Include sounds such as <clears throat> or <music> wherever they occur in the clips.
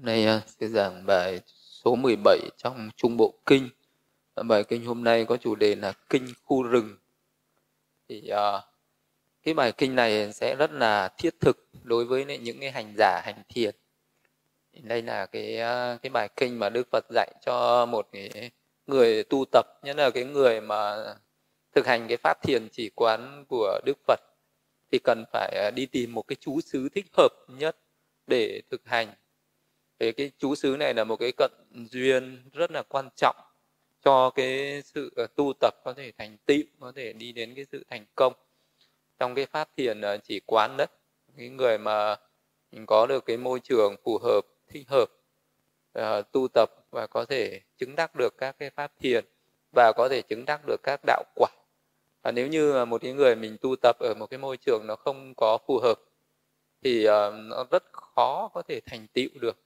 Hôm nay à, sẽ giảng bài số 17 trong Trung Bộ Kinh. Bài kinh hôm nay có chủ đề là Kinh Khu Rừng. Thì uh, cái bài kinh này sẽ rất là thiết thực đối với những cái hành giả hành thiền. Đây là cái à, cái bài kinh mà Đức Phật dạy cho một cái người tu tập, nhất là cái người mà thực hành cái pháp thiền chỉ quán của Đức Phật thì cần phải đi tìm một cái chú xứ thích hợp nhất để thực hành thì cái chú xứ này là một cái cận duyên rất là quan trọng cho cái sự ờ, tu tập có thể thành tựu có thể đi đến cái sự thành công. Trong cái pháp thiền ờ, chỉ quán đấy cái người mà mình có được cái môi trường phù hợp thích hợp uh, tu tập và có thể chứng đắc được các cái pháp thiền và có thể chứng đắc được các đạo quả. Và nếu như một cái người mình tu tập ở một cái môi trường nó không có phù hợp thì uh, nó rất khó có thể thành tựu được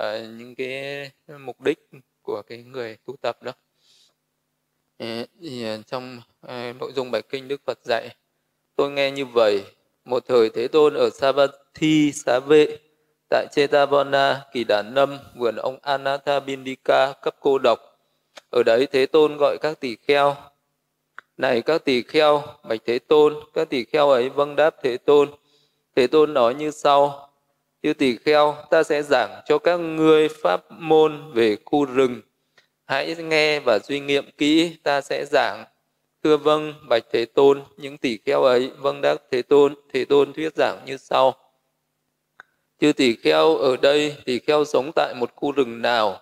uh, những cái mục đích của cái người tu tập đó. Thì ờ, trong ờ, nội dung bài kinh đức phật dạy tôi nghe như vậy một thời thế tôn ở savatthi xá vệ tại chetavana kỳ đàn năm vườn ông anatha bindika cấp cô độc. Ở đấy thế tôn gọi các tỳ kheo. Này các tỳ kheo bạch thế tôn các tỳ kheo ấy vâng đáp thế tôn. Thế tôn nói như sau Chư tỳ kheo, ta sẽ giảng cho các ngươi pháp môn về khu rừng. Hãy nghe và suy nghiệm kỹ, ta sẽ giảng. Thưa vâng, bạch Thế Tôn, những tỳ kheo ấy, vâng đắc Thế Tôn, Thế Tôn thuyết giảng như sau. Chư tỳ kheo ở đây, tỳ kheo sống tại một khu rừng nào?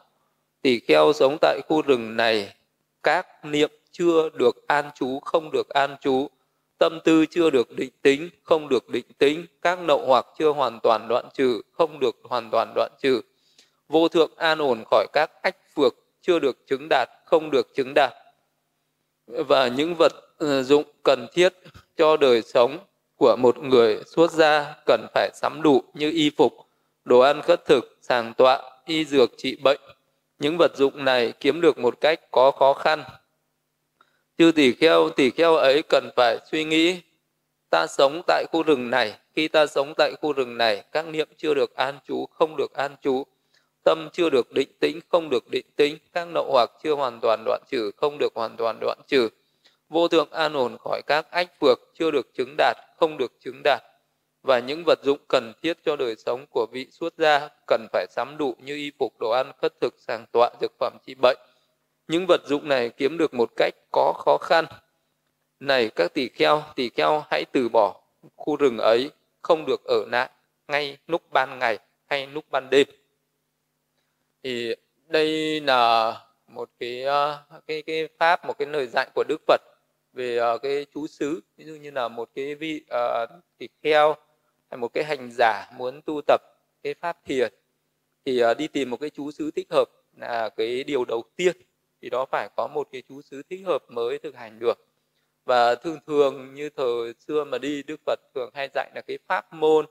Tỳ kheo sống tại khu rừng này, các niệm chưa được an trú, không được an trú, tâm tư chưa được định tính, không được định tính, các nậu hoặc chưa hoàn toàn đoạn trừ, không được hoàn toàn đoạn trừ. Vô thượng an ổn khỏi các ách phược, chưa được chứng đạt, không được chứng đạt. Và những vật ừ, dụng cần thiết cho đời sống của một người xuất gia cần phải sắm đủ như y phục, đồ ăn khất thực, sàng tọa, y dược trị bệnh. Những vật dụng này kiếm được một cách có khó khăn. Chư tỷ kheo, tỷ kheo ấy cần phải suy nghĩ ta sống tại khu rừng này, khi ta sống tại khu rừng này, các niệm chưa được an trú, không được an trú, tâm chưa được định tĩnh, không được định tĩnh, các nậu hoặc chưa hoàn toàn đoạn trừ, không được hoàn toàn đoạn trừ. Vô thượng an ổn khỏi các ách phược chưa được chứng đạt, không được chứng đạt. Và những vật dụng cần thiết cho đời sống của vị xuất gia cần phải sắm đủ như y phục, đồ ăn, khất thực, sàng tọa, dược phẩm trị bệnh những vật dụng này kiếm được một cách có khó khăn. Này các tỳ kheo tỳ kheo hãy từ bỏ. Khu rừng ấy không được ở lại ngay lúc ban ngày hay lúc ban đêm. Thì đây là một cái ờ, cái cái pháp một cái lời dạy của đức phật về ờ, cái chú xứ. Ví dụ như là một cái vị uh, tỳ kheo hay một cái hành giả muốn tu tập cái pháp thiền thì uh, đi tìm một cái chú xứ thích hợp là cái điều đầu tiên thì đó phải có một cái chú xứ thích hợp mới thực hành được. Và thường thường như thời xưa mà đi đức phật thường hay dạy là cái pháp môn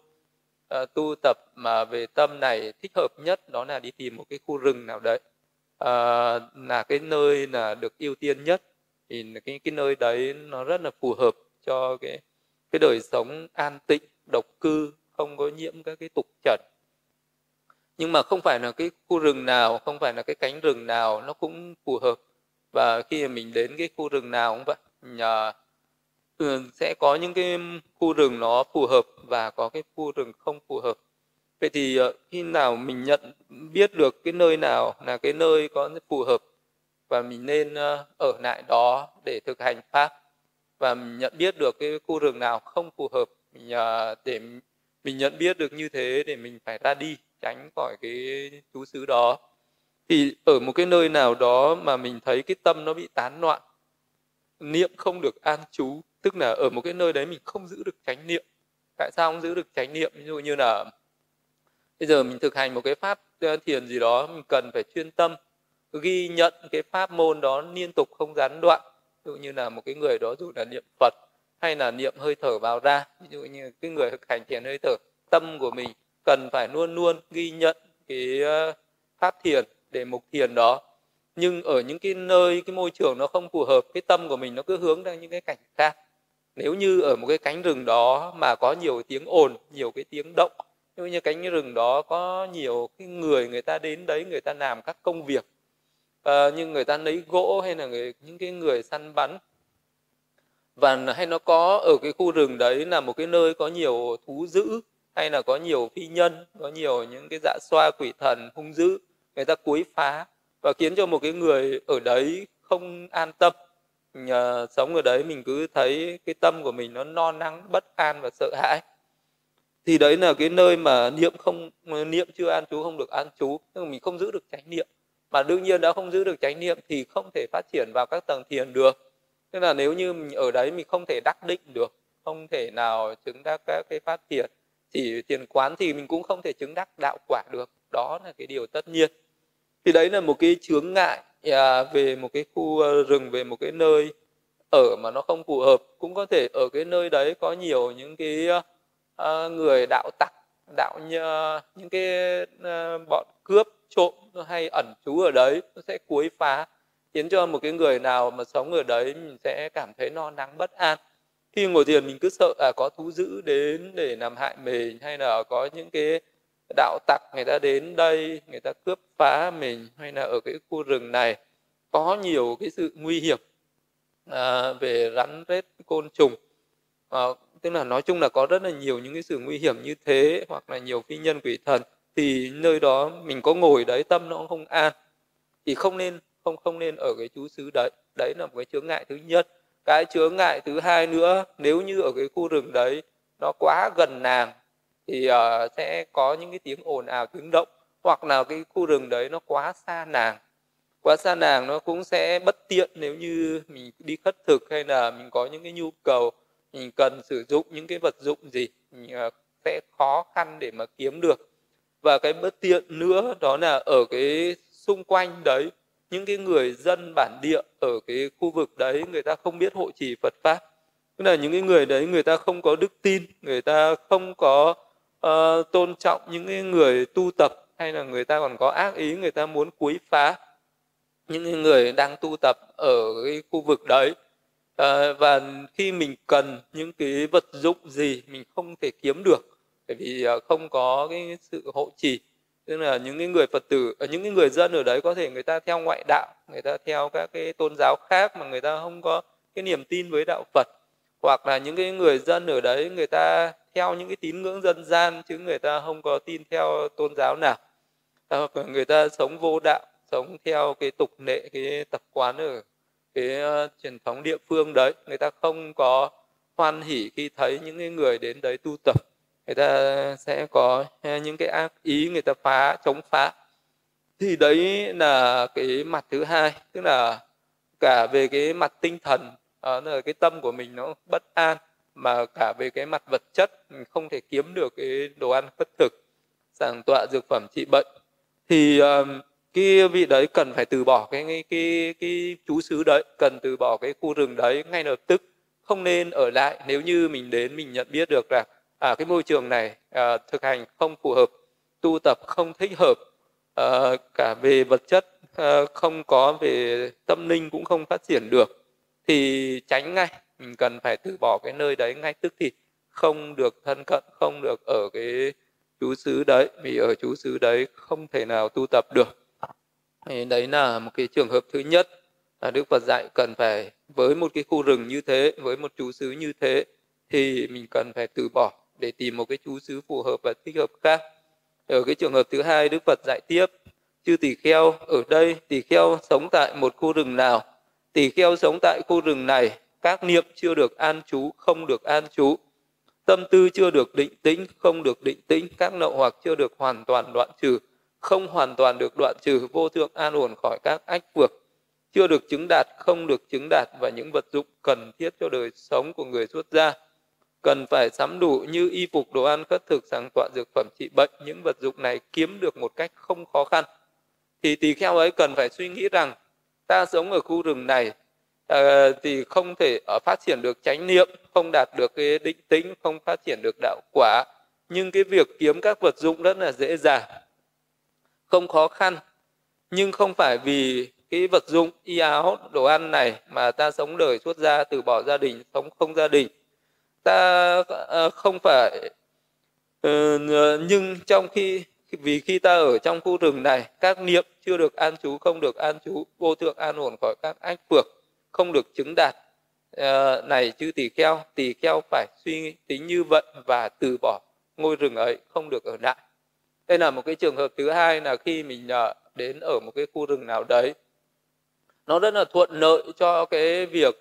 uh, tu tập mà về tâm này thích hợp nhất đó là đi tìm một cái khu rừng nào đấy uh, là cái nơi là được ưu tiên nhất. Thì cái cái nơi đấy nó rất là phù hợp cho cái cái đời sống an tịnh độc cư không có nhiễm các cái tục trần nhưng mà không phải là cái khu rừng nào, không phải là cái cánh rừng nào nó cũng phù hợp. Và khi mà mình đến cái khu rừng nào cũng vậy nhờ à, ừ, sẽ có những cái khu rừng nó phù hợp và có cái khu rừng không phù hợp. Vậy thì ờ, khi nào mình nhận biết được cái nơi nào là cái nơi có phù hợp và mình nên ờ, ở lại đó để thực hành pháp và mình nhận biết được cái khu rừng nào không phù hợp, mình à, để mình nhận biết được như thế để mình phải ra đi tránh khỏi cái chú xứ đó. Thì ở một cái nơi nào đó mà mình thấy cái tâm nó bị tán loạn, niệm không được an trú, tức là ở một cái nơi đấy mình không giữ được chánh niệm. Tại sao không giữ được chánh niệm? Ví dụ như là bây giờ mình thực hành một cái pháp ờ, thiền gì đó, mình cần phải chuyên tâm, ghi nhận cái pháp môn đó liên tục không gián đoạn. Ví dụ như là một cái người đó dù là niệm phật hay là niệm hơi thở vào ra, ví dụ như cái người thực hành thiền hơi thở, tâm của mình cần phải luôn luôn ghi nhận cái ờ, phát thiền để mục thiền đó. Nhưng ở những cái nơi cái môi trường nó không phù hợp cái tâm của mình nó cứ hướng ra những cái cảnh khác. Nếu như ở một cái cánh rừng đó mà có nhiều tiếng ồn nhiều cái tiếng động như cánh rừng đó có nhiều cái người người ta đến đấy người ta làm các công việc à, như người ta lấy gỗ hay là người, những cái người săn bắn và hay nó có ở cái khu rừng đấy là một cái nơi có nhiều thú dữ hay là có nhiều phi nhân, có nhiều những cái dạ xoa quỷ thần, hung dữ, người ta cúi phá và khiến cho một cái người ở đấy không an tâm. Nhờ sống ở đấy mình cứ thấy cái tâm của mình nó no nắng, bất an và sợ hãi. Thì đấy là cái nơi mà niệm không, niệm chưa an trú, không được an trú. Nhưng mà mình không giữ được chánh niệm. Mà đương nhiên đã không giữ được chánh niệm thì không thể phát triển vào các tầng thiền được. Tức là nếu như mình ở đấy mình không thể đắc định được, không thể nào chứng đắc các cái phát triển chỉ thiền quán thì mình cũng không thể chứng đắc đạo quả được. Đó là cái điều tất nhiên. Thì đấy là một cái chướng ngại à, về một cái khu ờ, rừng về một cái nơi ở mà nó không phù hợp. Cũng có thể ở cái nơi đấy có nhiều những cái ờ, người đạo tặc đạo như, ờ, những cái bọn cướp trộm hay ẩn trú ở đấy nó sẽ cuối phá khiến cho một cái người nào mà sống ở đấy mình sẽ cảm thấy no nắng bất an khi ngồi thiền mình cứ sợ à có thú dữ đến để làm hại mình hay là có những cái đạo tặc người ta đến đây người ta cướp phá mình hay là ở cái khu rừng này có nhiều cái sự nguy hiểm à, về rắn rết côn trùng. À, tức là nói chung là có rất là nhiều những cái sự nguy hiểm như thế hoặc là nhiều phi nhân quỷ thần thì nơi đó mình có ngồi đấy tâm nó cũng không an. Thì không nên không không nên ở cái chú xứ đấy. Đấy là một cái chướng ngại thứ nhất cái chướng ngại thứ hai nữa nếu như ở cái khu rừng đấy nó quá gần nàng thì uh, sẽ có những cái tiếng ồn ào tiếng động hoặc là cái khu rừng đấy nó quá xa nàng. Quá xa nàng nó cũng sẽ bất tiện nếu như mình đi khất thực hay là mình có những cái nhu cầu mình cần sử dụng những cái vật dụng gì mình uh, sẽ khó khăn để mà kiếm được. Và cái bất tiện nữa đó là ở cái xung quanh đấy những cái người dân bản địa ở cái khu vực đấy người ta không biết hộ trì Phật pháp. Tức là những cái người đấy người ta không có đức tin người ta không có uh, tôn trọng những cái người tu tập hay là người ta còn có ác ý người ta muốn quấy phá những cái người đang tu tập ở cái khu vực đấy. Uh, và khi mình cần những cái vật dụng gì mình không thể kiếm được bởi vì uh, không có cái sự hộ trì tức là những cái người phật tử ờ, những cái người dân ở đấy có thể người ta theo ngoại đạo người ta theo các cái tôn giáo khác mà người ta không có cái niềm tin với đạo phật. Hoặc là những cái người dân ở đấy người ta theo những cái tín ngưỡng dân gian chứ người ta không có tin theo tôn giáo nào. Ờ, hoặc là người ta sống vô đạo sống theo cái tục lệ cái tập quán ở cái uh, truyền thống địa phương đấy. Người ta không có hoan hỉ khi thấy những cái người đến đấy tu tập người ta sẽ có ờ, những cái ác ý người ta phá chống phá. Thì đấy là cái mặt thứ hai tức là cả về cái mặt tinh thần đó là cái tâm của mình nó bất an mà cả về cái mặt vật chất mình không thể kiếm được cái đồ ăn khất thực sàng tọa dược phẩm trị bệnh. Thì um, cái vị đấy cần phải từ bỏ cái cái cái, cái chú xứ đấy cần từ bỏ cái khu rừng đấy ngay lập tức không nên ở lại. Nếu như mình đến mình nhận biết được rằng à, cái môi trường này à, thực hành không phù hợp tu tập không thích hợp à, cả về vật chất à, không có về tâm linh cũng không phát triển được thì tránh ngay. Mình cần phải từ bỏ cái nơi đấy ngay tức thì không được thân cận không được ở cái chú xứ đấy vì ở chú xứ đấy không thể nào tu tập được. Thì đấy là một cái trường hợp thứ nhất là đức phật dạy cần phải với một cái khu rừng như thế với một chú xứ như thế thì mình cần phải từ bỏ để tìm một cái chú xứ phù hợp và thích hợp khác. Ở cái trường hợp thứ hai, đức phật dạy tiếp, chư tỳ kheo, ở đây tỳ kheo sống tại một khu rừng nào? Tỳ kheo sống tại khu rừng này, các niệm chưa được an trú, không được an trú. Tâm tư chưa được định tĩnh, không được định tĩnh. Các nậu hoặc chưa được hoàn toàn đoạn trừ, không hoàn toàn được đoạn trừ. Vô thượng an ổn khỏi các ách vượt chưa được chứng đạt, không được chứng đạt và những vật dụng cần thiết cho đời sống của người xuất gia cần phải sắm đủ như y phục đồ ăn khất thực sàng tọa dược phẩm trị bệnh. Những vật dụng này kiếm được một cách không khó khăn. Thì tỳ kheo ấy cần phải suy nghĩ rằng ta sống ở khu rừng này uh, thì không thể ở phát triển được chánh niệm không đạt được cái định tĩnh không phát triển được đạo quả. Nhưng cái việc kiếm các vật dụng rất là dễ dàng không khó khăn. Nhưng không phải vì cái vật dụng y áo đồ ăn này mà ta sống đời xuất gia từ bỏ gia đình sống không gia đình ta ờ, không phải ờ, nhưng trong khi vì khi ta ở trong khu rừng này các niệm chưa được an trú không được an trú vô thượng an ổn khỏi các ách phược không được chứng đạt ờ, này chư tỳ kheo tỳ kheo phải suy tính như vậy và từ bỏ ngôi rừng ấy không được ở lại. Đây là một cái trường hợp thứ hai là khi mình uh, đến ở một cái khu rừng nào đấy nó rất là thuận lợi cho cái việc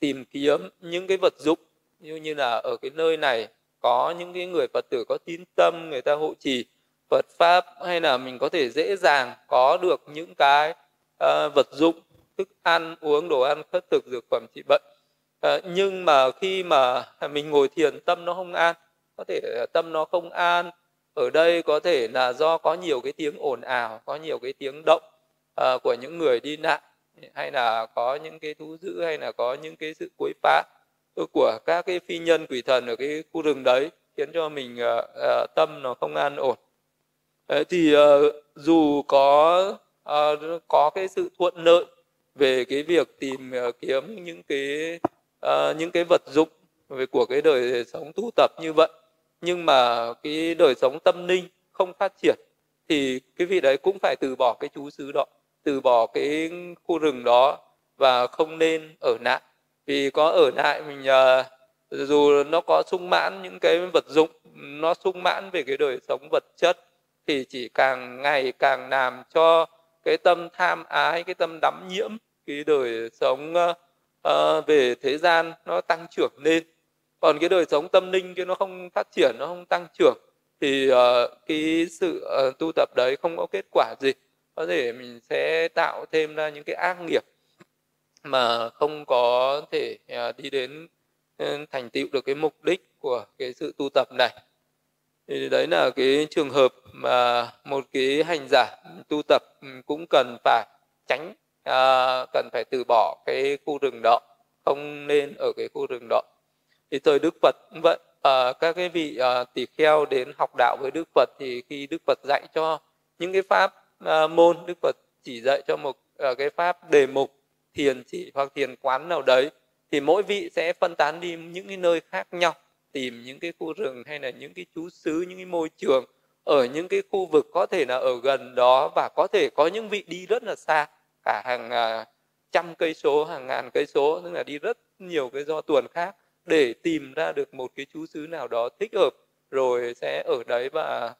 tìm kiếm những cái vật dụng như như là ở cái nơi này có những cái người phật tử có tín tâm người ta hộ trì Phật pháp hay là mình có thể dễ dàng có được những cái uh, vật dụng thức ăn uống đồ ăn khất thực dược phẩm trị bệnh. Uh, nhưng mà khi mà mình ngồi thiền tâm nó không an có thể tâm nó không an ở đây có thể là do có nhiều cái tiếng ồn ào có nhiều cái tiếng động uh, của những người đi nạn hay là có những cái thú dữ hay là có những cái sự quấy phá. Ờ, của các cái phi nhân quỷ thần ở cái khu rừng đấy khiến cho mình uh, uh, tâm nó không an ổn. Thì uh, dù có uh, có cái sự thuận lợi về cái việc tìm uh, kiếm những cái uh, những cái vật dụng về của cái đời sống tu tập như vậy nhưng mà cái đời sống tâm linh không phát triển thì cái vị đấy cũng phải từ bỏ cái chú xứ đó từ bỏ cái khu rừng đó và không nên ở lại vì có ở lại mình uh, dù nó có sung mãn những cái vật dụng nó sung mãn về cái đời sống vật chất thì chỉ càng ngày càng làm cho cái tâm tham ái cái tâm đắm nhiễm cái đời sống uh, về thế gian nó tăng trưởng lên. Còn cái đời sống tâm linh cái nó không phát triển nó không tăng trưởng thì uh, cái sự uh, tu tập đấy không có kết quả gì. Có thể mình sẽ tạo thêm ra những cái ác nghiệp mà không có thể à, đi đến ừ, thành tựu được cái mục đích của cái sự tu tập này. Thì đấy là cái trường hợp mà một cái hành giả tu tập ừ, cũng cần phải tránh à, cần phải từ bỏ cái khu rừng đó không nên ở cái khu rừng đó. Thì thời đức phật cũng vậy à, các cái vị à, tỳ kheo đến học đạo với đức phật thì khi đức phật dạy cho những cái pháp à, môn đức phật chỉ dạy cho một à, cái pháp đề mục thiền chỉ hoặc thiền quán nào đấy thì mỗi vị sẽ phân tán đi những cái nơi khác nhau tìm những cái khu rừng hay là những cái chú xứ những cái môi trường ở những cái khu vực có thể là ở gần đó và có thể có những vị đi rất là xa cả hàng à, trăm cây số hàng ngàn cây số tức là đi rất nhiều cái do tuần khác để tìm ra được một cái chú xứ nào đó thích hợp rồi sẽ ở đấy và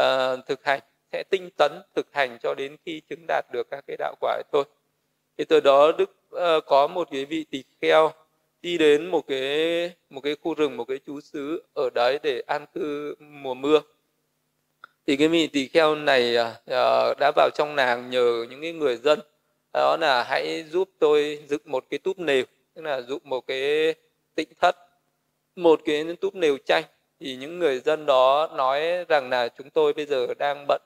uh, thực hành sẽ tinh tấn thực hành cho đến khi chứng đạt được các cái đạo quả thôi thì từ đó đức uh, có một cái vị tỳ kheo đi đến một cái một cái khu rừng một cái chú xứ ở đấy để an cư mùa mưa. Thì cái vị tỳ kheo này uh, đã vào trong nàng nhờ những cái người dân. Đó là hãy giúp tôi dựng một cái túp nều tức là dựng một cái tịnh thất một cái túp nều tranh thì những người dân đó nói rằng là chúng tôi bây giờ đang bận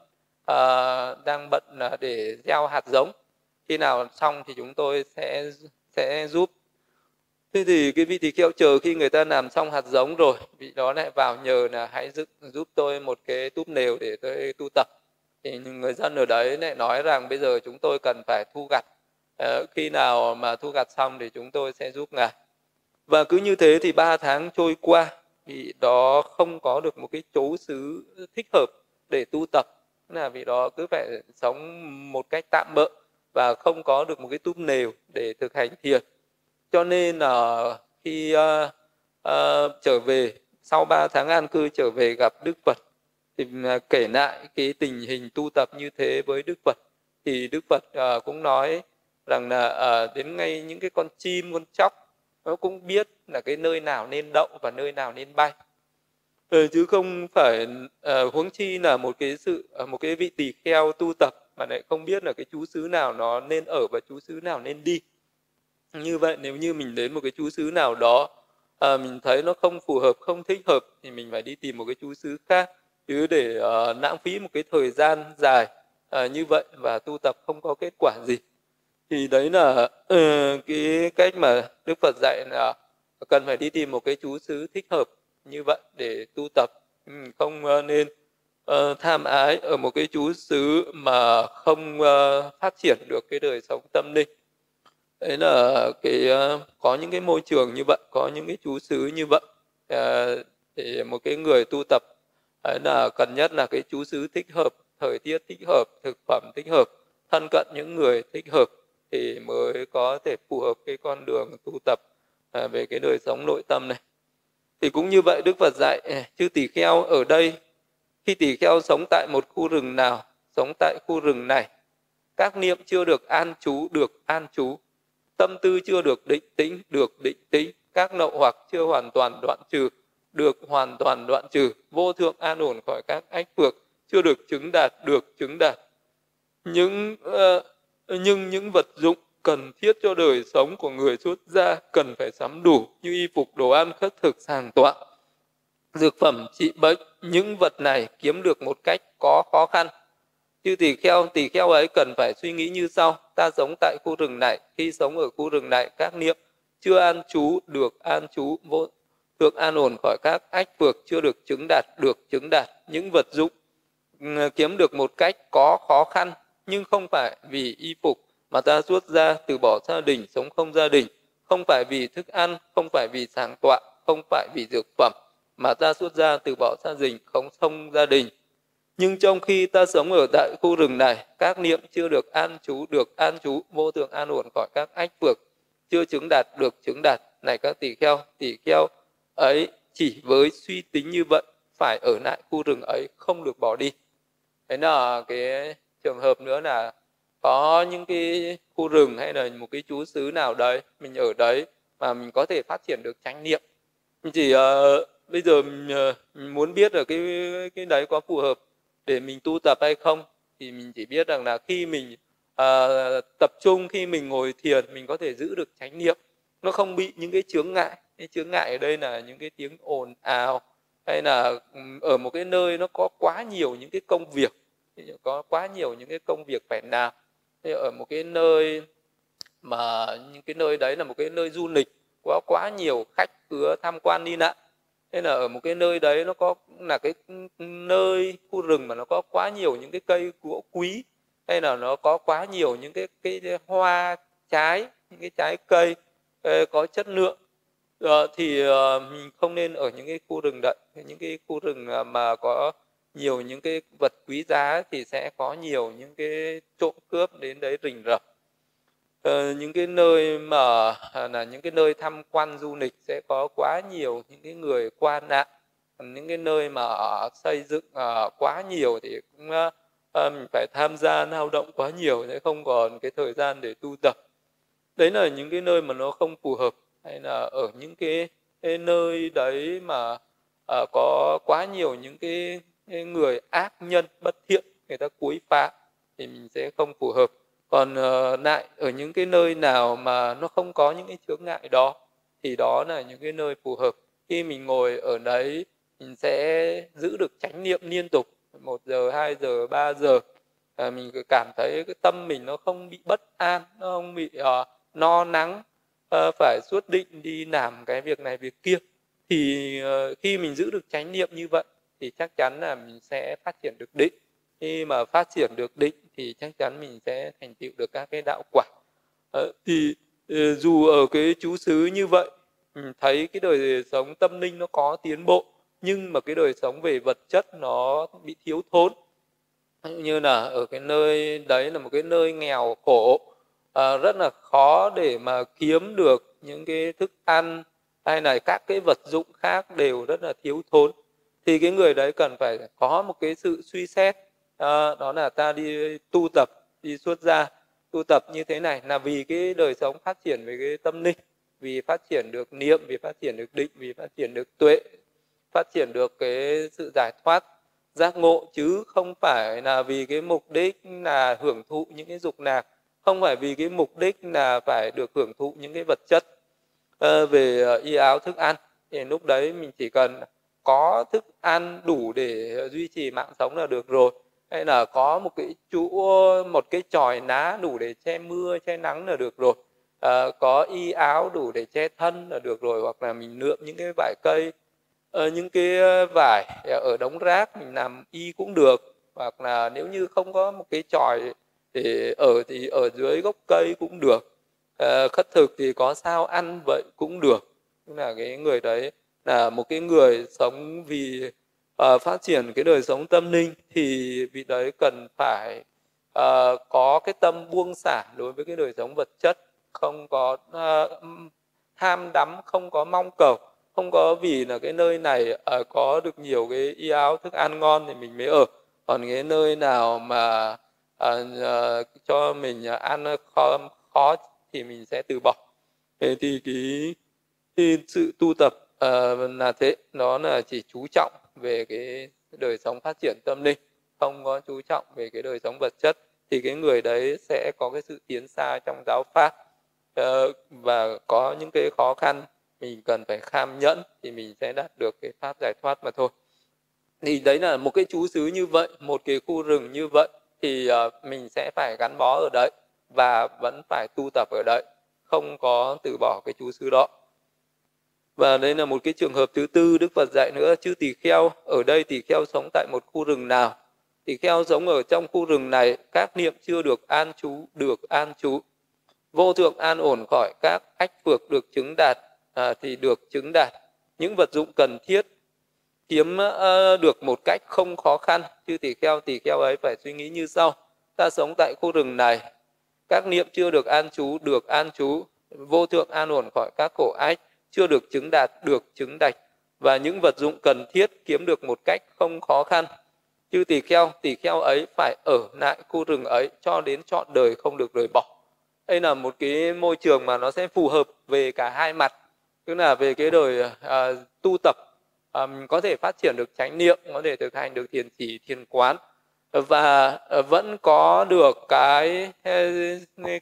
uh, đang bận à, để gieo hạt giống khi nào xong thì chúng tôi sẽ sẽ giúp. Thế thì cái vị tỳ kheo chờ khi người ta làm xong hạt giống rồi vị đó lại vào nhờ là hãy giúp, giúp tôi một cái túp nều để tôi tu tập. Thì người dân ở đấy lại nói rằng bây giờ chúng tôi cần phải thu gặt. Ờ, khi nào mà thu gặt xong thì chúng tôi sẽ giúp ngài. Và cứ như thế thì ba tháng trôi qua vị đó không có được một cái chỗ xứ thích hợp để tu tập. Là vị đó cứ phải sống một cách tạm bỡ và không có được một cái túp nều để thực hành thiền. Cho nên là khi uh, uh, trở về sau 3 tháng an cư trở về gặp Đức Phật thì uh, kể lại cái tình hình tu tập như thế với Đức Phật thì Đức Phật uh, cũng nói rằng là uh, đến ngay những cái con chim con chóc nó cũng biết là cái nơi nào nên đậu và nơi nào nên bay. Ừ, chứ không phải uh, huống chi là một cái sự uh, một cái vị tỳ kheo tu tập mà lại không biết là cái chú xứ nào nó nên ở và chú xứ nào nên đi. Như vậy nếu như mình đến một cái chú xứ nào đó à, mình thấy nó không phù hợp không thích hợp thì mình phải đi tìm một cái chú xứ khác. Chứ để uh, lãng phí một cái thời gian dài uh, như vậy và tu tập không có kết quả gì. Thì đấy là uh, cái cách mà đức phật dạy là cần phải đi tìm một cái chú xứ thích hợp như vậy để tu tập. Ừ, không uh, nên uh, tham ái ở một cái chú xứ mà không uh, phát triển được cái đời sống tâm linh. Đấy là cái uh, có những cái môi trường như vậy có những cái chú xứ như vậy uh, thì một cái người tu tập. Đấy là cần nhất là cái chú xứ thích hợp thời tiết thích hợp thực phẩm thích hợp thân cận những người thích hợp thì mới có thể phù hợp cái con đường tu tập uh, về cái đời sống nội tâm này. Thì cũng như vậy đức phật dạy chư tỳ kheo ở đây khi tỳ kheo sống tại một khu rừng nào sống tại khu rừng này các niệm chưa được an trú được an trú tâm tư chưa được định tĩnh được định tĩnh các nậu hoặc chưa hoàn toàn đoạn trừ được hoàn toàn đoạn trừ vô thượng an ổn khỏi các ách phược chưa được chứng đạt được chứng đạt. Những uh, nhưng những vật dụng cần thiết cho đời sống của người xuất gia cần phải sắm đủ như y phục đồ ăn khất thực sàng tọa dược phẩm trị bệnh, những vật này kiếm được một cách có khó khăn. Chư tỳ kheo tỳ kheo ấy cần phải suy nghĩ như sau. Ta sống tại khu rừng này, khi sống ở khu rừng này, các niệm chưa an trú, được an trú, vô được an ổn khỏi các ách phược chưa được chứng đạt, được chứng đạt những vật dụng ừ, kiếm được một cách có khó khăn. Nhưng không phải vì y phục mà ta xuất ra từ bỏ gia đình, sống không gia đình. Không phải vì thức ăn, không phải vì sàng tọa không phải vì dược phẩm mà ta xuất ra từ bỏ gia đình không thông gia đình. Nhưng trong khi ta sống ở tại khu rừng này các niệm chưa được an trú được an trú vô thường an ổn khỏi các ách phược chưa chứng đạt được chứng đạt. Này các tỷ kheo tỷ kheo ấy chỉ với suy tính như vậy phải ở lại khu rừng ấy không được bỏ đi. Đấy là cái trường hợp nữa là có những cái khu rừng hay là một cái chú xứ nào đấy mình ở đấy mà mình có thể phát triển được chánh niệm. Mình chỉ uh, bây giờ ờ, mình, muốn biết là cái cái đấy có phù hợp để mình tu tập hay không? Thì mình chỉ biết rằng là khi mình à, tập trung khi mình ngồi thiền mình có thể giữ được chánh niệm. Nó không bị những cái chướng ngại. Cái chướng ngại ở đây là những cái tiếng ồn ào hay là ở một cái nơi nó có quá nhiều những cái công việc. Có quá nhiều những cái công việc phải làm. Thì ở một cái nơi mà những cái nơi đấy là một cái nơi du lịch có quá nhiều khách cứ tham quan đi lại nên là ở một cái nơi đấy nó có, là cái nơi, khu rừng mà nó có quá nhiều những cái cây gỗ quý, hay là nó có quá nhiều những cái cái hoa trái, những cái trái cây ờ, có chất lượng. Ờ, thì mình không nên ở những cái khu rừng đậy, những cái khu rừng mà có nhiều những cái vật quý giá thì sẽ có nhiều những cái trộm cướp đến đấy rình rập. Ờ, những cái nơi mà à, là những cái nơi tham quan du lịch sẽ có quá nhiều những cái người qua nạn những cái nơi mà xây dựng uh, quá nhiều thì cũng uh, mình phải tham gia lao động quá nhiều sẽ không còn cái thời gian để tu tập. Đấy là những cái nơi mà nó không phù hợp hay là ở những cái, cái nơi đấy mà uh, có quá nhiều những cái người ác nhân bất thiện người ta cúi phá thì mình sẽ không phù hợp còn ờ, lại ở những cái nơi nào mà nó không có những cái chướng ngại đó thì đó là những cái nơi phù hợp. Khi mình ngồi ở đấy mình sẽ giữ được chánh niệm liên tục một giờ hai giờ ba giờ. À, mình cảm thấy cái tâm mình nó không bị bất an nó không bị uh, no nắng uh, phải suốt định đi làm cái việc này việc kia. Thì uh, khi mình giữ được chánh niệm như vậy thì chắc chắn là mình sẽ phát triển được định. Khi mà phát triển được định thì chắc chắn mình sẽ thành tựu được các cái đạo quả. Ờ, thì ờ, dù ở cái chú xứ như vậy mình thấy cái đời sống tâm linh nó có tiến bộ nhưng mà cái đời sống về vật chất nó bị thiếu thốn. Như là ở cái nơi đấy là một cái nơi nghèo khổ à, rất là khó để mà kiếm được những cái thức ăn hay là các cái vật dụng khác đều rất là thiếu thốn. Thì cái người đấy cần phải có một cái sự suy xét à, đó là ta đi tu tập đi xuất gia. Tu tập như thế này là vì cái đời sống phát triển về cái tâm linh vì phát triển được niệm vì phát triển được định vì phát triển được tuệ phát triển được cái sự giải thoát giác ngộ chứ không phải là vì cái mục đích là hưởng thụ những cái dục lạc không phải vì cái mục đích là phải được hưởng thụ những cái vật chất ờ, về ờ, y áo thức ăn. Thì lúc đấy mình chỉ cần có thức ăn đủ để duy trì mạng sống là được rồi hay là có một cái chỗ một cái tròi ná đủ để che mưa che nắng là được rồi. À, có y áo đủ để che thân là được rồi hoặc là mình lượm những cái vải cây. À, những cái vải ở đống rác mình làm y cũng được. Hoặc là nếu như không có một cái tròi để ở thì ở dưới gốc cây cũng được. À, khất thực thì có sao ăn vậy cũng được. Tức là cái người đấy là một cái người sống vì uh, phát triển cái đời sống tâm linh thì vị đấy cần phải uh, có cái tâm buông xả đối với cái đời sống vật chất không có uh, ham đắm không có mong cầu không có vì là cái nơi này uh, có được nhiều cái y áo thức ăn ngon thì mình mới ở. Còn cái nơi nào mà uh, uh, cho mình ăn khó, khó thì mình sẽ từ bỏ. Thế thì cái, thì sự tu tập uh, là thế nó là chỉ chú trọng về cái đời sống phát triển tâm linh, không có chú trọng về cái đời sống vật chất, thì cái người đấy sẽ có cái sự tiến xa trong giáo pháp. Ờ, và có những cái khó khăn, mình cần phải kham nhẫn thì mình sẽ đạt được cái pháp giải thoát mà thôi. Thì đấy là một cái chú xứ như vậy, một cái khu rừng như vậy, thì ờ, mình sẽ phải gắn bó ở đấy và vẫn phải tu tập ở đấy, không có từ bỏ cái chú xứ đó và đây là một cái trường hợp thứ tư đức phật dạy nữa chứ tỳ kheo ở đây tỳ kheo sống tại một khu rừng nào? Tỳ kheo sống ở trong khu rừng này các niệm chưa được an trú được an trú. Vô thượng an ổn khỏi các ách phược được chứng đạt à, thì được chứng đạt. Những vật dụng cần thiết kiếm uh, được một cách không khó khăn. Chứ tỳ kheo tỳ kheo ấy phải suy nghĩ như sau. Ta sống tại khu rừng này các niệm chưa được an trú được an trú. Vô thượng an ổn khỏi các khổ ách chưa được chứng đạt được chứng đạch. Và những vật dụng cần thiết kiếm được một cách không khó khăn. Chứ tỳ kheo tỳ kheo ấy phải ở lại khu rừng ấy cho đến trọn đời không được rời bỏ. Đây là một cái môi trường mà nó sẽ phù hợp về cả hai mặt. Tức là về cái đời à, tu tập à, có thể phát triển được chánh niệm có thể thực hành được thiền chỉ thiền quán. Và à, vẫn có được cái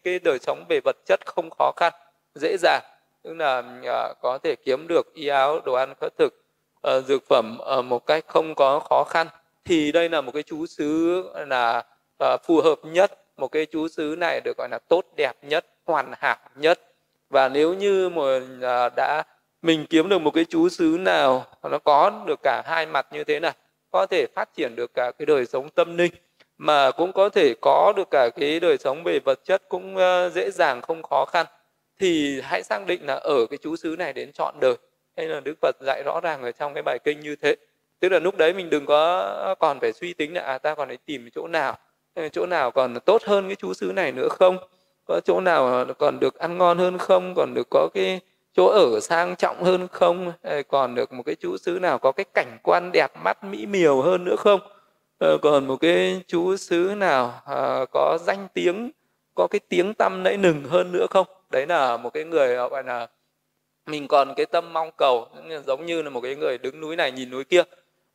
cái đời sống về vật chất không khó khăn dễ dàng tức là uh, có thể kiếm được y áo đồ ăn khất thực uh, dược phẩm uh, một cách không có khó khăn. Thì đây là một cái chú xứ là uh, phù hợp nhất một cái chú xứ này được gọi là tốt đẹp nhất hoàn hảo nhất. Và nếu như mà uh, đã mình kiếm được một cái chú xứ nào nó có được cả hai mặt như thế này có thể phát triển được cả cái đời sống tâm linh mà cũng có thể có được cả cái đời sống về vật chất cũng uh, dễ dàng không khó khăn thì hãy xác định là ở cái chú xứ này đến trọn đời, hay là đức phật dạy rõ ràng ở trong cái bài kinh như thế. Tức là lúc đấy mình đừng có còn phải suy tính là à ta còn phải tìm chỗ nào ờ, chỗ nào còn tốt hơn cái chú xứ này nữa không? Có chỗ nào còn được ăn ngon hơn không? Còn được có cái chỗ ở sang trọng hơn không? Còn được một cái chú xứ nào có cái cảnh quan đẹp, mắt mỹ miều hơn nữa không? Ờ, còn một cái chú xứ nào à, có danh tiếng, có cái tiếng tăm nãy nừng hơn nữa không? Đấy là một cái người ờ, gọi là mình còn cái tâm mong cầu giống như là một cái người đứng núi này nhìn núi kia.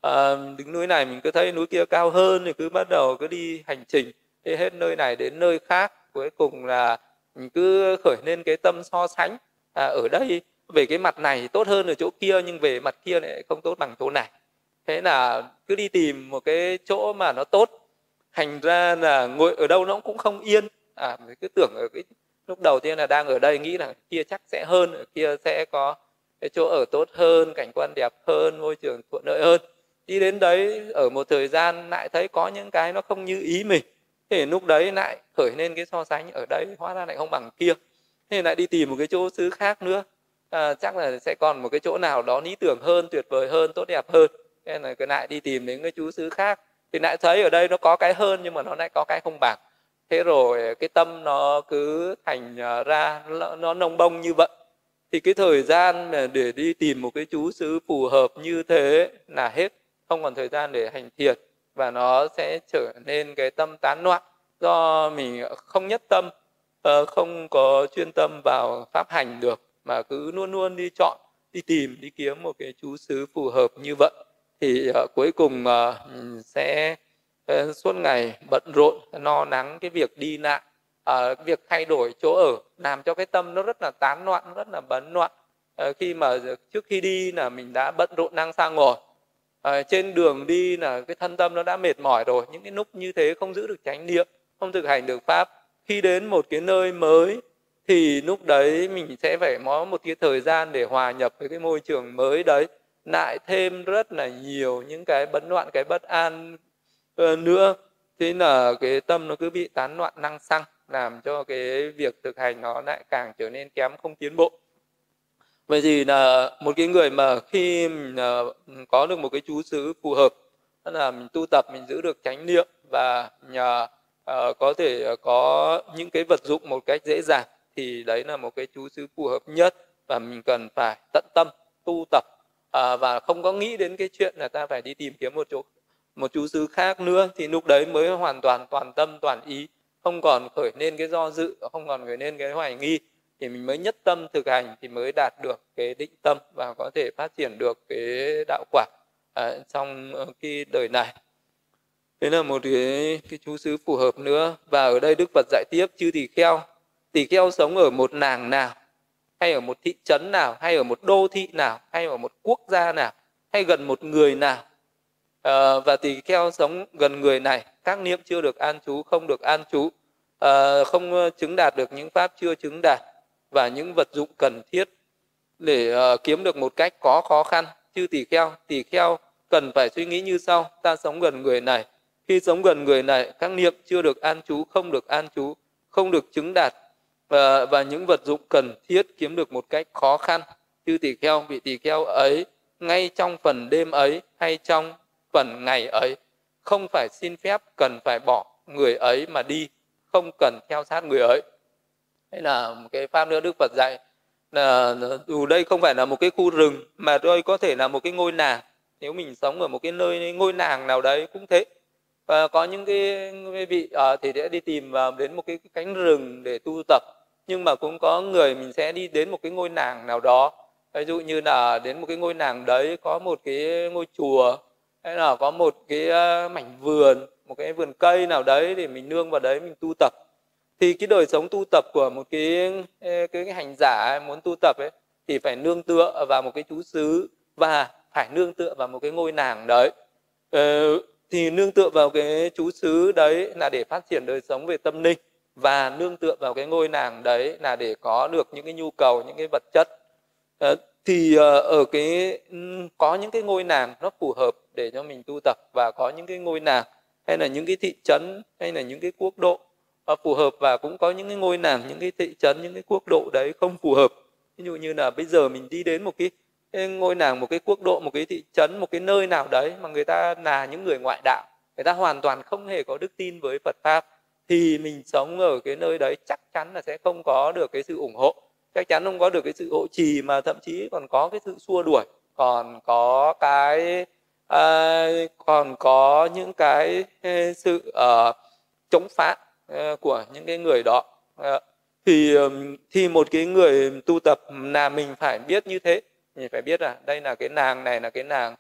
À, đứng núi này mình cứ thấy núi kia cao hơn thì cứ bắt đầu cứ đi hành trình đi hết nơi này đến nơi khác. Cuối cùng là mình cứ khởi lên cái tâm so sánh. À, ở đây về cái mặt này tốt hơn ở chỗ kia nhưng về mặt kia lại không tốt bằng chỗ này. Thế là cứ đi tìm một cái chỗ mà nó tốt. Thành ra là ngồi ở đâu nó cũng không yên. À cứ tưởng ở cái lúc đầu tiên là đang ở đây nghĩ là kia chắc sẽ hơn ở kia sẽ có cái chỗ ở tốt hơn cảnh quan đẹp hơn môi trường thuận lợi hơn. Đi đến đấy ở một thời gian lại thấy có những cái nó không như ý mình. Thì lúc đấy lại khởi lên cái so sánh ở đây hóa ra lại không bằng kia. Thế lại đi tìm một cái chỗ xứ khác nữa. À, chắc là sẽ còn một cái chỗ nào đó lý tưởng hơn tuyệt vời hơn tốt đẹp hơn. Nên là cái lại đi tìm đến cái chú xứ khác. Thì lại thấy ở đây nó có cái hơn nhưng mà nó lại có cái không bằng thế rồi ờ, cái tâm nó cứ thành ờ, ra nó nông bông như vậy. Thì cái thời gian ờ, để đi tìm một cái chú xứ phù hợp như thế là hết. Không còn thời gian để hành thiền và nó sẽ trở nên cái tâm tán loạn do mình không nhất tâm không có chuyên tâm vào pháp hành được mà cứ luôn luôn đi chọn đi tìm đi kiếm một cái chú xứ phù hợp như vậy. Thì cuối cùng sẽ uh, Ờ, suốt ngày bận rộn no nắng cái việc đi lại. Uh, việc thay đổi chỗ ở làm cho cái tâm nó rất là tán loạn rất là bấn loạn. Uh, khi mà trước khi đi là mình đã bận rộn năng sang ngồi. Uh, trên đường đi là cái thân tâm nó đã mệt mỏi rồi. Những cái lúc như thế không giữ được chánh niệm không thực hành được pháp. Khi đến một cái nơi mới thì lúc đấy mình sẽ phải có một cái thời gian để hòa nhập với cái môi trường mới đấy. Lại thêm rất là nhiều những cái bấn loạn cái bất an Ờ, nữa thế là cái tâm nó cứ bị tán loạn năng xăng làm cho cái việc thực hành nó lại càng trở nên kém không tiến bộ. Vậy thì là một cái người mà khi mình ờ, có được một cái chú xứ phù hợp là mình tu tập mình giữ được chánh niệm và nhờ uh, có thể có những cái vật dụng một cách dễ dàng thì đấy là một cái chú xứ phù hợp nhất và mình cần phải tận tâm tu tập. Uh, và không có nghĩ đến cái chuyện là ta phải đi tìm kiếm một chỗ một chú xứ khác nữa thì lúc đấy mới hoàn toàn toàn tâm toàn ý không còn khởi lên cái do dự không còn khởi lên cái hoài nghi thì mình mới nhất tâm thực hành thì mới đạt được cái định tâm và có thể phát triển được cái đạo quả à, trong ờ, cái đời này. Thế là một cái cái chú xứ phù hợp nữa. Và ở đây đức phật dạy tiếp chư tỳ kheo tỳ kheo sống ở một nàng nào hay ở một thị trấn nào hay ở một đô thị nào hay ở một quốc gia nào hay gần một người nào à, và tỳ kheo sống gần người này các niệm chưa được an trú không được an trú à, không ờ, chứng đạt được những pháp chưa chứng đạt và những vật dụng cần thiết để uh, kiếm được một cách có khó khăn. Chư tỳ kheo tỳ kheo cần phải suy nghĩ như sau. Ta sống gần người này. Khi sống gần người này các niệm chưa được an trú không được an trú không được chứng đạt và, và những vật dụng cần thiết kiếm được một cách khó khăn. Chư tỳ kheo vị tỳ kheo ấy ngay trong phần đêm ấy hay trong phần ngày ấy. Không phải xin phép cần phải bỏ người ấy mà đi. Không cần theo sát người ấy. Hay là một cái pháp nữa đức phật dạy là dù đây không phải là một cái khu rừng mà đây có thể là một cái ngôi nàng. Nếu mình sống ở một cái nơi ngôi nàng nào đấy cũng thế. Và có những cái, vị uh, thì sẽ đi tìm vào đến một cái, cái cánh rừng để tu tập. Nhưng mà cũng có người mình sẽ đi đến một cái ngôi nàng nào đó. Ví dụ như là đến một cái ngôi nàng đấy có một cái ngôi chùa hay là có một cái ờ, mảnh vườn một cái vườn cây nào đấy để mình nương vào đấy mình tu tập. Thì cái đời sống tu tập của một cái cái, cái hành giả muốn tu tập ấy thì phải nương tựa vào một cái chú xứ và phải nương tựa vào một cái ngôi nàng đấy. Ờ, thì nương tựa vào cái chú xứ đấy là để phát triển đời sống về tâm linh và nương tựa vào cái ngôi nàng đấy là để có được những cái nhu cầu những cái vật chất. Ờ, thì ờ, ở cái có những cái ngôi làng nó phù hợp để cho mình tu tập và có những cái ngôi làng hay là những cái thị trấn hay là những cái quốc độ phù hợp và cũng có những cái ngôi làng những cái thị trấn những cái quốc độ đấy không phù hợp. Ví dụ như là bây giờ mình đi đến một cái, ngôi làng một cái quốc độ một cái thị trấn một cái nơi nào đấy mà người ta là những người ngoại đạo người ta hoàn toàn không hề có đức tin với Phật pháp thì mình sống ở cái nơi đấy chắc chắn là sẽ không có được cái sự ủng hộ chắc chắn không có được cái sự hộ trì mà thậm chí còn có cái sự xua đuổi còn có cái à, còn có những cái ờ, sự uh, chống phá uh, của những cái người đó. Uh, thì thì một cái người tu tập là mình phải biết như thế. Mình phải biết là đây là cái nàng này là cái nàng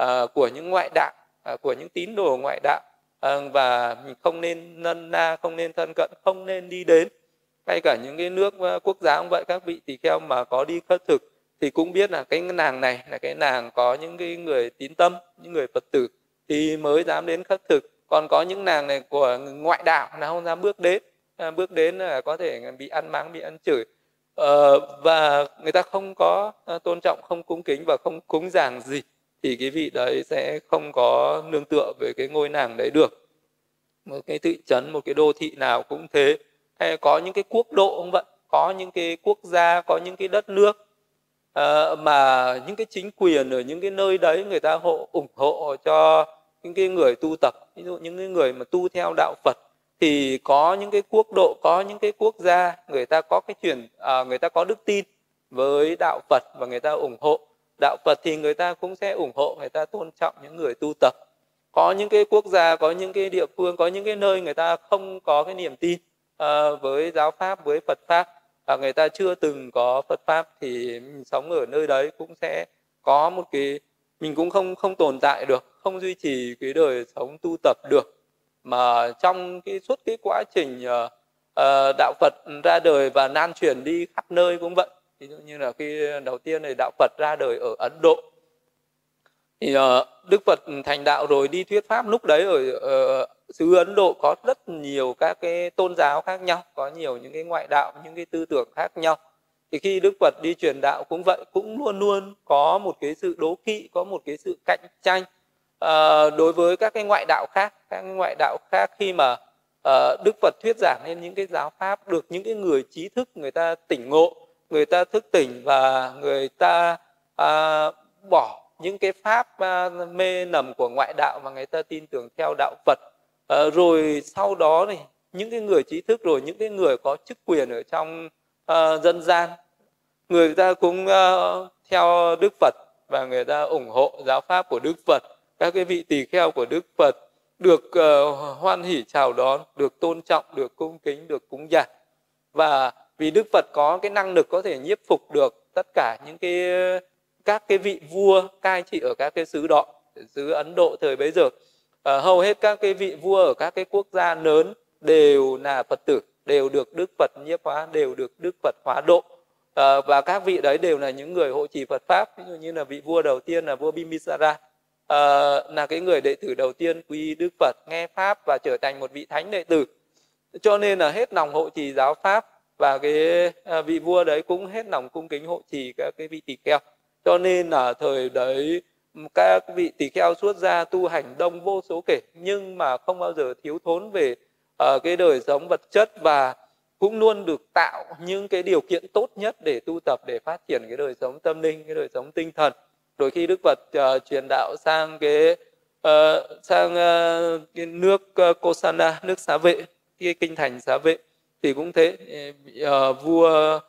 uh, của những ngoại đạo uh, của những tín đồ ngoại đạo. Uh, và mình không nên nân na không nên thân cận không nên đi đến ngay cả những cái nước ờ, quốc gia cũng vậy các vị tỳ kheo mà có đi khất thực thì cũng biết là cái nàng này là cái nàng có những cái người tín tâm những người phật tử thì mới dám đến khất thực. Còn có những nàng này của ngoại đạo là không dám bước đến à, bước đến là có thể bị ăn mắng bị ăn chửi. Ờ, và người ta không có ờ, tôn trọng không cung kính và không cúng dường gì thì cái vị đấy sẽ không có nương tựa với cái ngôi nàng đấy được. Một cái thị trấn một cái đô thị nào cũng thế hay có những cái quốc độ không vậy có những cái quốc gia có những cái đất nước uh, mà những cái chính quyền ở những cái nơi đấy người ta hộ ủng hộ cho những cái người tu tập ví dụ những cái người mà tu theo đạo Phật thì có những cái quốc độ có những cái quốc gia người ta có cái truyền à, người ta có đức tin với đạo Phật và người ta ủng hộ đạo Phật thì người ta cũng sẽ ủng hộ người ta tôn trọng những người tu tập có những cái quốc gia có những cái địa phương có những cái nơi người ta không có cái niềm tin Ờ, với giáo pháp với Phật pháp. Và người ta chưa từng có Phật pháp thì mình sống ở nơi đấy cũng sẽ có một cái mình cũng không không tồn tại được không duy trì cái đời sống tu tập được. Mà trong cái suốt cái quá trình uh, uh, đạo Phật ra đời và lan truyền đi khắp nơi cũng vậy. Ví dụ như là khi đầu tiên này đạo Phật ra đời ở Ấn Độ thì uh, Đức Phật thành đạo rồi đi thuyết pháp lúc đấy ở uh, ờ, xứ Ấn Độ có rất nhiều các cái tôn giáo khác nhau có nhiều những cái ngoại đạo những cái tư tưởng khác nhau. Thì khi Đức Phật đi truyền đạo cũng vậy cũng luôn luôn có một cái sự đố kỵ có một cái sự cạnh tranh uh, đối với các cái ngoại đạo khác. Các cái ngoại đạo khác khi mà uh, Đức Phật thuyết giảng lên những cái giáo pháp được những cái người trí thức người ta tỉnh ngộ người ta thức tỉnh và người ta à, bỏ những cái pháp à, mê nầm của ngoại đạo mà người ta tin tưởng theo đạo Phật. Ờ, rồi sau đó này những cái người trí thức rồi những cái người có chức quyền ở trong uh, dân gian người ta cũng uh, theo Đức Phật và người ta ủng hộ giáo pháp của Đức Phật. Các cái vị tỳ kheo của Đức Phật được uh, hoan hỷ chào đón được tôn trọng được cung kính được cúng dường. Và vì Đức Phật có cái năng lực có thể nhiếp phục được tất cả những cái các cái vị vua cai trị ở các cái xứ đó xứ Ấn Độ thời bấy giờ à, hầu hết các cái vị vua ở các cái quốc gia lớn đều là Phật tử đều được Đức Phật nhiếp hóa đều được Đức Phật hóa độ. À, và các vị đấy đều là những người hộ trì Phật pháp ví dụ như là vị vua đầu tiên là vua Bimbisara à, ờ, là cái người đệ tử đầu tiên quy Đức Phật nghe pháp và trở thành một vị thánh đệ tử. Cho nên là hết lòng hộ trì giáo pháp và cái vị vua đấy cũng hết lòng cung kính hộ trì các cái vị tỳ kheo cho nên là thời đấy các vị tỳ kheo xuất gia tu hành đông vô số kể nhưng mà không bao giờ thiếu thốn về uh, cái đời sống vật chất và cũng luôn được tạo những cái điều kiện tốt nhất để tu tập để phát triển cái đời sống tâm linh cái đời sống tinh thần. Đôi khi đức phật uh, truyền đạo sang cái uh, sang uh, cái nước uh, kosana nước xá vệ cái kinh thành xá vệ thì cũng thế uh, vua uh,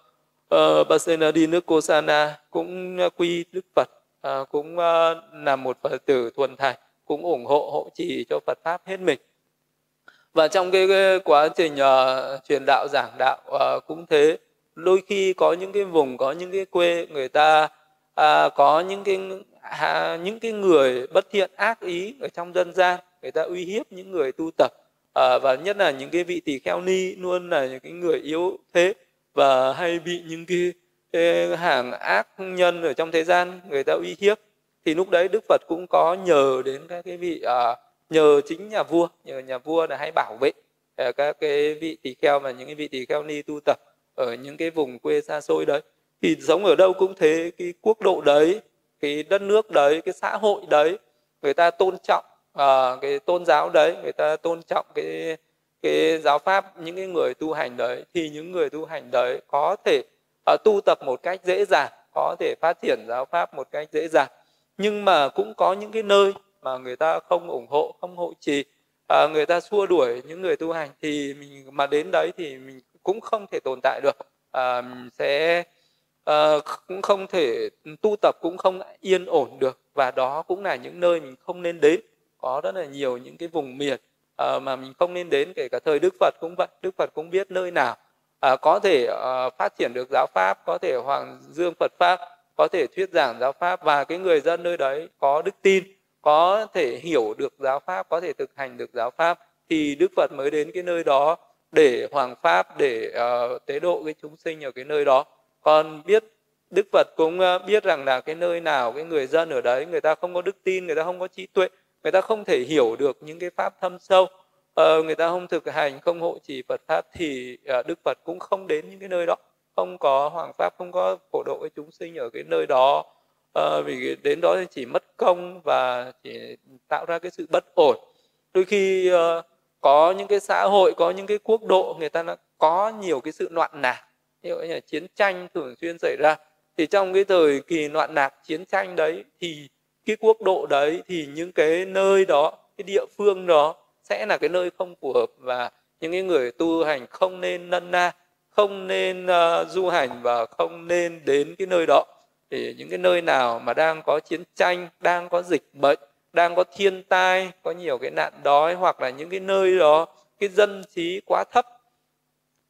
Ờ, Basena đi nước Kosana cũng ờ, quy Đức Phật uh, cũng uh, là một Phật tử thuần thành cũng ủng hộ hộ trì cho Phật pháp hết mình. Và trong cái, cái quá trình uh, truyền đạo giảng đạo uh, cũng thế. Đôi khi có những cái vùng có những cái quê người ta uh, có những cái uh, những cái người bất thiện ác ý ở trong dân gian người ta uy hiếp những người tu tập. Uh, và nhất là những cái vị tỳ kheo ni luôn là những cái người yếu thế và hay bị những cái, cái hàng ác nhân ở trong thế gian người ta uy hiếp. Thì lúc đấy đức phật cũng có nhờ đến các cái vị à, nhờ chính nhà vua nhờ nhà vua là hay bảo vệ à, các cái vị tỳ kheo và những cái vị tỳ kheo ni tu tập ở những cái vùng quê xa xôi đấy. Thì sống ở đâu cũng thế cái quốc độ đấy cái đất nước đấy cái xã hội đấy người ta tôn trọng à, cái tôn giáo đấy người ta tôn trọng cái cái giáo pháp những cái người tu hành đấy thì những người tu hành đấy có thể uh, tu tập một cách dễ dàng có thể phát triển giáo pháp một cách dễ dàng. Nhưng mà cũng có những cái nơi mà người ta không ủng hộ không hộ trì uh, người ta xua đuổi những người tu hành thì mình mà đến đấy thì mình cũng không thể tồn tại được. À, sẽ uh, cũng không thể tu tập cũng không yên ổn được. Và đó cũng là những nơi mình không nên đến. Có rất là nhiều những cái vùng miền uh, mà mình không nên đến kể cả thời Đức Phật cũng vậy Đức Phật cũng biết nơi nào. Uh, có thể uh, phát triển được giáo pháp có thể hoàng dương Phật pháp có thể thuyết giảng giáo pháp và cái người dân nơi đấy có đức tin có thể hiểu được giáo pháp có thể thực hành được giáo pháp thì Đức Phật mới đến cái nơi đó để hoàng pháp để uh, tế độ cái chúng sinh ở cái nơi đó. Còn biết Đức Phật cũng biết rằng là cái nơi nào cái người dân ở đấy người ta không có đức tin người ta không có trí tuệ người ta không thể hiểu được những cái pháp thâm sâu. Ờ, người ta không thực hành không hộ trì Phật pháp thì à, Đức Phật cũng không đến những cái nơi đó. Không có hoàng pháp không có phổ độ với chúng sinh ở cái nơi đó. Ờ, vì đến đó thì chỉ mất công và chỉ tạo ra cái sự bất ổn. Đôi khi uh, có những cái xã hội có những cái quốc độ người ta có nhiều cái sự loạn lạc như là chiến tranh thường xuyên xảy ra. Thì trong cái thời kỳ loạn nạc, chiến tranh đấy thì cái quốc độ đấy thì những cái nơi đó cái địa phương đó sẽ là cái nơi không phù hợp và những cái người tu hành không nên nân na không nên uh, du hành và không nên đến cái nơi đó. Để những cái nơi nào mà đang có chiến tranh đang có dịch bệnh đang có thiên tai có nhiều cái nạn đói hoặc là những cái nơi đó cái dân trí quá thấp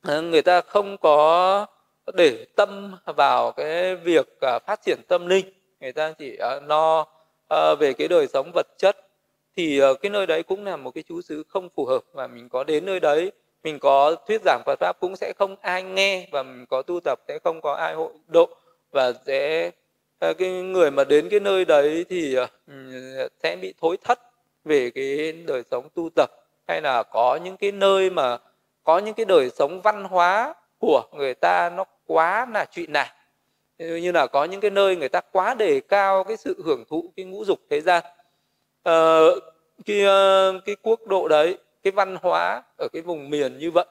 ờ, người ta không có để tâm vào cái việc ờ, phát triển tâm linh. Người ta chỉ uh, lo à, về cái đời sống vật chất thì ờ, cái nơi đấy cũng là một cái chú xứ không phù hợp và mình có đến nơi đấy mình có thuyết giảng Phật pháp cũng sẽ không ai nghe và mình có tu tập sẽ không có ai hội độ và sẽ ờ, cái người mà đến cái nơi đấy thì sẽ bị thối thất về cái đời sống tu tập hay là có những cái nơi mà có những cái đời sống văn hóa của người ta nó quá là chuyện này như là có những cái nơi người ta quá đề cao cái sự hưởng thụ cái ngũ dục thế gian. À, cái ờ, cái quốc độ đấy cái văn hóa ở cái vùng miền như vậy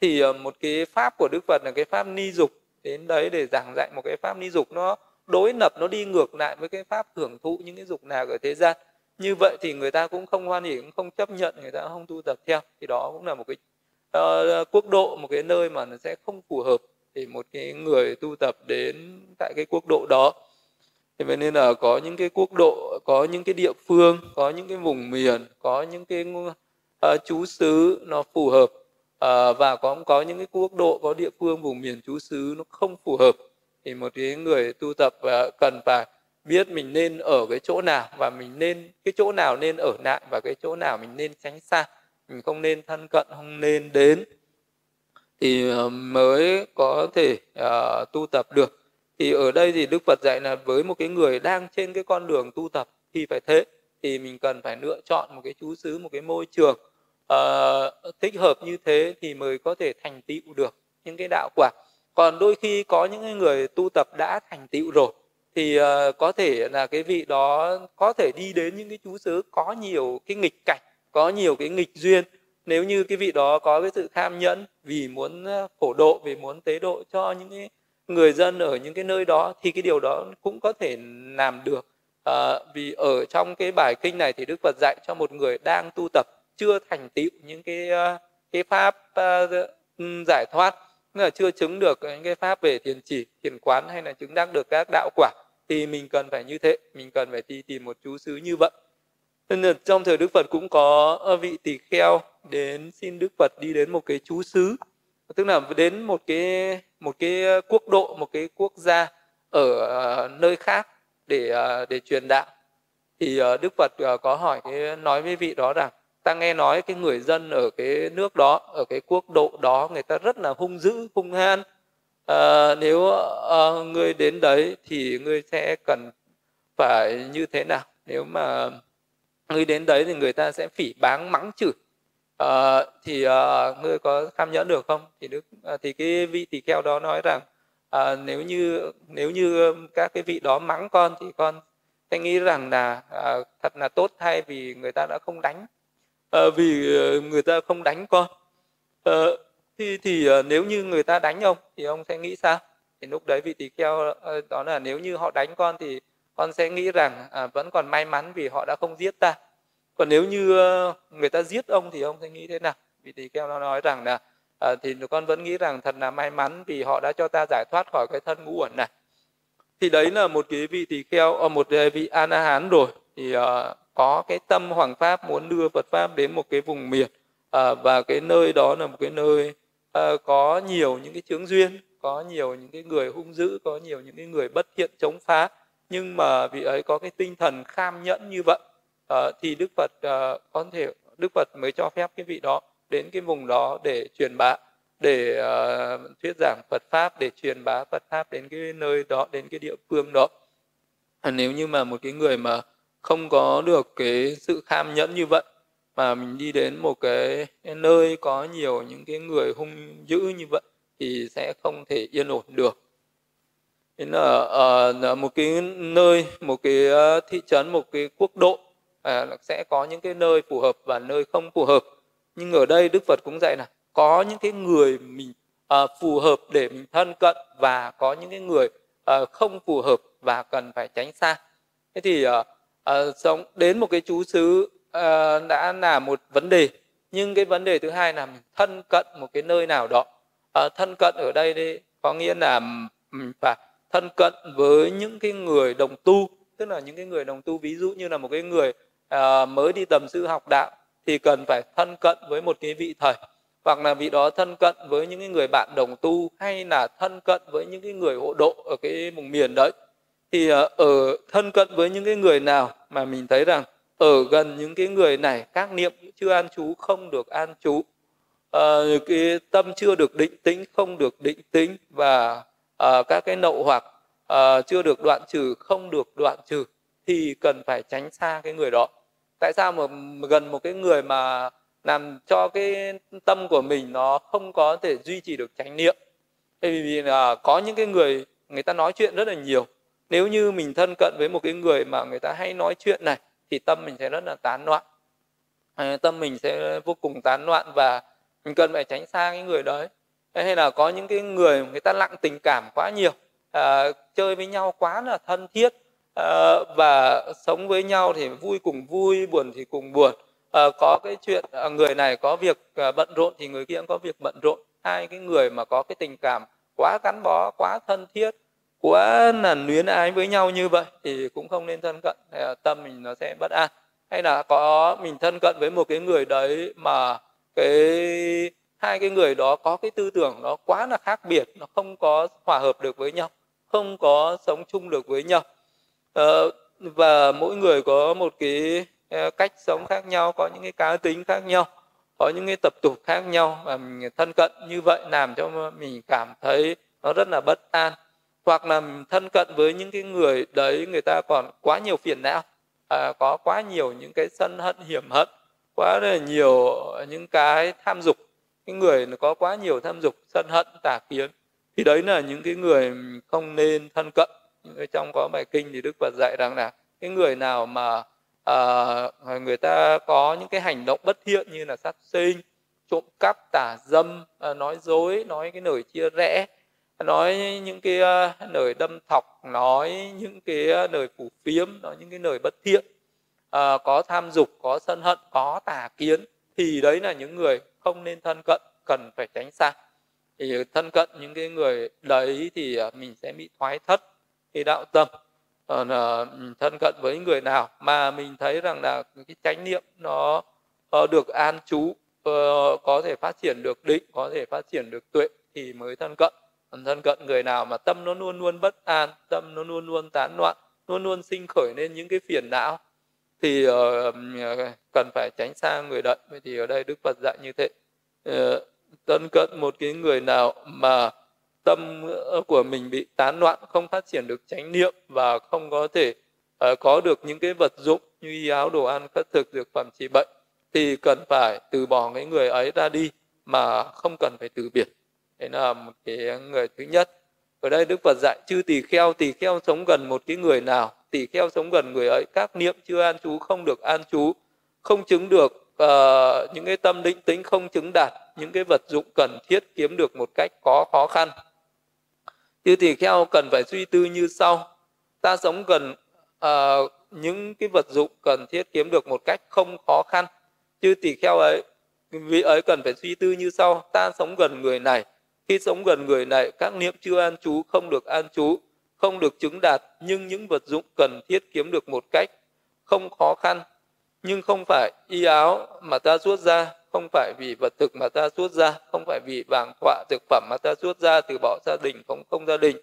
thì ờ, một cái pháp của đức phật là cái pháp ni dục. Đến đấy để giảng dạy một cái pháp ni dục nó đối lập nó đi ngược lại với cái pháp hưởng thụ những cái dục nào ở thế gian. Như vậy thì người ta cũng không hoan hỉ cũng không chấp nhận người ta không tu tập theo. Thì đó cũng là một cái uh, quốc độ một cái nơi mà nó sẽ không phù hợp thì một cái người tu tập đến tại cái quốc độ đó. Thì vậy nên là có những cái quốc độ có những cái địa phương có những cái vùng miền có những cái uh, chú xứ nó phù hợp uh, và có có những cái quốc độ có địa phương vùng miền chú xứ nó không phù hợp. Thì một cái người tu tập uh, cần phải biết mình nên ở cái chỗ nào và mình nên cái chỗ nào nên ở lại và cái chỗ nào mình nên tránh xa. Mình không nên thân cận không nên đến thì ờ, mới có thể uh, tu tập được. Thì ở đây thì đức phật dạy là với một cái người đang trên cái con đường tu tập thì phải thế. Thì mình cần phải lựa chọn một cái chú xứ một cái môi trường uh, thích hợp như thế thì mới có thể thành tựu được những cái đạo quả. Còn đôi khi có những người tu tập đã thành tựu rồi thì uh, có thể là cái vị đó có thể đi đến những cái chú xứ có nhiều cái nghịch cảnh có nhiều cái nghịch duyên nếu như cái vị đó có cái sự tham nhẫn vì muốn ờ, phổ độ vì muốn tế độ cho những cái người dân ở những cái nơi đó thì cái điều đó cũng có thể làm được. À, vì ở trong cái bài kinh này thì đức phật dạy cho một người đang tu tập chưa thành tựu những cái ờ, cái pháp uh, giải thoát tức là chưa chứng được những cái pháp về thiền chỉ thiền quán hay là chứng đắc được các đạo quả thì mình cần phải như thế mình cần phải đi tìm một chú xứ như vậy. Nên là trong thời đức phật cũng có vị tỳ kheo đến xin đức phật đi đến một cái chú xứ. Tức là đến một cái một cái quốc độ một cái quốc gia ở à, nơi khác để à, để truyền đạo. Thì à, đức phật có hỏi cái nói với vị đó rằng ta nghe nói cái người dân ở cái nước đó ở cái quốc độ đó người ta rất là hung dữ hung han à, nếu à, ngươi đến đấy thì ngươi sẽ cần phải như thế nào? Nếu mà ngươi đến đấy thì người ta sẽ phỉ báng mắng chửi à, thì à, ngươi có tham nhẫn được không? Thì đức à, thì cái vị tỳ kheo đó nói rằng à, nếu như nếu như các cái vị đó mắng con thì con sẽ nghĩ rằng là à, thật là tốt thay vì người ta đã không đánh. À, vì người ta không đánh con. À, thì thì à, nếu như người ta đánh ông thì ông sẽ nghĩ sao? Thì lúc đấy vị tỳ kheo đó là nếu như họ đánh con thì con sẽ nghĩ rằng à, vẫn còn may mắn vì họ đã không giết ta còn nếu như ờ, người ta giết ông thì ông sẽ nghĩ thế nào? Vị tỳ kheo nó nói rằng là à, thì con vẫn nghĩ rằng thật là may mắn vì họ đã cho ta giải thoát khỏi cái thân ngũ uẩn này. Thì đấy là một cái vị tỳ kheo ờ, một ờ, vị a la hán rồi. Thì uh, có cái tâm hoàng pháp muốn đưa phật pháp đến một cái vùng miền uh, và cái nơi đó là một cái nơi uh, có nhiều những cái chướng duyên có nhiều những cái người hung dữ có nhiều những cái người bất thiện chống phá. Nhưng mà vị ấy có cái tinh thần kham nhẫn như vậy uh, thì đức phật uh, có thể đức phật mới cho phép cái vị đó đến cái vùng đó để truyền bá để uh, thuyết giảng phật pháp để truyền bá phật pháp đến cái nơi đó đến cái địa phương đó. À, nếu như mà một cái người mà không có được cái sự kham nhẫn như vậy mà mình đi đến một cái nơi có nhiều những cái người hung dữ như vậy thì sẽ không thể yên ổn được. Nên là ở một cái nơi một cái thị trấn một cái quốc độ à, sẽ có những cái nơi phù hợp và nơi không phù hợp. Nhưng ở đây đức phật cũng dạy là có những cái người mình à, phù hợp để mình thân cận và có những cái người à, không phù hợp và cần phải tránh xa. Thế thì à, à, sống đến một cái chú xứ à, đã là một vấn đề. Nhưng cái vấn đề thứ hai là mình thân cận một cái nơi nào đó. À, thân cận ở đây đi có nghĩa là mình phải thân cận với những cái người đồng tu. Tức là những cái người đồng tu ví dụ như là một cái người à, mới đi tầm sư học đạo thì cần phải thân cận với một cái vị thầy hoặc là vị đó thân cận với những cái người bạn đồng tu hay là thân cận với những cái người hộ độ ở cái vùng miền đấy. Thì à, ở thân cận với những cái người nào mà mình thấy rằng ở gần những cái người này các niệm chưa an trú không được an trú à, cái tâm chưa được định tĩnh không được định tĩnh và à, các cái nậu hoặc à, chưa được đoạn trừ không được đoạn trừ thì cần phải tránh xa cái người đó. Tại sao mà gần một cái người mà làm cho cái tâm của mình nó không có thể duy trì được chánh niệm? Bởi vì là có những cái người người ta nói chuyện rất là nhiều. Nếu như mình thân cận với một cái người mà người ta hay nói chuyện này thì tâm mình sẽ rất là tán loạn. À, tâm mình sẽ vô cùng tán loạn và mình cần phải tránh xa cái người đấy. Hay là có những cái người người ta lặng tình cảm quá nhiều. À, chơi với nhau quá là thân thiết à, và sống với nhau thì vui cùng vui buồn thì cùng buồn. À, có cái chuyện à, người này có việc à, bận rộn thì người kia cũng có việc bận rộn. Hai cái người mà có cái tình cảm quá gắn bó quá thân thiết quá là luyến ái với nhau như vậy thì cũng không nên thân cận. Tâm mình nó sẽ bất an. Hay là có mình thân cận với một cái người đấy mà cái hai cái người đó có cái tư tưởng nó quá là khác biệt nó không có hòa hợp được với nhau không có sống chung được với nhau. Ờ, và mỗi người có một cái ờ, cách sống khác nhau có những cái cá tính khác nhau có những cái tập tục khác nhau và mình thân cận như vậy làm cho mình cảm thấy nó rất là bất an. Hoặc là thân cận với những cái người đấy người ta còn quá nhiều phiền não à, có quá nhiều những cái sân hận hiểm hận quá là nhiều những cái tham dục. Cái người có quá nhiều tham dục sân hận tà kiến thì đấy là những cái người không nên thân cận trong có bài kinh thì đức phật dạy rằng là cái người nào mà à, người ta có những cái hành động bất thiện như là sát sinh trộm cắp tà dâm à, nói dối nói cái lời chia rẽ nói những cái uh, lời đâm thọc nói những cái uh, lời phủ phiếm nói những cái lời bất thiện uh, có tham dục có sân hận có tà kiến thì đấy là những người không nên thân cận cần phải tránh xa. Thì thân cận những cái người đấy thì mình sẽ bị thoái thất cái đạo tâm, còn ờ, thân cận với người nào mà mình thấy rằng là cái chánh niệm nó ờ, được an trú ờ, có thể phát triển được định, có thể phát triển được tuệ thì mới thân cận. Thân cận người nào mà tâm nó luôn luôn bất an, tâm nó luôn luôn tán loạn, luôn luôn sinh khởi lên những cái phiền não thì cần phải tránh xa người đấy vậy thì ở đây đức phật dạy như thế thân cận một cái người nào mà tâm của mình bị tán loạn không phát triển được chánh niệm và không có thể uh, có được những cái vật dụng như y áo đồ ăn khất thực dược phẩm trị bệnh thì cần phải từ bỏ cái người ấy ra đi mà không cần phải từ biệt. Đấy là một cái người thứ nhất. Ở đây đức phật dạy chư tỳ kheo tỳ kheo sống gần một cái người nào? Tỳ kheo sống gần người ấy các niệm chưa an trú không được an trú không chứng được uh, những cái tâm định tính không chứng đạt những cái vật dụng cần thiết kiếm được một cách có khó khăn chư tỳ kheo cần phải suy tư như sau. Ta sống gần uh, những cái vật dụng cần thiết kiếm được một cách không khó khăn. Chư tỳ kheo ấy vị ấy cần phải suy tư như sau. Ta sống gần người này. Khi sống gần người này, các niệm chưa an trú không được an trú, không được chứng đạt, nhưng những vật dụng cần thiết kiếm được một cách không khó khăn, nhưng không phải y áo mà ta rút ra, không phải vì vật thực mà ta xuất ra, không phải vì vàng họa thực phẩm mà ta xuất ra từ bỏ gia đình không không gia đình.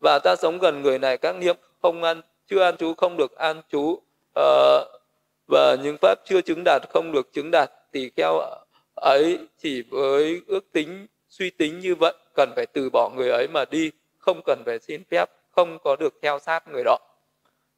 Và ta sống gần người này các niệm không ăn chưa an trú không được an trú uh, ờ, và những pháp chưa chứng đạt không được chứng đạt tỳ kheo ấy chỉ với ước tính suy tính như vậy cần phải từ bỏ người ấy mà đi không cần phải xin phép không có được theo sát người đó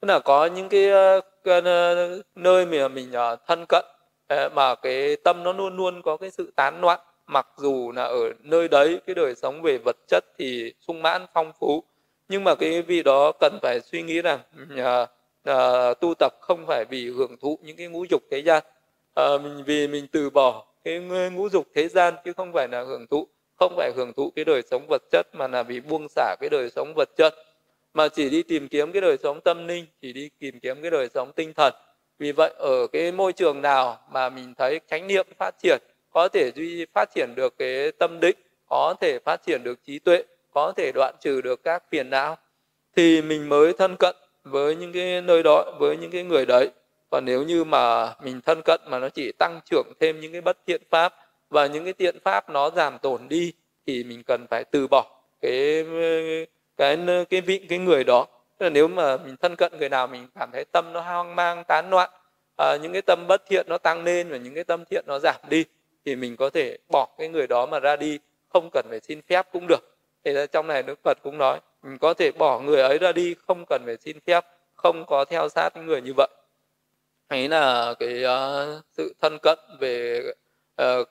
tức là có những cái, ờ, cái ờ, nơi mà mình thân cận Ờ, mà cái tâm nó luôn luôn có cái sự tán loạn. Mặc dù là ở nơi đấy cái đời sống về vật chất thì sung mãn phong phú. Nhưng mà cái vị đó cần phải suy nghĩ rằng à, à, tu tập không phải vì hưởng thụ những cái ngũ dục thế gian. À, mình vì mình từ bỏ cái ngũ dục thế gian chứ không phải là hưởng thụ không phải hưởng thụ cái đời sống vật chất mà là vì buông xả cái đời sống vật chất. Mà chỉ đi tìm kiếm cái đời sống tâm linh chỉ đi tìm kiếm cái đời sống tinh thần vì vậy, ở cái môi trường nào mà mình thấy chánh niệm phát triển có thể duy phát triển được cái tâm định, có thể phát triển được trí tuệ, có thể đoạn trừ được các phiền não, thì mình mới thân cận với những cái nơi đó, với những cái người đấy. Còn nếu như mà mình thân cận mà nó chỉ tăng trưởng thêm những cái bất thiện pháp và những cái tiện pháp nó giảm tổn đi, thì mình cần phải từ bỏ cái cái cái vị, cái người đó. Tức là nếu mà mình thân cận người nào mình cảm thấy tâm nó hoang mang tán loạn à, những cái tâm bất thiện nó tăng lên và những cái tâm thiện nó giảm đi thì mình có thể bỏ cái người đó mà ra đi không cần phải xin phép cũng được. Thì trong này đức phật cũng nói mình có thể bỏ người ấy ra đi không cần phải xin phép không có theo sát người như vậy. Ấy là cái uh, sự thân cận về uh,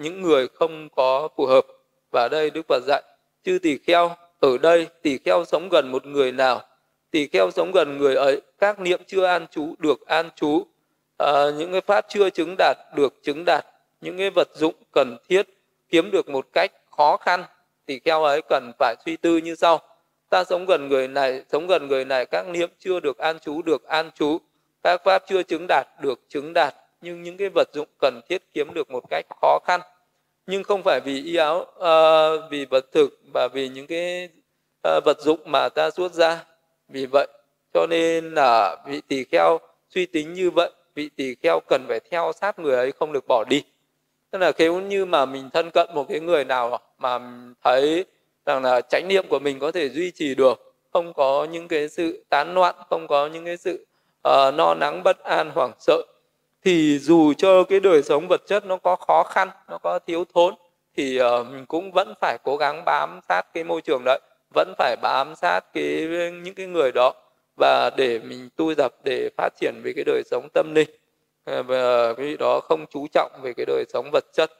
những người không có phù hợp. Và đây đức phật dạy chư tỳ kheo ở đây tỳ kheo sống gần một người nào tỳ kheo sống gần người ấy các niệm chưa an trú được an trú. À, những cái pháp chưa chứng đạt được chứng đạt. Những cái vật dụng cần thiết kiếm được một cách khó khăn. Tỳ kheo ấy cần phải suy tư như sau. Ta sống gần người này sống gần người này các niệm chưa được an trú được an trú. Các pháp chưa chứng đạt được chứng đạt. Nhưng những cái vật dụng cần thiết kiếm được một cách khó khăn. Nhưng không phải vì y áo uh, vì vật thực và vì những cái uh, vật dụng mà ta xuất ra vì vậy cho nên là vị tỳ kheo suy tính như vậy vị tỳ kheo cần phải theo sát người ấy không được bỏ đi. Tức là nếu như mà mình thân cận một cái người nào mà thấy rằng là chánh niệm của mình có thể duy trì được không có những cái sự tán loạn không có những cái sự uh, no nắng bất an hoảng sợ thì dù cho cái đời sống vật chất nó có khó khăn nó có thiếu thốn thì uh, mình cũng vẫn phải cố gắng bám sát cái môi trường đấy vẫn phải bám sát cái những cái người đó và để mình tu tập để phát triển về cái đời sống tâm linh. Ờ, và cái đó không chú trọng về cái đời sống vật chất.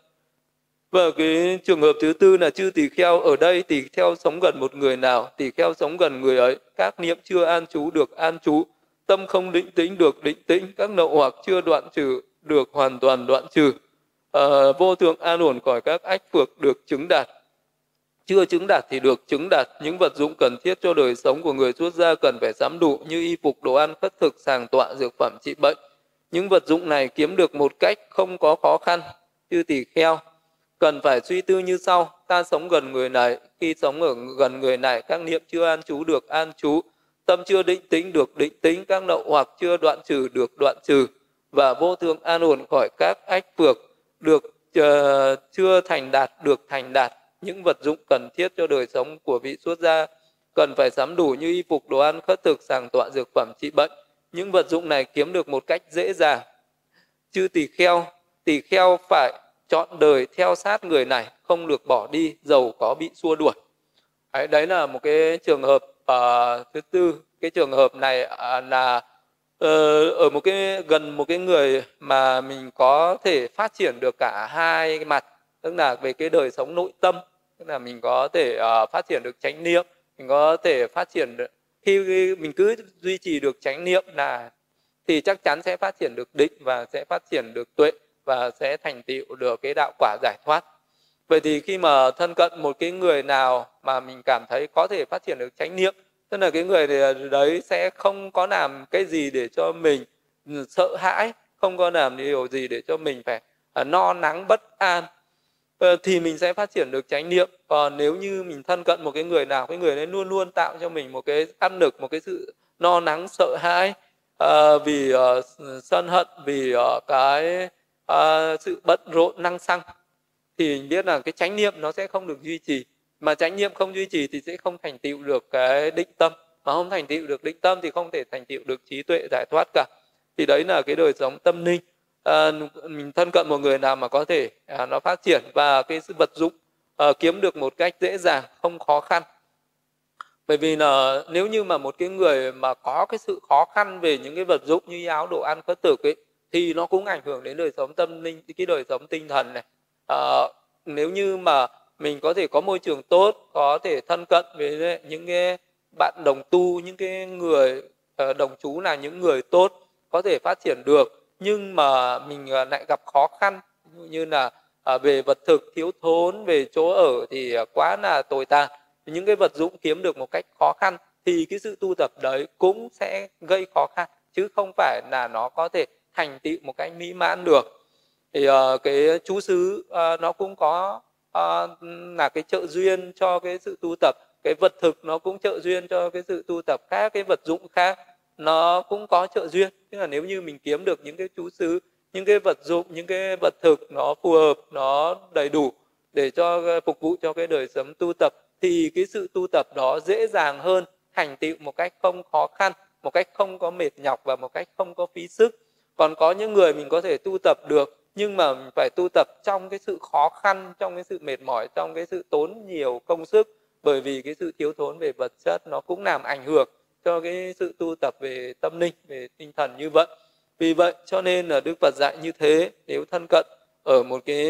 Và cái trường hợp thứ tư là chư tỳ kheo ở đây tỳ kheo sống gần một người nào tỳ kheo sống gần người ấy các niệm chưa an trú được an trú tâm không định tĩnh được định tĩnh các nậu hoặc chưa đoạn trừ được hoàn toàn đoạn trừ. À, vô thượng an ổn khỏi các ách phược được chứng đạt chưa chứng đạt thì được chứng đạt những vật dụng cần thiết cho đời sống của người xuất gia cần phải sắm đủ như y phục đồ ăn khất thực sàng tọa dược phẩm trị bệnh. Những vật dụng này kiếm được một cách không có khó khăn như tỳ kheo. Cần phải suy tư như sau ta sống gần người này khi sống ở gần người này các niệm chưa an trú được an trú tâm chưa định tính được định tính các nậu hoặc chưa đoạn trừ được đoạn trừ và vô thường an ổn khỏi các ách phược được uh, chưa thành đạt được thành đạt những vật dụng cần thiết cho đời sống của vị xuất gia cần phải sắm đủ như y phục đồ ăn khất thực sàng tọa dược phẩm trị bệnh. Những vật dụng này kiếm được một cách dễ dàng. Chư tỳ kheo tỳ kheo phải chọn đời theo sát người này không được bỏ đi giàu có bị xua đuổi. Đấy, đấy là một cái trường hợp uh, thứ tư. Cái trường hợp này uh, là uh, ở một cái gần một cái người mà mình có thể phát triển được cả hai mặt. Tức là về cái đời sống nội tâm tức là mình có thể uh, phát triển được chánh niệm mình có thể phát triển được khi mình cứ duy trì được chánh niệm là thì chắc chắn sẽ phát triển được định và sẽ phát triển được tuệ và sẽ thành tựu được cái đạo quả giải thoát. Vậy thì khi mà thân cận một cái người nào mà mình cảm thấy có thể phát triển được chánh niệm tức là cái người đấy sẽ không có làm cái gì để cho mình ừ, sợ hãi không có làm điều gì để cho mình phải à, no nắng bất an Ờ, thì mình sẽ phát triển được chánh niệm. Còn nếu như mình thân cận một cái người nào cái người đấy luôn luôn tạo cho mình một cái áp lực một cái sự no nắng sợ hãi uh, vì uh, sân hận vì uh, cái uh, sự bận rộn năng xăng thì mình biết là cái chánh niệm nó sẽ không được duy trì. Mà chánh niệm không duy trì thì sẽ không thành tựu được cái định tâm. Mà không thành tựu được định tâm thì không thể thành tựu được trí tuệ giải thoát cả. Thì đấy là cái đời sống tâm linh à, mình thân cận một người nào mà có thể à, nó phát triển và cái sự vật dụng à, kiếm được một cách dễ dàng không khó khăn. Bởi vì là nếu như mà một cái người mà có cái sự khó khăn về những cái vật dụng như áo đồ ăn khất thực ấy thì nó cũng ảnh hưởng đến đời sống tâm linh cái đời sống tinh thần này. À, nếu như mà mình có thể có môi trường tốt có thể thân cận với những cái bạn đồng tu những cái người đồng chú là những người tốt có thể phát triển được nhưng mà mình à, lại gặp khó khăn. Như là à, về vật thực thiếu thốn về chỗ ở thì à, quá là tồi tàn. Những cái vật dụng kiếm được một cách khó khăn thì cái sự tu tập đấy cũng sẽ gây khó khăn chứ không phải là nó có thể thành tựu một cách mỹ mãn được. Thì uh, cái chú xứ uh, nó cũng có uh, là cái trợ duyên cho cái sự tu tập. Cái vật thực nó cũng trợ duyên cho cái sự tu tập khác cái vật dụng khác nó cũng có trợ duyên. Tức là nếu như mình kiếm được những cái chú xứ, những cái vật dụng, những cái vật thực nó phù hợp, nó đầy đủ để cho ờ, phục vụ cho cái đời sống tu tập, thì cái sự tu tập đó dễ dàng hơn thành tựu một cách không khó khăn, một cách không có mệt nhọc và một cách không có phí sức. Còn có những người mình có thể tu tập được, nhưng mà phải tu tập trong cái sự khó khăn, trong cái sự mệt mỏi, trong cái sự tốn nhiều công sức, bởi vì cái sự thiếu thốn về vật chất nó cũng làm ảnh hưởng cho cái sự tu tập về tâm linh, về tinh thần như vậy. Vì vậy cho nên là đức phật dạy như thế, nếu thân cận ở một cái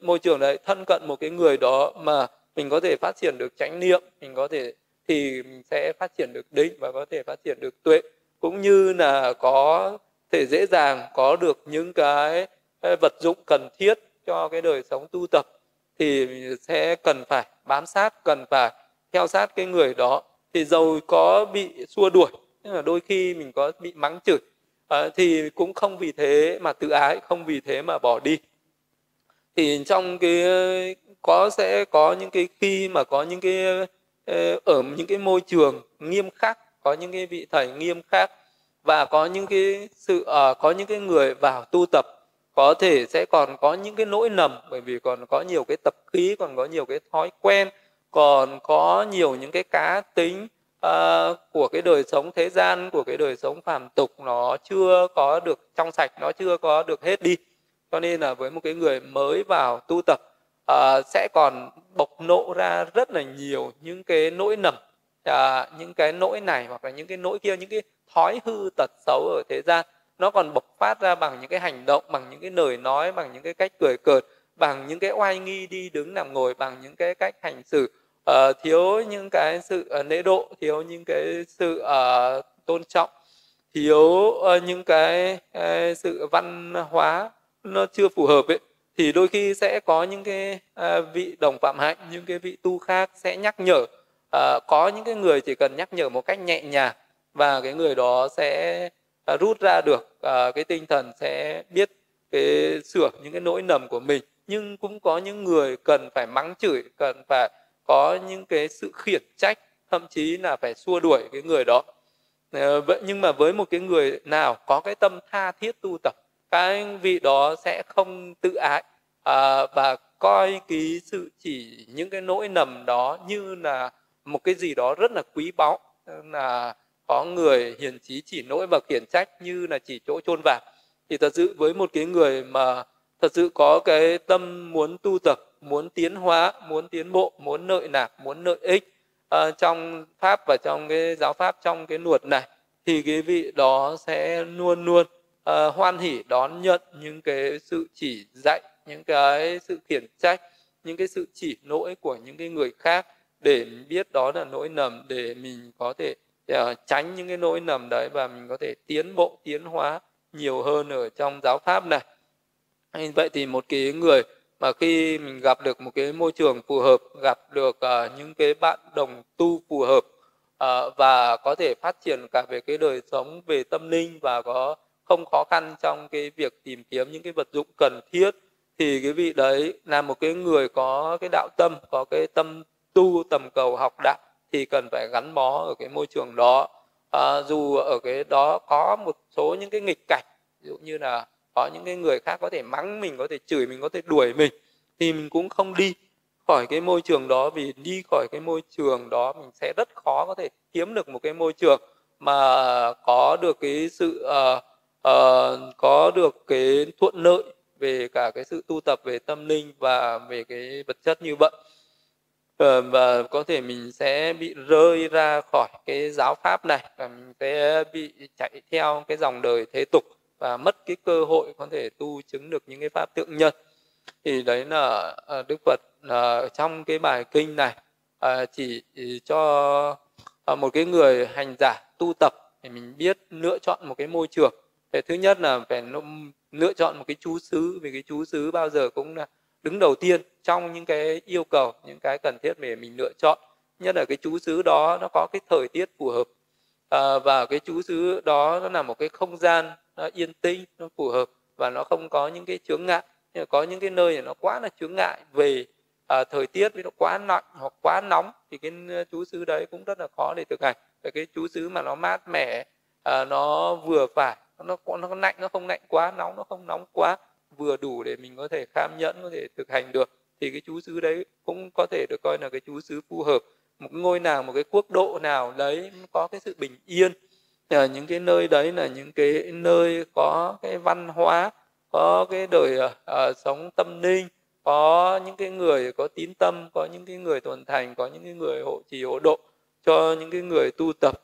môi trường đấy, thân cận một cái người đó mà mình có thể phát triển được chánh niệm, mình có thể thì mình sẽ phát triển được định và có thể phát triển được tuệ. Cũng như là có thể dễ dàng có được những cái ờ, vật dụng cần thiết cho cái đời sống tu tập, thì sẽ cần phải bám sát, cần phải theo sát cái người đó thì dầu có bị xua đuổi tức là đôi khi mình có bị mắng chửi à, thì cũng không vì thế mà tự ái không vì thế mà bỏ đi. Thì trong cái có sẽ có những cái khi mà có những cái ờ, ở những cái môi trường nghiêm khắc có những cái vị thầy nghiêm khắc và có những cái sự uh, có những cái người vào tu tập có thể sẽ còn có những cái nỗi nầm bởi vì còn có nhiều cái tập khí còn có nhiều cái thói quen còn có nhiều những cái cá tính uh, của cái đời sống thế gian của cái đời sống phàm tục nó chưa có được trong sạch nó chưa có được hết đi cho nên là với một cái người mới vào tu tập uh, sẽ còn bộc nộ ra rất là nhiều những cái nỗi nầm uh, những cái nỗi này hoặc là những cái nỗi kia những cái thói hư tật xấu ở thế gian nó còn bộc phát ra bằng những cái hành động bằng những cái lời nói bằng những cái cách cười cợt bằng những cái oai nghi đi đứng nằm ngồi bằng những cái cách hành xử uh, thiếu những cái sự uh, lễ độ thiếu những cái sự uh, tôn trọng thiếu uh, những cái uh, sự văn hóa nó chưa phù hợp ấy thì đôi khi sẽ có những cái uh, vị đồng phạm hạnh những cái vị tu khác sẽ nhắc nhở. Uh, có những cái người chỉ cần nhắc nhở một cách nhẹ nhàng và cái người đó sẽ uh, rút ra được uh, cái tinh thần sẽ biết cái sửa những cái nỗi nầm của mình. Nhưng cũng có những người cần phải mắng chửi cần phải có những cái sự khiển trách thậm chí là phải xua đuổi cái người đó. Ờ, vậy nhưng mà với một cái người nào có cái tâm tha thiết tu tập cái vị đó sẽ không tự ái. À, và coi cái sự chỉ những cái nỗi nầm đó như là một cái gì đó rất là quý báu là có người hiền trí chỉ nỗi và khiển trách như là chỉ chỗ chôn vàng. Thì thật sự với một cái người mà thật sự có cái tâm muốn tu tập muốn tiến hóa muốn tiến bộ muốn lợi nạp muốn lợi ích uh, trong pháp và trong cái giáo pháp trong cái luật này thì cái vị đó sẽ luôn luôn uh, hoan hỉ đón nhận những cái sự chỉ dạy những cái sự khiển trách những cái sự chỉ lỗi của những cái người khác để biết đó là lỗi nầm để mình có thể uh, tránh những cái lỗi nầm đấy và mình có thể tiến bộ tiến hóa nhiều hơn ở trong giáo pháp này. Vậy thì một cái người mà khi mình gặp được một cái môi trường phù hợp gặp được uh, những cái bạn đồng tu phù hợp uh, và có thể phát triển cả về cái đời sống về tâm linh và có không khó khăn trong cái việc tìm kiếm những cái vật dụng cần thiết thì cái vị đấy là một cái người có cái đạo tâm có cái tâm tu tầm cầu học đạo thì cần phải gắn bó ở cái môi trường đó. À, dù ở cái đó có một số những cái nghịch cảnh ví dụ như là có những cái người khác có thể mắng mình có thể chửi mình có thể đuổi mình thì mình cũng không đi khỏi cái môi trường đó vì đi khỏi cái môi trường đó mình sẽ rất khó có thể kiếm được một cái môi trường mà có được cái sự uh, uh, có được cái thuận lợi về cả cái sự tu tập về tâm linh và về cái vật chất như vậy. Uh, và có thể mình sẽ bị rơi ra khỏi cái giáo pháp này và mình sẽ bị chạy theo cái dòng đời thế tục và mất cái cơ hội có thể tu chứng được những cái pháp tượng nhân thì đấy là à, đức phật à, trong cái bài kinh này à, chỉ cho một cái người hành giả tu tập thì mình biết lựa chọn một cái môi trường. Thì thứ nhất là phải lựa chọn một cái chú xứ vì cái chú xứ bao giờ cũng là đứng đầu tiên trong những cái yêu cầu những cái cần thiết để mình lựa chọn. Nhất là cái chú xứ đó nó có cái thời tiết phù hợp à, và cái chú xứ đó nó là một cái không gian nó yên tĩnh nó phù hợp và nó không có những cái chướng ngại. Nhưng có những cái nơi nó quá là chướng ngại về à, thời tiết với nó quá lạnh hoặc quá nóng thì cái ờ, chú xứ đấy cũng rất là khó để thực hành. Và cái chú xứ mà nó mát mẻ à, nó vừa phải nó nó lạnh nó không lạnh quá nóng nó không nóng quá vừa đủ để mình có thể kham nhẫn có thể thực hành được thì cái chú xứ đấy cũng có thể được coi là cái chú xứ phù hợp. Một ngôi nào một cái quốc độ nào đấy có cái sự bình yên ở những cái nơi đấy là những cái nơi có cái văn hóa có cái đời uh, sống tâm linh có những cái người có tín tâm có những cái người tuần thành có những cái người hộ trì hộ độ cho những cái người tu tập.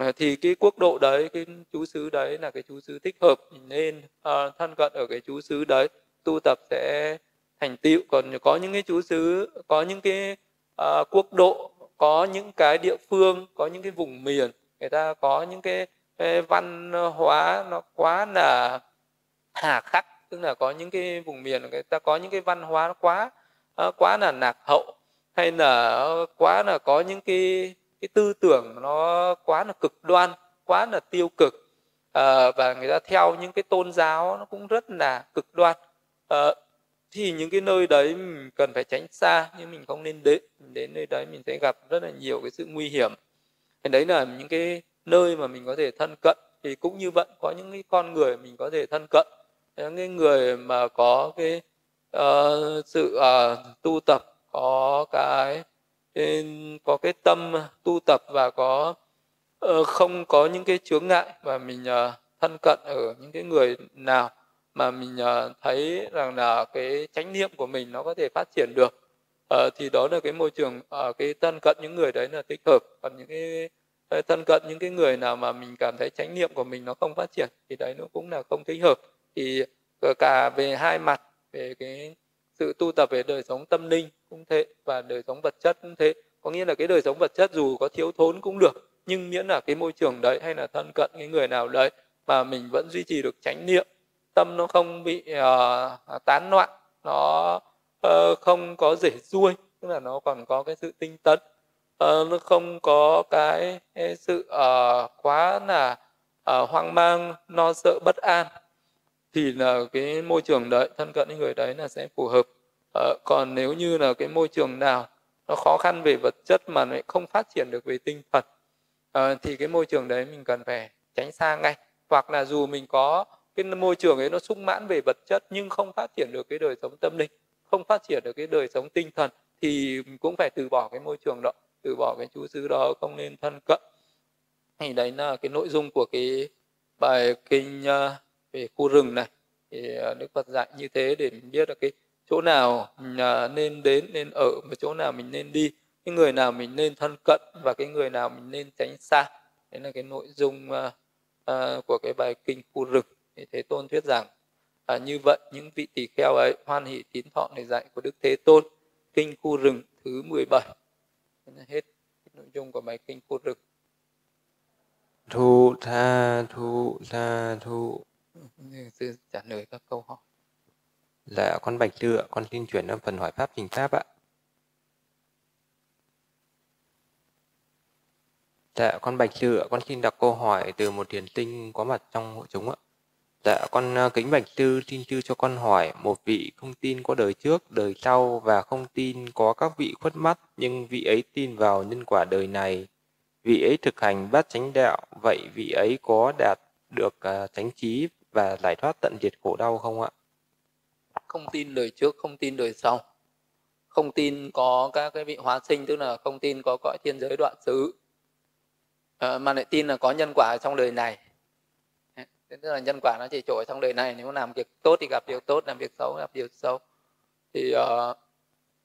Uh, thì cái quốc độ đấy cái chú xứ đấy là cái chú xứ thích hợp nên uh, thân cận ở cái chú xứ đấy tu tập sẽ thành tựu. Còn có những cái chú xứ có những cái uh, quốc độ có những cái địa phương có những cái vùng miền người ta có những cái, cái văn hóa nó quá là hà khắc tức là có những cái vùng miền người ta có những cái văn hóa nó quá ờ, quá là lạc hậu hay là quá là có những cái cái tư tưởng nó quá là cực đoan quá là tiêu cực à, và người ta theo những cái tôn giáo nó cũng rất là cực đoan. À, thì những cái nơi đấy mình cần phải tránh xa nhưng mình không nên đến đến nơi đấy mình sẽ gặp rất là nhiều cái sự nguy hiểm thì đấy là những cái nơi mà mình có thể thân cận thì cũng như vậy có những cái con người mình có thể thân cận. Những cái người mà có cái uh, sự uh, tu tập có cái có cái tâm tu tập và có uh, không có những cái chướng ngại và mình uh, thân cận ở những cái người nào mà mình uh, thấy rằng là cái chánh niệm của mình nó có thể phát triển được uh, thì đó là cái môi trường uh, cái thân cận những người đấy là thích hợp. Còn những cái ờ, thân cận những cái người nào mà mình cảm thấy chánh niệm của mình nó không phát triển thì đấy nó cũng là không thích hợp. Thì cả về hai mặt về cái sự tu tập về đời sống tâm linh cũng thế và đời sống vật chất cũng thế. Có nghĩa là cái đời sống vật chất dù có thiếu thốn cũng được nhưng miễn là cái môi trường đấy hay là thân cận cái người nào đấy mà mình vẫn duy trì được chánh niệm tâm nó không bị uh, tán loạn nó uh, không có rể ruôi tức là nó còn có cái sự tinh tấn. Uh, nó không có cái, cái sự uh, quá là uh, hoang mang lo sợ bất an. Thì là cái môi trường đấy thân cận với người đấy là sẽ phù hợp. Uh, còn nếu như là cái môi trường nào nó khó khăn về vật chất mà lại không phát triển được về tinh thần uh, thì cái môi trường đấy mình cần phải tránh xa ngay. Hoặc là dù mình có cái môi trường ấy nó sung mãn về vật chất nhưng không phát triển được cái đời sống tâm linh không phát triển được cái đời sống tinh thần thì cũng phải từ bỏ cái môi trường đó từ bỏ cái chú xứ đó không nên thân cận. Thì đấy là cái nội dung của cái bài kinh à, về khu rừng này. Thì à, đức phật dạy như thế để mình biết là cái chỗ nào à, nên đến nên ở và chỗ nào mình nên đi cái người nào mình nên thân cận và cái người nào mình nên tránh xa. Đấy là cái nội dung uh, uh, của cái bài kinh khu rừng. Thì thế tôn thuyết rằng à, như vậy những vị tỳ kheo ấy hoan hỷ tín thọ lời dạy của đức thế tôn kinh khu rừng thứ 17 hết nội dung của bài kinh khu rừng. Thu tha thu tha thu. Sư trả lời các câu hỏi. Dạ con bạch lựa con xin chuyển sang phần hỏi pháp trình pháp ạ. Dạ con bạch lựa con xin đặt câu hỏi từ một thiền tinh có mặt trong hội chúng ạ Dạ, con ờ, kính bạch sư xin sư cho con hỏi, một vị không tin có đời trước, đời sau và không tin có các vị khuất mắt, nhưng vị ấy tin vào nhân quả đời này. Vị ấy thực hành bát chánh đạo, vậy vị ấy có đạt được ờ, chánh trí và giải thoát tận diệt khổ đau không ạ? Không tin đời trước, không tin đời sau. Không tin có các cái vị hóa sinh, tức là không tin có cõi thiên giới đoạn xứ. À, mà lại tin là có nhân quả trong đời này thế tức là nhân quả nó chỉ trội trong đời này nếu làm việc tốt thì gặp điều tốt làm việc xấu gặp điều xấu. Thì uh,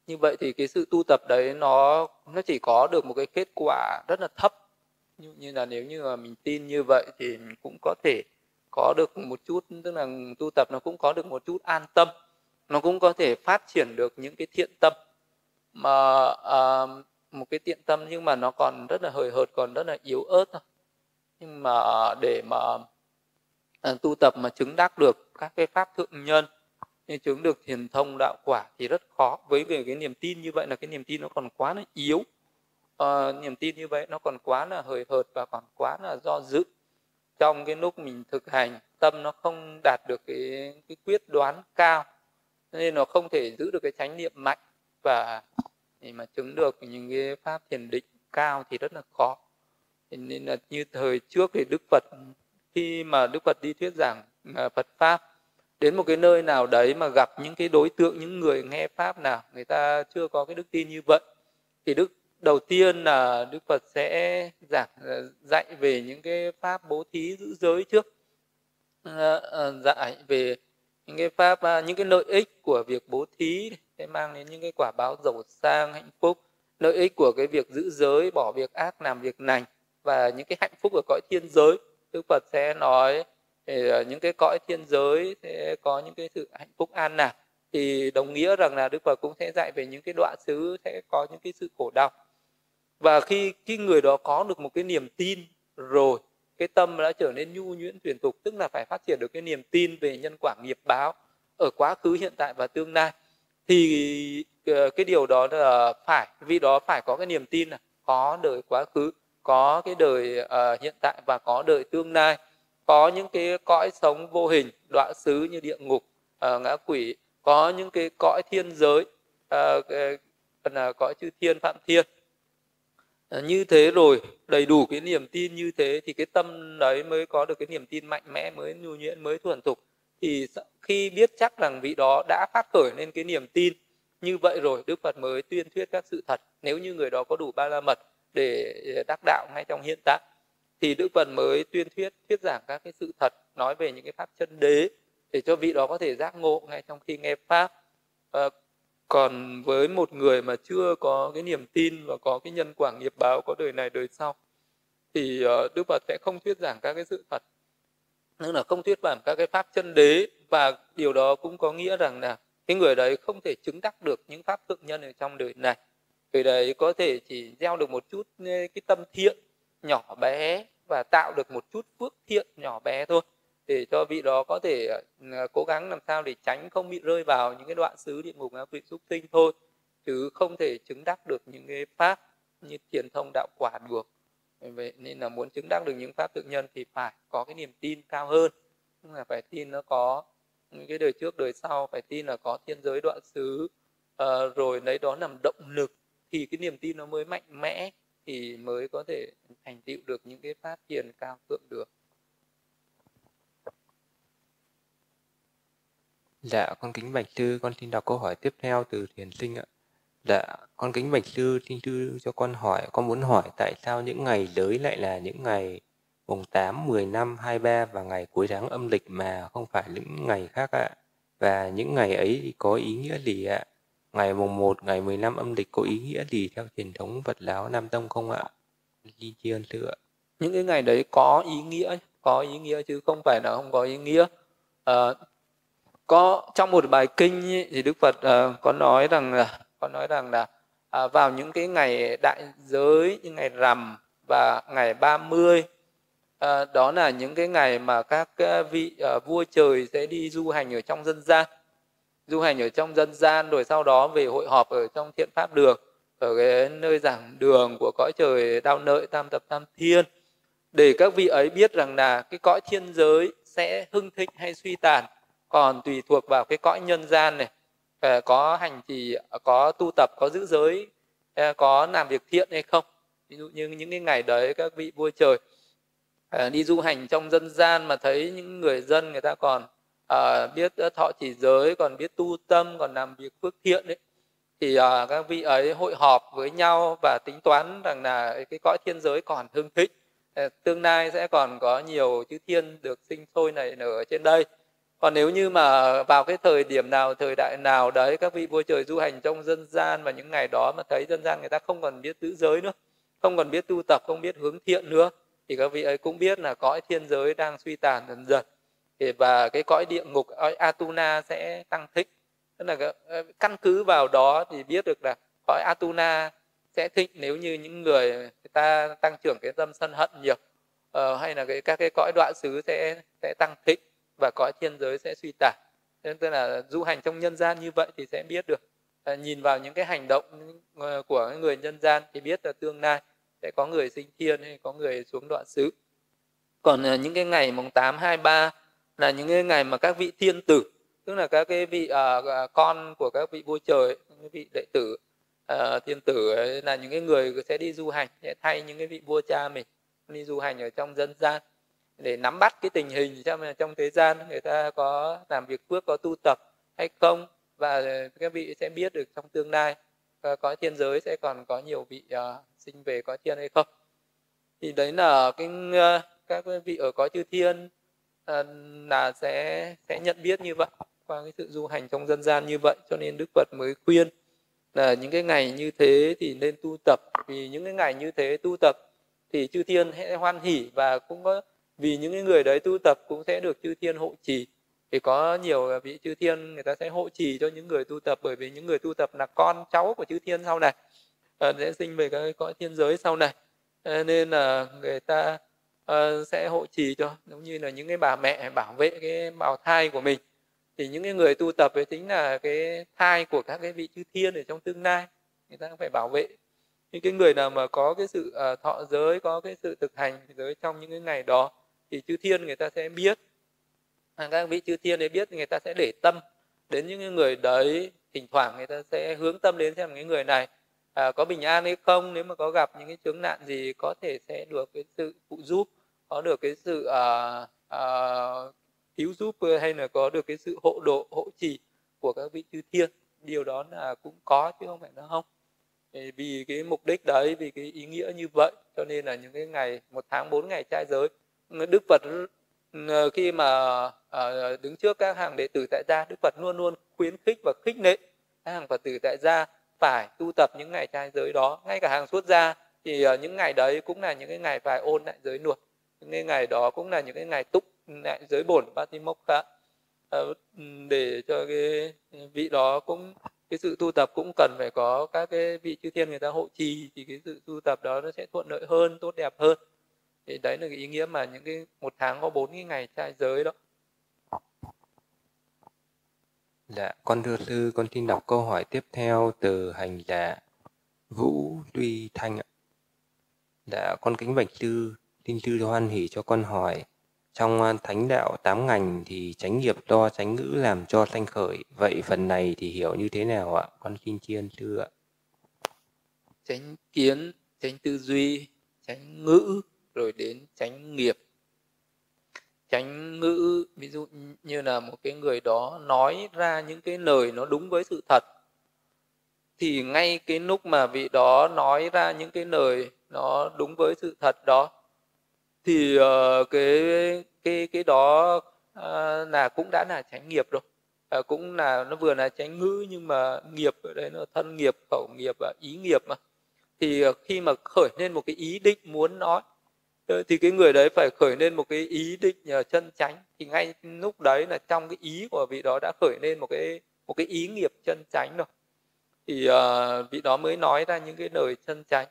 như vậy thì cái sự tu tập đấy nó nó chỉ có được một cái kết quả rất là thấp. Như, như là nếu như mà mình tin như vậy thì mình cũng có thể có được một chút tức là tu tập nó cũng có được một chút an tâm. Nó cũng có thể phát triển được những cái thiện tâm. Mà uh, một cái thiện tâm nhưng mà nó còn rất là hời hợt còn rất là yếu ớt thôi. Nhưng mà để mà À, tu tập mà chứng đắc được các cái pháp thượng nhân nhưng chứng được thiền thông đạo quả thì rất khó. Với về cái niềm tin như vậy là cái niềm tin nó còn quá là yếu. À, niềm tin như vậy nó còn quá là hời hợt và còn quá là do dự. Trong cái lúc mình thực hành tâm nó không đạt được cái cái quyết đoán cao nên nó không thể giữ được cái chánh niệm mạnh. Và để mà chứng được những cái pháp thiền định cao thì rất là khó. Nên là như thời trước thì đức phật khi mà đức phật đi thuyết giảng à, phật pháp, đến một cái nơi nào đấy mà gặp những cái đối tượng, những người nghe pháp nào, người ta chưa có cái đức tin như vậy, thì đức, đầu tiên là đức phật sẽ giảng à, dạy về những cái pháp bố thí giữ giới trước à, dạy về những cái pháp những cái lợi ích của việc bố thí, sẽ mang đến những cái quả báo giàu sang, hạnh phúc. Lợi ích của cái việc giữ giới, bỏ việc ác, làm việc lành, và những cái hạnh phúc ở cõi thiên giới. Đức Phật sẽ nói ờ, những cái cõi thiên giới sẽ có những cái sự hạnh phúc an lạc thì đồng nghĩa rằng là Đức Phật cũng sẽ dạy về những cái đoạn xứ, sẽ có những cái sự khổ đau. Và khi khi người đó có được một cái niềm tin rồi, cái tâm đã trở nên nhu nhuyễn tuyển tục, tức là phải phát triển được cái niềm tin về nhân quả nghiệp báo ở quá khứ, hiện tại và tương lai, thì ờ, cái điều đó là phải, vì đó phải có cái niềm tin là có đời quá khứ có cái đời uh, hiện tại và có đời tương lai. Có những cái cõi sống vô hình đoạn xứ như địa ngục uh, ngã quỷ. Có những cái cõi thiên giới uh, là cõi chư thiên phạm thiên. Uh, như thế rồi đầy đủ cái niềm tin như thế thì cái tâm đấy mới có được cái niềm tin mạnh mẽ mới nhu nhuyễn mới thuần thục. Thì khi biết chắc rằng vị đó đã phát khởi lên cái niềm tin như vậy rồi đức phật mới tuyên thuyết các sự thật. Nếu như người đó có đủ ba la mật để ờ, đắc đạo ngay trong hiện tại thì đức phật mới tuyên thuyết thuyết giảng các cái sự thật nói về những cái pháp chân đế để cho vị đó có thể giác ngộ ngay trong khi nghe pháp. À, còn với một người mà chưa có cái niềm tin và có cái nhân quả nghiệp báo có đời này đời sau thì uh, đức phật sẽ không thuyết giảng các cái sự thật. Tức là không thuyết giảng các cái pháp chân đế và điều đó cũng có nghĩa rằng là cái người đấy không thể chứng đắc được những pháp thượng nhân ở trong đời này người đấy có thể chỉ gieo được một chút cái tâm thiện nhỏ bé và tạo được một chút phước thiện nhỏ bé thôi. Để cho vị đó có thể ờ, ờ, cố gắng làm sao để tránh không bị rơi vào những cái đoạn xứ địa ngục ngạ quỷ xúc tinh thôi, chứ không thể chứng đắc được những cái pháp như thiền thông đạo quả được. Vậy nên là muốn chứng đắc được những pháp tự nhân thì phải có cái niềm tin cao hơn. Tức là phải tin nó có những cái đời trước, đời sau, phải tin là có thiên giới đoạn xứ ờ, rồi lấy đó làm động lực thì cái niềm tin nó mới mạnh mẽ thì mới có thể thành tựu được những cái phát triển cao thượng được Dạ, con kính bạch sư, con xin đọc câu hỏi tiếp theo từ thiền sinh ạ. Dạ, con kính bạch sư, xin sư cho con hỏi, con muốn hỏi tại sao những ngày giới lại là những ngày mùng 8, 10 năm, 23 và ngày cuối tháng âm lịch mà không phải những ngày khác ạ? Và những ngày ấy có ý nghĩa gì ạ? Ngày mùng 1, ngày 15 âm lịch có ý nghĩa gì theo truyền thống Phật giáo Nam Tông không ạ? Di tri sư ạ. Những cái ngày đấy có ý nghĩa, có ý nghĩa chứ không phải là không có ý nghĩa. À, có trong một bài kinh ấy, thì Đức Phật à, có nói rằng là có nói rằng là à, vào những cái ngày đại giới như ngày rằm và ngày 30 à, ờ, đó là những cái ngày mà các vị à, vua trời sẽ đi du hành ở trong dân gian du hành ở trong dân gian, rồi sau đó về hội họp ở trong thiện pháp đường, ở cái nơi giảng đường của cõi trời đau nợi, tam tập tam thiên, để các vị ấy biết rằng là cái cõi thiên giới sẽ hưng thịnh hay suy tàn, còn tùy thuộc vào cái cõi nhân gian này. Ờ, có hành trì có tu tập, có giữ giới ờ, có làm việc thiện hay không. Ví dụ như những cái ngày đấy các vị vua trời ờ, đi du hành trong dân gian mà thấy những người dân người ta còn à, biết ờ, thọ chỉ giới còn biết tu tâm còn làm việc phước thiện đấy thì à, các vị ấy hội họp với nhau và tính toán rằng là cái cõi thiên giới còn hưng thịnh ờ, tương lai sẽ còn có nhiều chư thiên được sinh sôi này nở ở trên đây. Còn nếu như mà vào cái thời điểm nào thời đại nào đấy các vị vua trời du hành trong dân gian và những ngày đó mà thấy dân gian người ta không còn biết giữ giới nữa không còn biết tu tập không biết hướng thiện nữa thì các vị ấy cũng biết là cõi thiên giới đang suy tàn dần dần và cái cõi địa ngục cõi Atuna sẽ tăng thích. Tức là ờ, căn cứ vào đó thì biết được là cõi Atuna sẽ thịnh nếu như những người người ta tăng trưởng cái tâm sân hận nhiều. Uh, hay là cái các cái cõi đoạn xứ sẽ sẽ tăng thịnh và cõi thiên giới sẽ suy tàn. Nên tức là du hành trong nhân gian như vậy thì sẽ biết được. À, nhìn vào những cái hành động ờ, của người nhân gian thì biết là tương lai sẽ có người sinh thiên hay có người xuống đoạn xứ. Còn những cái ngày mùng 8, 23 là những cái ngày mà các vị thiên tử tức là các cái vị uh, con của các vị vua trời những cái vị đệ tử uh, thiên tử ấy, là những cái người sẽ đi du hành sẽ thay những cái vị vua cha mình đi du hành ở trong dân gian để nắm bắt cái tình hình trong trong thế gian. Người ta có làm việc phước có tu tập hay không và các vị sẽ biết được trong tương lai có thiên giới sẽ còn có nhiều vị uh, sinh về có thiên hay không. Thì đấy là cái uh, các vị ở có chư thiên Ờ, là sẽ sẽ nhận biết như vậy, qua cái sự du hành trong dân gian như vậy, cho nên đức phật mới khuyên là những cái ngày như thế thì nên tu tập. Vì những cái ngày như thế tu tập thì chư thiên sẽ hoan hỉ và cũng có, vì những cái người đấy tu tập cũng sẽ được chư thiên hộ trì. Thì có nhiều vị chư thiên, người ta sẽ hộ trì cho những người tu tập, bởi vì những người tu tập là con cháu của chư thiên sau này. Ờ, sẽ sinh về cái cõi thiên giới sau này. Ờ, nên là người ta uh, sẽ hộ trì cho giống như là những cái bà mẹ bảo vệ cái bào thai của mình. Thì những cái người tu tập ấy chính là cái thai của các cái vị chư thiên ở trong tương lai người ta phải bảo vệ. Những cái người nào mà có cái sự uh, thọ giới có cái sự thực hành giới trong những cái ngày đó thì chư thiên người ta sẽ biết. À, các vị chư thiên để biết thì người ta sẽ để tâm đến những người đấy thỉnh thoảng người ta sẽ hướng tâm đến xem cái người này à, có bình an hay không? Nếu mà có gặp những cái chướng nạn gì có thể sẽ được cái sự phụ giúp có được cái sự à, à, cứu giúp ờ, hay là có được cái sự hộ độ hộ trì của các vị chư thiên. Điều đó là cũng có chứ không phải là không. Vì cái mục đích đấy vì cái ý nghĩa như vậy cho nên là những cái ngày một tháng bốn ngày trai giới đức phật ừ, ờ, khi mà ờ, đứng trước các hàng đệ tử tại gia đức phật luôn luôn khuyến khích và khích lệ các hàng phật tử tại gia phải tu tập những ngày trai giới đó. Ngay cả hàng xuất gia thì ờ, những ngày đấy cũng là những cái ngày phải ôn lại giới luật. Những cái ngày đó cũng là những cái ngày túc lại giới bổn patimokkha ờ, để cho cái vị đó cũng, cái sự tu tập cũng cần phải có các cái vị chư thiên người ta hộ trì, thì cái sự tu tập đó nó sẽ thuận lợi hơn, tốt đẹp hơn. Thì đấy là cái ý nghĩa mà những cái một tháng có bốn cái ngày trai giới đó. Dạ, con thưa sư, con xin đọc câu hỏi tiếp theo từ hành giả Vũ Duy Thanh ạ. Dạ, con kính bạch sư, xin sư hoan hỷ cho con hỏi. Trong à, thánh đạo tám ngành thì tránh nghiệp do tránh ngữ làm cho sanh khởi. Vậy phần này thì hiểu như thế nào ạ? Con xin tri ân sư ạ. Tránh kiến, tránh tư duy, tránh ngữ, rồi đến tránh nghiệp. Tránh ngữ, ví dụ như là một cái người đó nói ra những cái lời nó đúng với sự thật. Thì ngay cái lúc mà vị đó nói ra những cái lời nó đúng với sự thật đó thì uh, cái cái cái đó uh, là cũng đã là tránh nghiệp rồi uh, cũng là nó vừa là tránh ngữ nhưng mà nghiệp ở đây nó thân nghiệp khẩu nghiệp và ý nghiệp mà thì uh, khi mà khởi lên một cái ý định muốn nói Ờ, thì cái người đấy phải khởi lên một cái ý định nhờ chân chánh. Thì ngay lúc đấy là trong cái ý của vị đó đã khởi lên một cái một cái ý nghiệp chân chánh rồi. Thì uh, vị đó mới nói ra những cái lời chân chánh.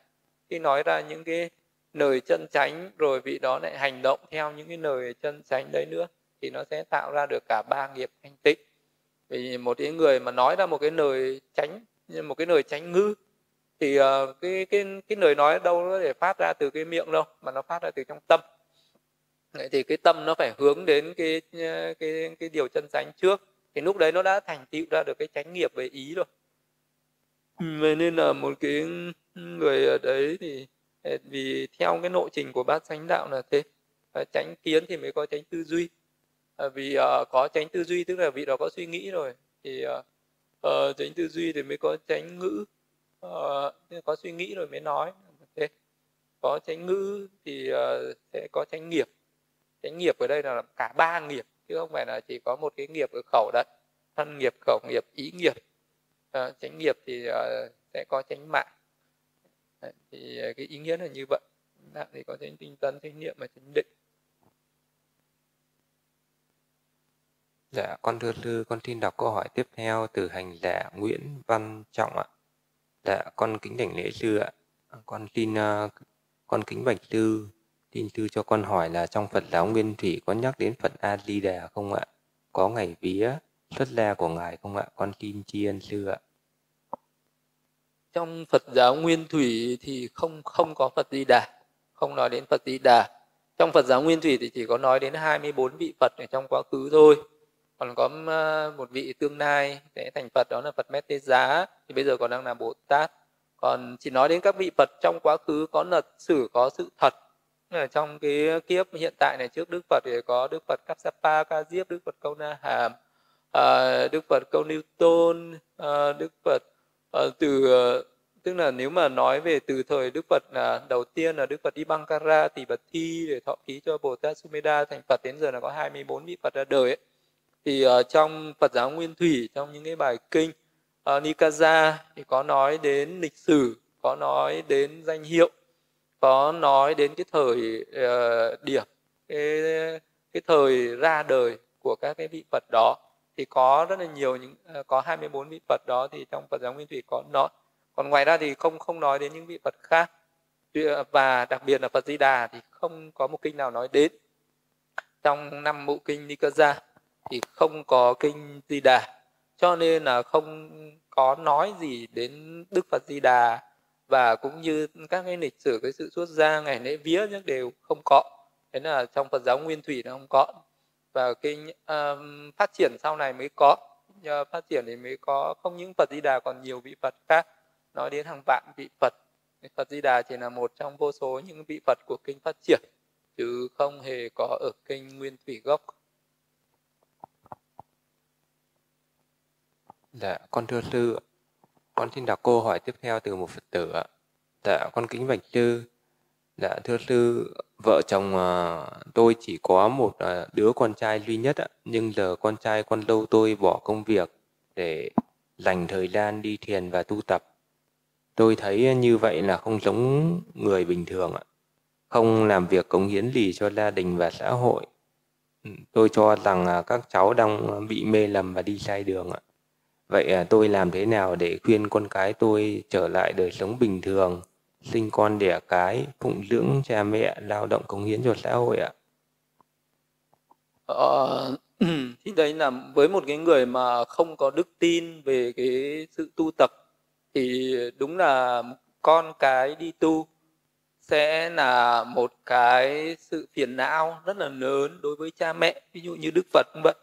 Khi nói ra những cái lời chân chánh rồi vị đó lại hành động theo những cái lời chân chánh đấy nữa thì nó sẽ tạo ra được cả ba nghiệp thanh tịnh. Vì một cái người mà nói ra một cái lời tránh một cái lời tránh ngữ thì uh, cái cái cái lời nói đâu có thể phát ra từ cái miệng đâu mà nó phát ra từ trong tâm. Vậy thì cái tâm nó phải hướng đến cái ờ, cái cái điều chân chánh trước. Thì lúc đấy nó đã thành tựu ra được cái chánh nghiệp về ý rồi. Vậy nên là một cái người ở đấy thì ờ, vì theo cái nội trình của bát chánh đạo là thế. Tránh kiến thì mới có tránh tư duy. Vì uh, có tránh tư duy tức là vị đó có suy nghĩ rồi thì uh, tránh tư duy thì mới có tránh ngữ uh, có suy nghĩ rồi mới nói. Thế có tránh ngữ thì uh, sẽ có tránh nghiệp. Tránh nghiệp ở đây là cả ba nghiệp chứ không phải là chỉ có một cái nghiệp ở khẩu đấy thân nghiệp khẩu nghiệp ý nghiệp. Ờ, uh, tránh nghiệp thì uh, sẽ có tránh mạng. Thì uh, cái ý nghĩa là như vậy. Mạng thì có tránh tinh tấn tránh niệm và tránh định. Dạ, con thưa sư, con xin đọc câu hỏi tiếp theo từ hành giả Nguyễn Văn Trọng ạ. Dạ, con kính đảnh lễ sư ạ. À, con xin uh, con kính bạch sư, xin sư cho con hỏi là trong Phật giáo Nguyên Thủy có nhắc đến Phật A Di Đà không ạ? Có ngày vía xuất gia của ngài không ạ? Con xin tri ân sư ạ trong Phật giáo Nguyên Thủy thì không không có Phật Di Đà, không nói đến Phật Di Đà. Trong Phật giáo Nguyên Thủy thì chỉ có nói đến 24 vị Phật ở trong quá khứ thôi. Còn có ờ, một vị tương lai sẽ thành Phật đó là Phật Mét Tê Giá thì bây giờ còn đang là Bồ Tát. Còn chỉ nói đến các vị Phật trong quá khứ có lật sử có sự thật. Ở trong cái kiếp hiện tại này trước Đức Phật thì có Đức Phật Kassapa, Ca Diếp, Đức Phật Câu Na Hàm, ờ, Đức Phật Câu Newton, Đức Phật uh, từ uh, tức là nếu mà nói về từ thời Đức Phật là đầu tiên là Đức Phật đi Bangkara thì Bật Thi để thọ ký cho Bồ Tát Sumedha thành Phật đến giờ là có 24 vị Phật ra đời ấy. Thì uh, trong Phật giáo Nguyên Thủy trong những cái bài kinh ờ, uh, Nikaya thì có nói đến lịch sử, có nói đến danh hiệu, có nói đến cái thời uh, điểm cái cái thời ra đời của các cái vị Phật đó. Thì có rất là nhiều những uh, có 24 vị Phật đó thì trong Phật giáo Nguyên Thủy có nói. Còn ngoài ra thì không không nói đến những vị Phật khác. Và đặc biệt là Phật Di Đà thì không có một kinh nào nói đến. Trong năm bộ kinh Nikaya thì không có kinh di đà. Cho nên là không có nói gì đến đức phật di đà. Và cũng như các cái lịch sử cái sự xuất gia ngày lễ vía nhất đều không có. Thế là trong phật giáo nguyên thủy nó không có. Và cái um, phát triển sau này mới có. Nhờ phát triển thì mới có không những phật di đà còn nhiều vị phật khác. Nói đến hàng vạn vị phật. Phật di đà chỉ là một trong vô số những vị phật của kinh phát triển. Chứ không hề có ở kinh nguyên thủy gốc. Dạ, con thưa sư, con xin đọc câu hỏi tiếp theo từ một Phật tử ạ. Dạ, con kính bạch sư. Dạ, thưa sư, vợ chồng à, tôi chỉ có một à, đứa con trai duy nhất ạ, nhưng giờ con trai con đâu tôi bỏ công việc để dành thời gian đi thiền và tu tập. Tôi thấy như vậy là không giống người bình thường ạ. Không làm việc cống hiến gì cho gia đình và xã hội. Ừ, tôi cho rằng à, các cháu đang bị mê lầm và đi sai đường ạ. Vậy à, tôi làm thế nào để khuyên con cái tôi trở lại đời sống bình thường, sinh con đẻ cái, phụng dưỡng cha mẹ, lao động cống hiến cho xã hội ạ? Ờ, <clears throat> thì đấy là với một cái người mà không có đức tin về cái sự tu tập thì đúng là con cái đi tu sẽ là một cái sự phiền não rất là lớn đối với cha mẹ ví dụ như đức phật cũng vậy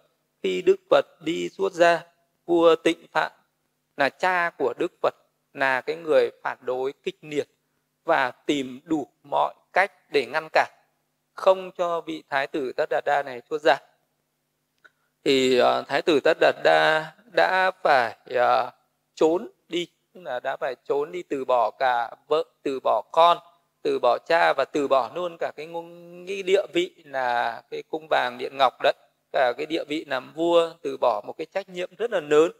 khi đức phật đi suốt ra vua tịnh phạn là cha của đức phật là cái người phản đối kịch liệt và tìm đủ mọi cách để ngăn cản không cho vị thái tử tất đạt đa này xuất ra. Thì uh, thái tử tất đạt đa đã phải uh, trốn đi tức là đã phải trốn đi từ bỏ cả vợ từ bỏ con từ bỏ cha và từ bỏ luôn cả cái ngung cái địa vị là cái cung vàng điện ngọc đấy cả cái địa vị làm vua từ bỏ một cái trách nhiệm rất là lớn.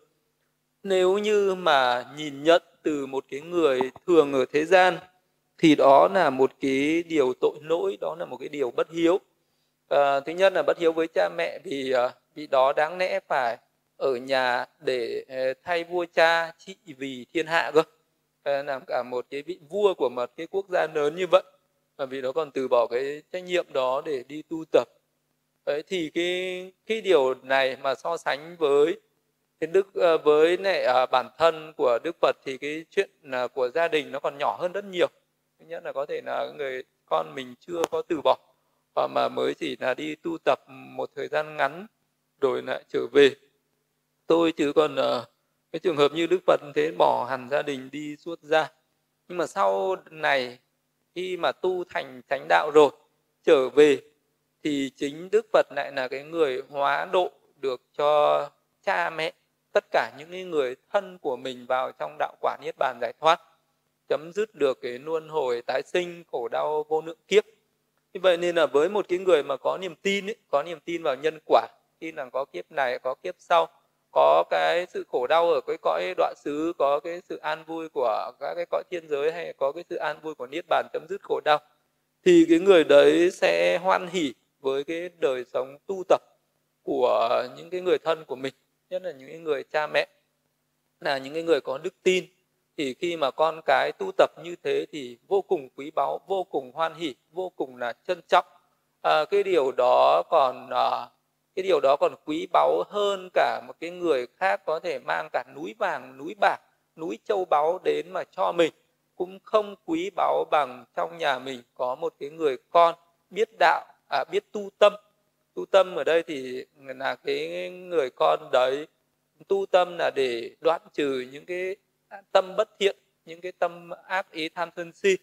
Nếu như mà nhìn nhận từ một cái người thường ở thế gian thì đó là một cái điều tội lỗi đó là một cái điều bất hiếu. À, thứ nhất là bất hiếu với cha mẹ vì à, vì đó đáng lẽ phải ở nhà để à, thay vua cha trị vì thiên hạ cơ. À, làm cả một cái vị vua của một cái quốc gia lớn như vậy. Và vì nó còn từ bỏ cái trách nhiệm đó để đi tu tập. Đấy, thì cái cái điều này mà so sánh với cái đức ờ, với lại à, bản thân của đức phật thì cái chuyện à, của gia đình nó còn nhỏ hơn rất nhiều. Thứ nhất là có thể là người con mình chưa có từ bỏ và mà mới chỉ là đi tu tập một thời gian ngắn rồi lại trở về. Tôi chứ còn ờ, cái trường hợp như đức phật thế bỏ hẳn gia đình đi suốt ra. Nhưng mà sau này khi mà tu thành chánh đạo rồi trở về thì chính đức phật lại là cái người hóa độ được cho cha mẹ tất cả những người thân của mình vào trong đạo quả niết bàn giải thoát chấm dứt được cái luân hồi tái sinh khổ đau vô lượng kiếp. Như vậy nên là với một cái người mà có niềm tin ấy, có niềm tin vào nhân quả tin rằng có kiếp này có kiếp sau có cái sự khổ đau ở cái cõi đoạn xứ có cái sự an vui của các cái cõi thiên giới hay có cái sự an vui của niết bàn chấm dứt khổ đau thì cái người đấy sẽ hoan hỉ với cái đời sống tu tập của những cái người thân của mình nhất là những cái người cha mẹ là những cái người có đức tin thì khi mà con cái tu tập như thế thì vô cùng quý báu vô cùng hoan hỉ vô cùng là trân trọng. À, cái điều đó còn à, cái điều đó còn quý báu hơn cả một cái người khác có thể mang cả núi vàng núi bạc núi châu báu đến mà cho mình. Cũng không quý báu bằng trong nhà mình có một cái người con biết đạo à, biết tu tâm. Tu tâm ở đây thì là cái người con đấy. Tu tâm là để đoạn trừ những cái à, tâm bất thiện những cái tâm ác ý tham sân si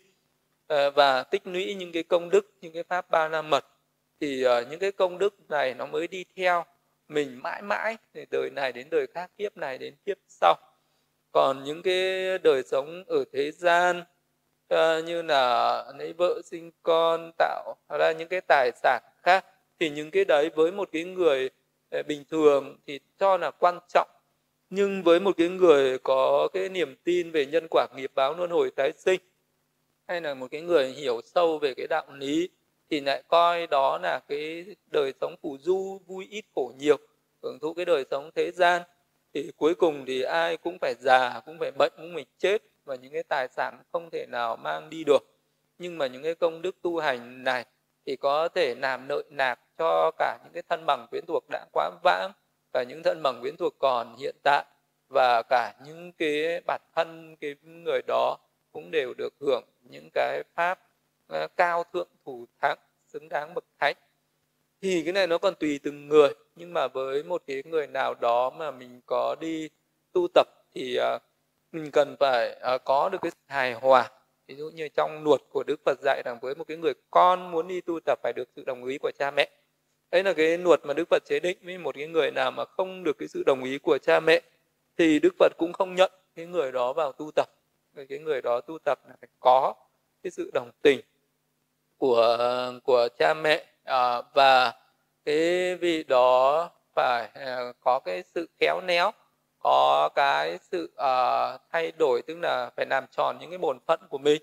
à, và tích lũy những cái công đức những cái pháp ba la mật. Thì à, những cái công đức này nó mới đi theo mình mãi mãi từ đời này đến đời khác kiếp này đến kiếp sau. Còn những cái đời sống ở thế gian uh, như là lấy vợ sinh con tạo ra những cái tài sản khác thì những cái đấy với một cái người uh, bình thường thì cho là quan trọng. Nhưng với một cái người có cái niềm tin về nhân quả nghiệp báo luân hồi tái sinh hay là một cái người hiểu sâu về cái đạo lý thì lại coi đó là cái đời sống phù du vui ít khổ nhiều hưởng thụ cái đời sống thế gian thì cuối cùng thì ai cũng phải già cũng phải bệnh cũng phải chết và những cái tài sản không thể nào mang đi được. Nhưng mà những cái công đức tu hành này thì có thể làm nội nạc cho cả những cái thân bằng quyến thuộc đã quá vãng và những thân bằng quyến thuộc còn hiện tại và cả những cái bản thân cái người đó cũng đều được hưởng những cái pháp ờ, cao thượng thủ thắng xứng đáng bậc thánh. Thì cái này nó còn tùy từng người nhưng mà với một cái người nào đó mà mình có đi tu tập thì uh, mình cần phải uh, có được cái hài hòa. Ví dụ như trong luật của đức phật dạy rằng với một cái người con muốn đi tu tập phải được sự đồng ý của cha mẹ. Đấy là cái luật mà đức phật chế định với một cái người nào mà không được cái sự đồng ý của cha mẹ thì đức phật cũng không nhận cái người đó vào tu tập. Cái người đó tu tập là phải có cái sự đồng tình của của cha mẹ à, và cái vị đó phải à, có cái sự khéo léo có cái sự uh, thay đổi tức là phải làm tròn những cái bổn phận của mình.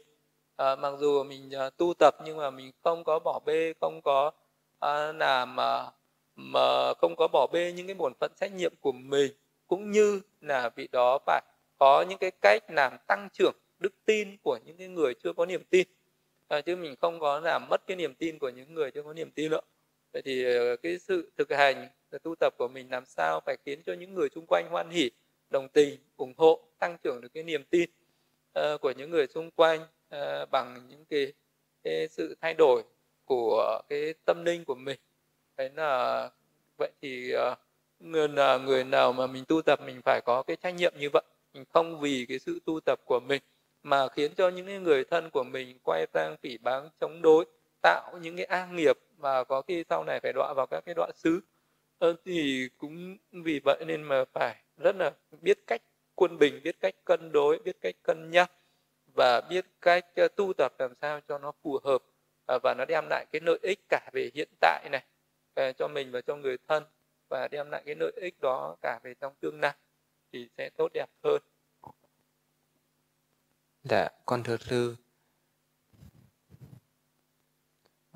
Uh, mặc dù mình uh, tu tập nhưng mà mình không có bỏ bê không có uh, làm uh, mà không có bỏ bê những cái bổn phận trách nhiệm của mình. Cũng như là vị đó phải có những cái cách làm tăng trưởng đức tin của những cái người chưa có niềm tin. À, chứ mình không có làm mất cái niềm tin của những người chưa có niềm tin nữa vậy thì ờ, cái sự thực hành tu tập của mình làm sao phải khiến cho những người xung quanh hoan hỉ đồng tình ủng hộ tăng trưởng được cái niềm tin uh, của những người xung quanh uh, bằng những cái, cái sự thay đổi của cái tâm linh của mình. Đấy là vậy thì uh, người nào, người nào mà mình tu tập mình phải có cái trách nhiệm như vậy. Mình không vì cái sự tu tập của mình mà khiến cho những người thân của mình quay sang phỉ báng chống đối tạo những cái ác nghiệp và có khi sau này phải đọa vào các cái đoạn xứ ờ, thì cũng vì vậy nên mà phải rất là biết cách quân bình biết cách cân đối biết cách cân nhắc và biết cách tu tập làm sao cho nó phù hợp à, và nó đem lại cái lợi ích cả về hiện tại này à, cho mình và cho người thân và đem lại cái lợi ích đó cả về trong tương lai thì sẽ tốt đẹp hơn Dạ, con thưa sư.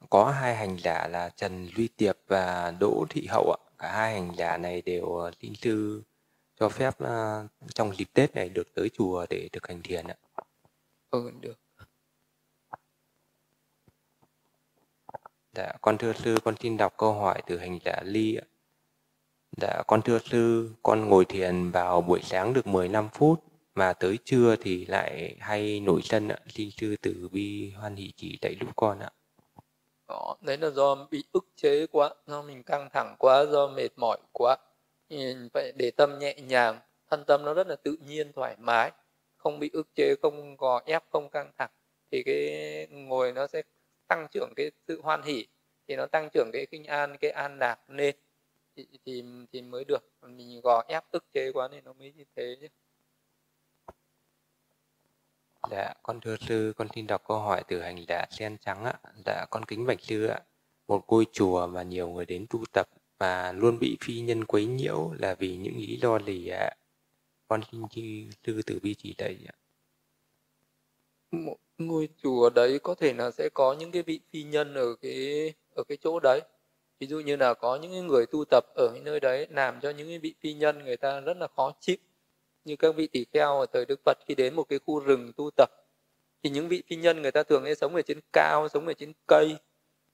Có hai hành giả là Trần Duy Tiệp và Đỗ Thị Hậu ạ. Cả hai hành giả này đều xin sư cho phép uh, trong dịp Tết này được tới chùa để thực hành thiền ạ. Ừ, được. Dạ, con thưa sư, con xin đọc câu hỏi từ hành giả Ly ạ. Dạ, con thưa sư, con ngồi thiền vào buổi sáng được 15 phút mà tới trưa thì lại hay nổi sân ạ xin sư tử bi hoan hỷ chỉ dạy giúp con ạ đó đấy là do bị ức chế quá do mình căng thẳng quá do mệt mỏi quá. Mình phải để tâm nhẹ nhàng thân tâm nó rất là tự nhiên thoải mái không bị ức chế không gò ép không căng thẳng. Thì cái ngồi nó sẽ tăng trưởng cái sự hoan hỷ thì nó tăng trưởng cái kinh an cái an lạc lên. Thì, thì thì mới được. Mình gò ép ức chế quá nên nó mới như thế chứ. Dạ, con thưa sư, con xin đọc câu hỏi từ hành giả sen trắng ạ. Dạ, con kính bạch sư ạ. Một ngôi chùa mà nhiều người đến tu tập và luôn bị phi nhân quấy nhiễu là vì những lý do gì ạ? Con xin sư từ bi chỉ đây ạ. Một ngôi chùa đấy có thể là sẽ có những cái vị phi nhân ở cái ở cái chỗ đấy. Ví dụ như là có những người tu tập ở nơi đấy làm cho những cái vị phi nhân người ta rất là khó chịu như các vị tỷ kheo ở thời Đức Phật khi đến một cái khu rừng tu tập thì những vị phi nhân người ta thường hay sống ở trên cao sống ở trên cây.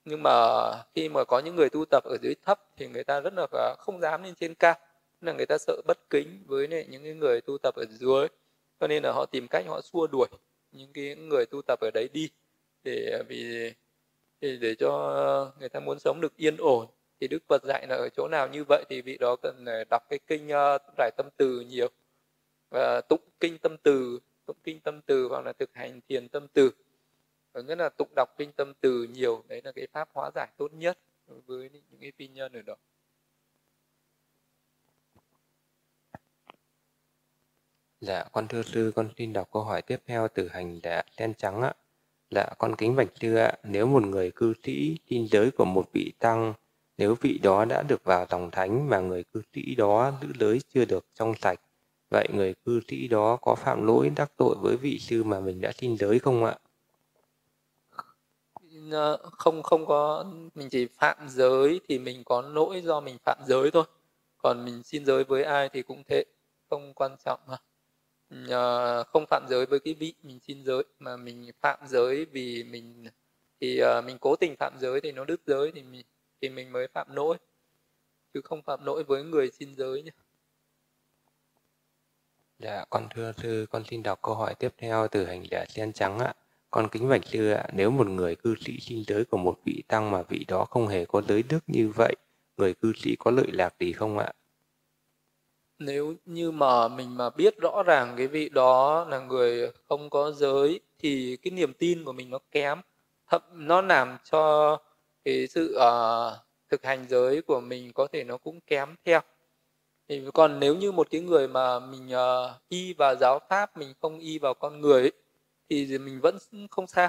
Nhưng mà khi mà có những người tu tập ở dưới thấp thì người ta rất là không dám lên trên cao. Là người ta sợ bất kính với những người tu tập ở dưới. Cho nên là họ tìm cách họ xua đuổi những cái người tu tập ở đấy đi để vì để, để cho người ta muốn sống được yên ổn. Thì Đức Phật dạy là ở chỗ nào như vậy thì vị đó cần ờ, đọc cái kinh uh, tâm từ nhiều và tụng kinh tâm từ tụng kinh tâm từ hoặc là thực hành thiền tâm từ có nghĩa là tụng đọc kinh tâm từ nhiều đấy là cái pháp hóa giải tốt nhất đối với những cái phi nhân ở đó Dạ, con thưa sư, con xin đọc câu hỏi tiếp theo từ hành đã đen trắng ạ. Dạ, con kính bạch sư ạ, nếu một người cư sĩ tin giới của một vị tăng, nếu vị đó đã được vào dòng thánh mà người cư sĩ đó giữ giới chưa được trong sạch, Vậy người cư sĩ đó có phạm lỗi đắc tội với vị sư mà mình đã xin giới không ạ? Ờ, không không có, mình chỉ phạm giới thì mình có lỗi do mình phạm giới thôi. Còn mình xin giới với ai thì cũng thế, không quan trọng mà. Ờ, không phạm giới với cái vị mình xin giới, mà mình phạm giới vì mình, thì ờ, mình cố tình phạm giới thì nó đứt giới thì mình thì mình mới phạm lỗi. Chứ không phạm lỗi với người xin giới nhé Dạ, con thưa sư, con xin đọc câu hỏi tiếp theo từ hành giả sen trắng ạ. Con kính bạch sư ạ, nếu một người cư sĩ xin giới của một vị tăng mà vị đó không hề có giới đức như vậy, người cư sĩ có lợi lạc gì không ạ? Nếu như mà mình mà biết rõ ràng cái vị đó là người không có giới thì cái niềm tin của mình nó kém, thậm nó làm cho cái sự uh, thực hành giới của mình có thể nó cũng kém theo thì còn nếu như một cái người mà mình uh, y vào giáo pháp mình không y vào con người ấy, thì mình vẫn không sao.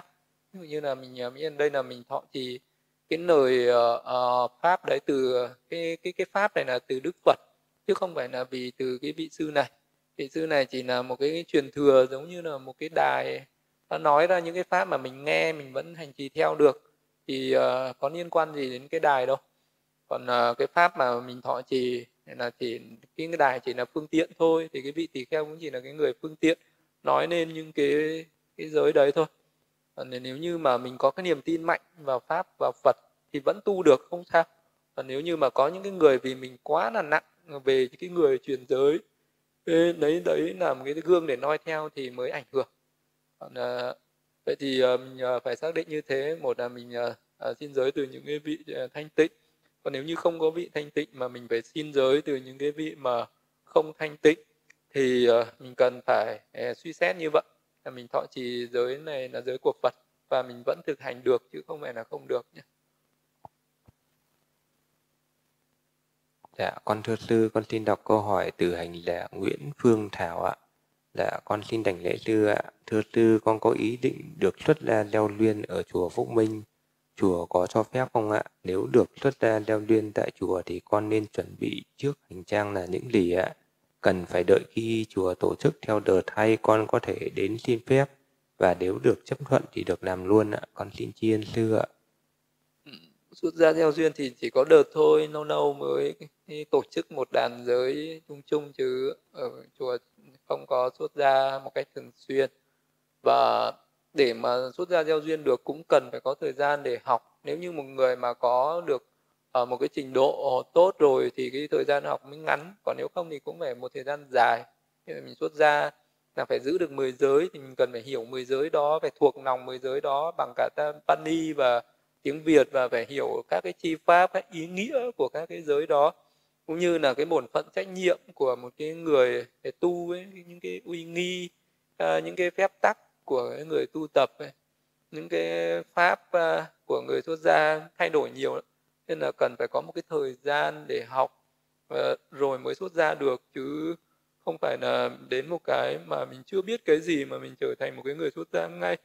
Ví dụ như là mình uh, đây là mình thọ thì cái lời uh, uh, pháp đấy từ cái cái cái pháp này là từ đức phật chứ không phải là vì từ cái vị sư này. Vị sư này chỉ là một cái truyền thừa giống như là một cái đài nó nói ra những cái pháp mà mình nghe mình vẫn hành trì theo được. Thì uh, có liên quan gì đến cái đài đâu. Còn uh, cái pháp mà mình thọ trì là chỉ cái đài chỉ là phương tiện thôi thì cái vị tỳ kheo cũng chỉ là cái người phương tiện nói nên những cái cái giới đấy thôi. Còn nếu như mà mình có cái niềm tin mạnh vào pháp vào phật thì vẫn tu được không sao. Còn nếu như mà có những cái người vì mình quá là nặng về cái người truyền giới đấy đấy là một cái gương để noi theo thì mới ảnh hưởng. Còn à, vậy thì à, mình ờ, phải xác định như thế. Một là mình à, xin giới từ những cái vị thanh tịnh còn nếu như không có vị thanh tịnh mà mình phải xin giới từ những cái vị mà không thanh tịnh thì ờ, mình cần phải ờ, suy xét như vậy là mình thọ trì giới này là giới của Phật và mình vẫn thực hành được chứ không phải là không được nhé. Dạ, con thưa sư, con xin đọc câu hỏi từ hành giả Nguyễn Phương Thảo ạ. Dạ, con xin đảnh lễ sư ạ. Thưa sư, con có ý định được xuất ra leo luyện ở chùa Phúc Minh Chùa có cho phép không ạ? Nếu được xuất ra leo liên tại chùa thì con nên chuẩn bị trước hành trang là những gì ạ? Cần phải đợi khi chùa tổ chức theo đợt hay con có thể đến xin phép và nếu được chấp thuận thì được làm luôn ạ. Con xin tri ân sư ạ. Ừ, xuất ra theo duyên thì chỉ có đợt thôi, lâu lâu mới tổ chức một đàn giới chung chung chứ ở chùa không có xuất ra một cách thường xuyên. Và để mà xuất gia gieo duyên được cũng cần phải có thời gian để học. Nếu như một người mà có được ở một cái trình độ tốt rồi thì cái thời gian học mới ngắn. Còn nếu không thì cũng phải một thời gian dài. Mình xuất gia là phải giữ được 10 giới thì mình cần phải hiểu 10 giới đó phải thuộc lòng 10 giới đó bằng cả Pali và tiếng Việt và phải hiểu các cái chi pháp các ý nghĩa của các cái giới đó. Cũng như là cái bổn phận trách nhiệm của một cái người để tu ấy, những cái uy nghi ờ, những cái phép tắc của người tu tập ấy, những cái pháp à, của người xuất gia thay đổi nhiều lắm. nên là cần phải có một cái thời gian để học ờ, rồi mới xuất gia được chứ không phải là đến một cái mà mình chưa biết cái gì mà mình trở thành một cái người xuất gia ngay.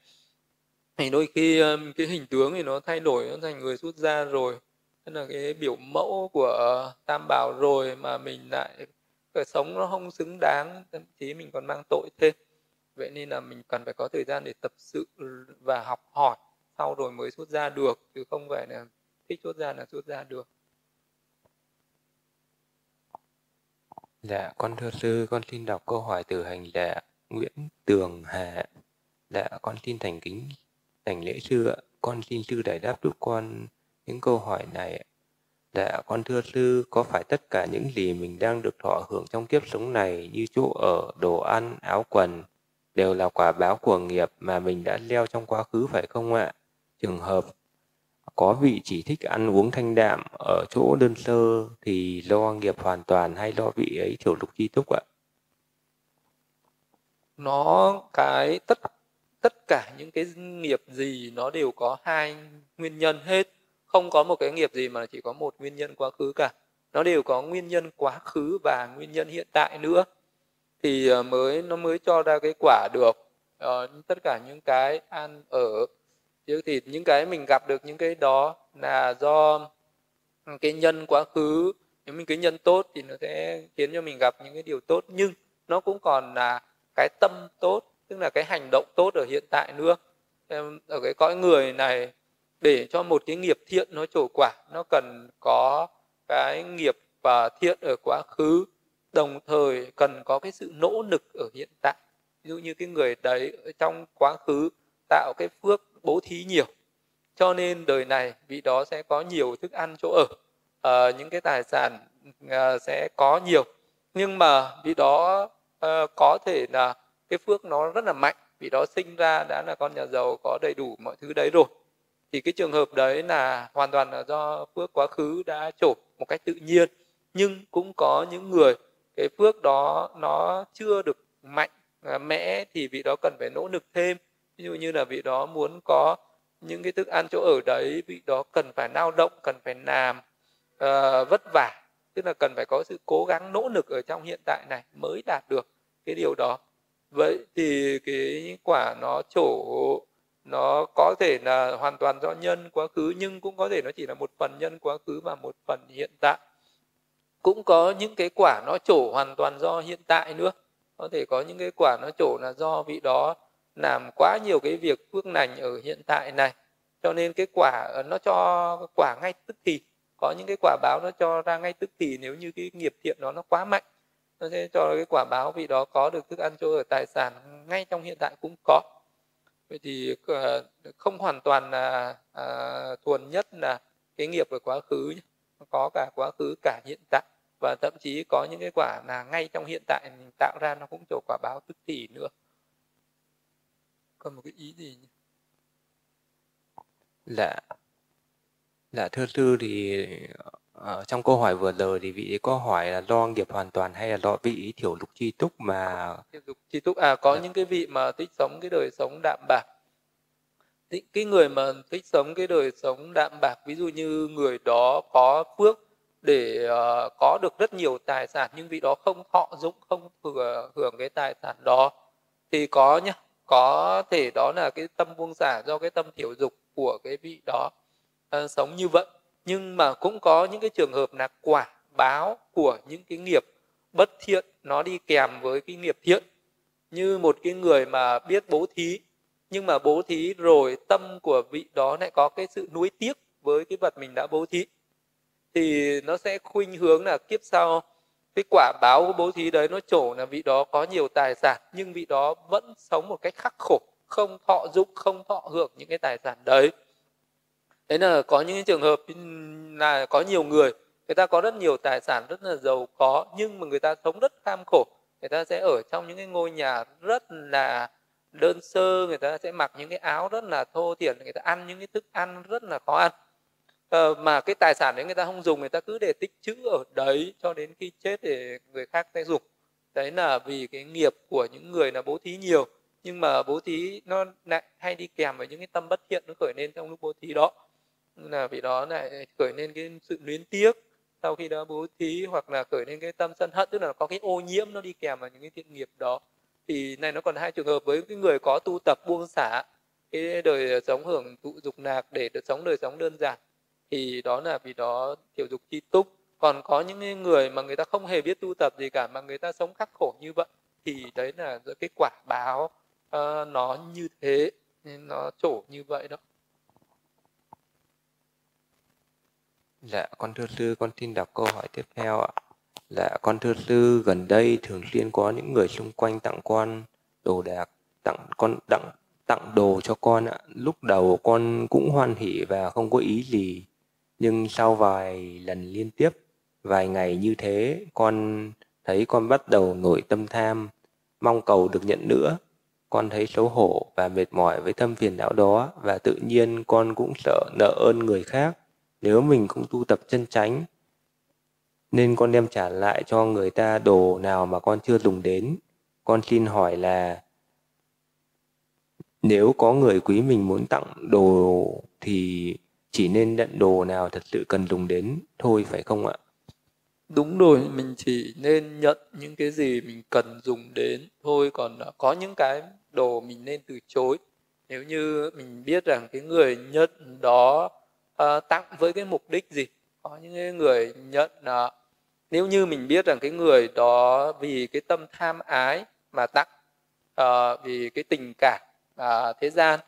Thì đôi khi ờ, cái hình tướng thì nó thay đổi nó thành người xuất gia rồi. Tức là cái biểu mẫu của tam bảo rồi mà mình lại cái sống nó không xứng đáng thậm chí mình còn mang tội thêm vậy nên là mình cần phải có thời gian để tập sự và học hỏi sau rồi mới xuất ra được chứ không phải là thích xuất ra là xuất ra được Dạ, con thưa sư, con xin đọc câu hỏi từ hành giả Nguyễn Tường Hà. Dạ, con xin thành kính thành lễ sư ạ. Con xin sư giải đáp giúp con những câu hỏi này. Dạ, con thưa sư, có phải tất cả những gì mình đang được thọ hưởng trong kiếp sống này như chỗ ở, đồ ăn, áo quần, đều là quả báo của nghiệp mà mình đã leo trong quá khứ phải không ạ? Trường hợp có vị chỉ thích ăn uống thanh đạm ở chỗ đơn sơ thì lo nghiệp hoàn toàn hay lo vị ấy thiểu lục chi túc ạ? Nó cái tất tất cả những cái nghiệp gì nó đều có hai nguyên nhân hết không có một cái nghiệp gì mà chỉ có một nguyên nhân quá khứ cả nó đều có nguyên nhân quá khứ và nguyên nhân hiện tại nữa thì ờ, mới nó mới cho ra cái quả được. Uh, tất cả những cái ăn ở chứ thì những cái mình gặp được những cái đó là do ừ, cái nhân quá khứ. Nếu mình cái nhân tốt thì nó sẽ khiến cho mình gặp những cái điều tốt nhưng nó cũng còn là cái tâm tốt tức là cái hành động tốt ở hiện tại nữa. Ở cái cõi người này để cho một cái nghiệp thiện nó trổ quả nó cần có cái nghiệp và thiện ở quá khứ đồng thời cần có cái sự nỗ lực ở hiện tại. Ví dụ như cái người đấy ở trong quá khứ tạo cái phước bố thí nhiều. Cho nên đời này vị đó sẽ có nhiều thức ăn chỗ ở. Uh, những cái tài sản uh, sẽ có nhiều. Nhưng mà vị đó uh, có thể là cái phước nó rất là mạnh. Vị đó sinh ra đã là con nhà giàu có đầy đủ mọi thứ đấy rồi. Thì cái trường hợp đấy là hoàn toàn là do phước quá khứ đã trổ một cách tự nhiên. Nhưng cũng có những người cái phước đó nó chưa được mạnh à, mẽ thì vị đó cần phải nỗ lực thêm. Ví dụ như là vị đó muốn có những cái thức ăn chỗ ở đấy vị đó cần phải lao động cần phải làm uh, vất vả. Tức là cần phải có sự cố gắng nỗ lực ở trong hiện tại này mới đạt được cái điều đó. Vậy thì cái quả nó trổ nó có thể là hoàn toàn do nhân quá khứ nhưng cũng có thể nó chỉ là một phần nhân quá khứ và một phần hiện tại cũng có những cái quả nó trổ hoàn toàn do hiện tại nữa. Có thể có những cái quả nó trổ là do vị đó làm quá nhiều cái việc phước lành ở hiện tại này. Cho nên cái quả ờ, nó cho quả ngay tức thì. Có những cái quả báo nó cho ra ngay tức thì nếu như cái nghiệp thiện đó nó quá mạnh. Nó sẽ cho cái quả báo vị đó có được thức ăn chỗ ở tài sản ngay trong hiện tại cũng có. Vậy thì ờ, không hoàn toàn là à, thuần nhất là cái nghiệp ở quá khứ có cả quá khứ cả hiện tại và thậm chí có những cái quả là ngay trong hiện tại mình tạo ra nó cũng trổ quả báo tức thì nữa còn một cái ý gì nhỉ? Dạ Dạ thưa sư thì ở ờ, trong câu hỏi vừa rồi thì vị có hỏi là do nghiệp hoàn toàn hay là do vị thiểu lục chi túc mà thiểu lục chi túc à có dạ. những cái vị mà thích sống cái đời sống đạm bạc cái người mà thích sống cái đời sống đạm bạc ví dụ như người đó có phước để uh, có được rất nhiều tài sản nhưng vị đó không thọ dụng không thừa hưởng cái tài sản đó. Thì có nhá có thể đó là cái tâm buông xả do cái tâm thiểu dục của cái vị đó uh, sống như vậy. Nhưng mà cũng có những cái trường hợp là quả báo của những cái nghiệp bất thiện nó đi kèm với cái nghiệp thiện. Như một cái người mà biết bố thí nhưng mà bố thí rồi tâm của vị đó lại có cái sự nuối tiếc với cái vật mình đã bố thí thì nó sẽ khuynh hướng là kiếp sau, cái quả báo của bố thí đấy nó trổ là vị đó có nhiều tài sản, nhưng vị đó vẫn sống một cách khắc khổ, không thọ dụng, không thọ hưởng những cái tài sản đấy. Đấy là có những trường hợp là có nhiều người người ta có rất nhiều tài sản, rất là giàu có, nhưng mà người ta sống rất kham khổ. Người ta sẽ ở trong những cái ngôi nhà rất là đơn sơ, người ta sẽ mặc những cái áo rất là thô thiển, người ta ăn những cái thức ăn rất là khó ăn. Ờ, mà cái tài sản đấy người ta không dùng, người ta cứ để tích trữ ở đấy cho đến khi chết để người khác sẽ dùng. Đấy là vì cái nghiệp của những người là bố thí nhiều. Nhưng mà bố thí nó lại hay đi kèm với những cái tâm bất thiện nó khởi lên trong lúc bố thí đó. Là vì đó lại khởi lên cái sự luyến tiếc sau khi đó bố thí hoặc là khởi lên cái tâm sân hận, tức là có cái ô nhiễm nó đi kèm vào những cái thiện nghiệp đó. Thì này nó còn hai trường hợp với cái người có tu tập buông xả, cái đời sống hưởng thụ dục lạc để được sống đời sống đơn giản thì đó là vì đó tiểu dục chi túc còn có những người mà người ta không hề biết tu tập gì cả mà người ta sống khắc khổ như vậy thì đấy là cái quả báo uh, nó như thế nên nó trổ như vậy đó Dạ, con thưa sư, con xin đọc câu hỏi tiếp theo ạ. Dạ, con thưa sư, gần đây thường xuyên có những người xung quanh tặng con đồ đạc, tặng con tặng tặng đồ cho con ạ. Lúc đầu con cũng hoan hỉ và không có ý gì, nhưng sau vài lần liên tiếp, vài ngày như thế, con thấy con bắt đầu nổi tâm tham, mong cầu được nhận nữa. Con thấy xấu hổ và mệt mỏi với tâm phiền não đó và tự nhiên con cũng sợ nợ ơn người khác nếu mình không tu tập chân chánh nên con đem trả lại cho người ta đồ nào mà con chưa dùng đến con xin hỏi là nếu có người quý mình muốn tặng đồ thì chỉ nên nhận đồ nào thật sự cần dùng đến thôi phải không ạ? Đúng rồi mình chỉ nên nhận những cái gì mình cần dùng đến. Thôi còn à, có những cái đồ mình nên từ chối. Nếu như mình biết rằng cái người nhận đó uh, tặng với cái mục đích gì có những người nhận uh, nếu như mình biết rằng cái người đó vì cái tâm tham ái mà tặng uh, vì cái tình cảm uh, thế gian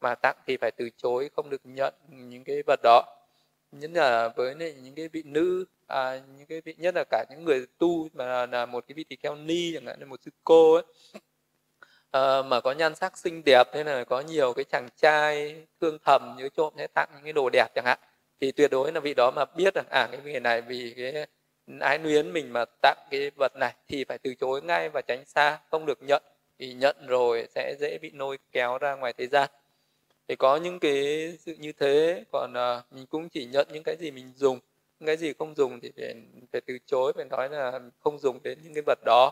mà tặng thì phải từ chối không được nhận những cái vật đó. Nhất là với những cái vị nữ à, những cái vị nhất là cả những người tu mà là một cái vị tỳ kheo ni chẳng hạn là một sư cô ấy. À, mà có nhan sắc xinh đẹp nên là có nhiều cái chàng trai thương thầm nhớ trộm sẽ tặng những cái đồ đẹp chẳng hạn thì tuyệt đối là vị đó mà biết rằng à cái người này vì cái ái luyến mình mà tặng cái vật này thì phải từ chối ngay và tránh xa không được nhận. Vì nhận rồi sẽ dễ bị nôi kéo ra ngoài thế gian thì có những cái sự như thế còn uh, mình cũng chỉ nhận những cái gì mình dùng. Những cái gì không dùng thì phải, phải từ chối phải nói là không dùng đến những cái vật đó.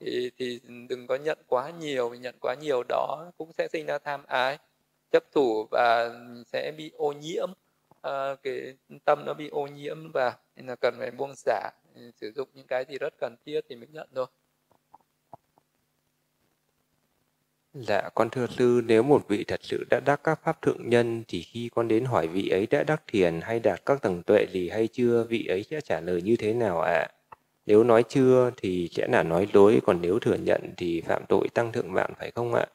Thì thì đừng có nhận quá nhiều vì nhận quá nhiều đó cũng sẽ sinh ra tham ái chấp thủ và sẽ bị ô nhiễm uh, cái tâm nó bị ô nhiễm và nên là cần phải buông xả sử dụng những cái gì rất cần thiết thì mới nhận thôi. Dạ, con thưa sư, nếu một vị thật sự đã đắc các pháp thượng nhân thì khi con đến hỏi vị ấy đã đắc thiền hay đạt các tầng tuệ gì hay chưa, vị ấy sẽ trả lời như thế nào ạ? À? Nếu nói chưa thì sẽ là nói dối, còn nếu thừa nhận thì phạm tội tăng thượng mạng phải không ạ?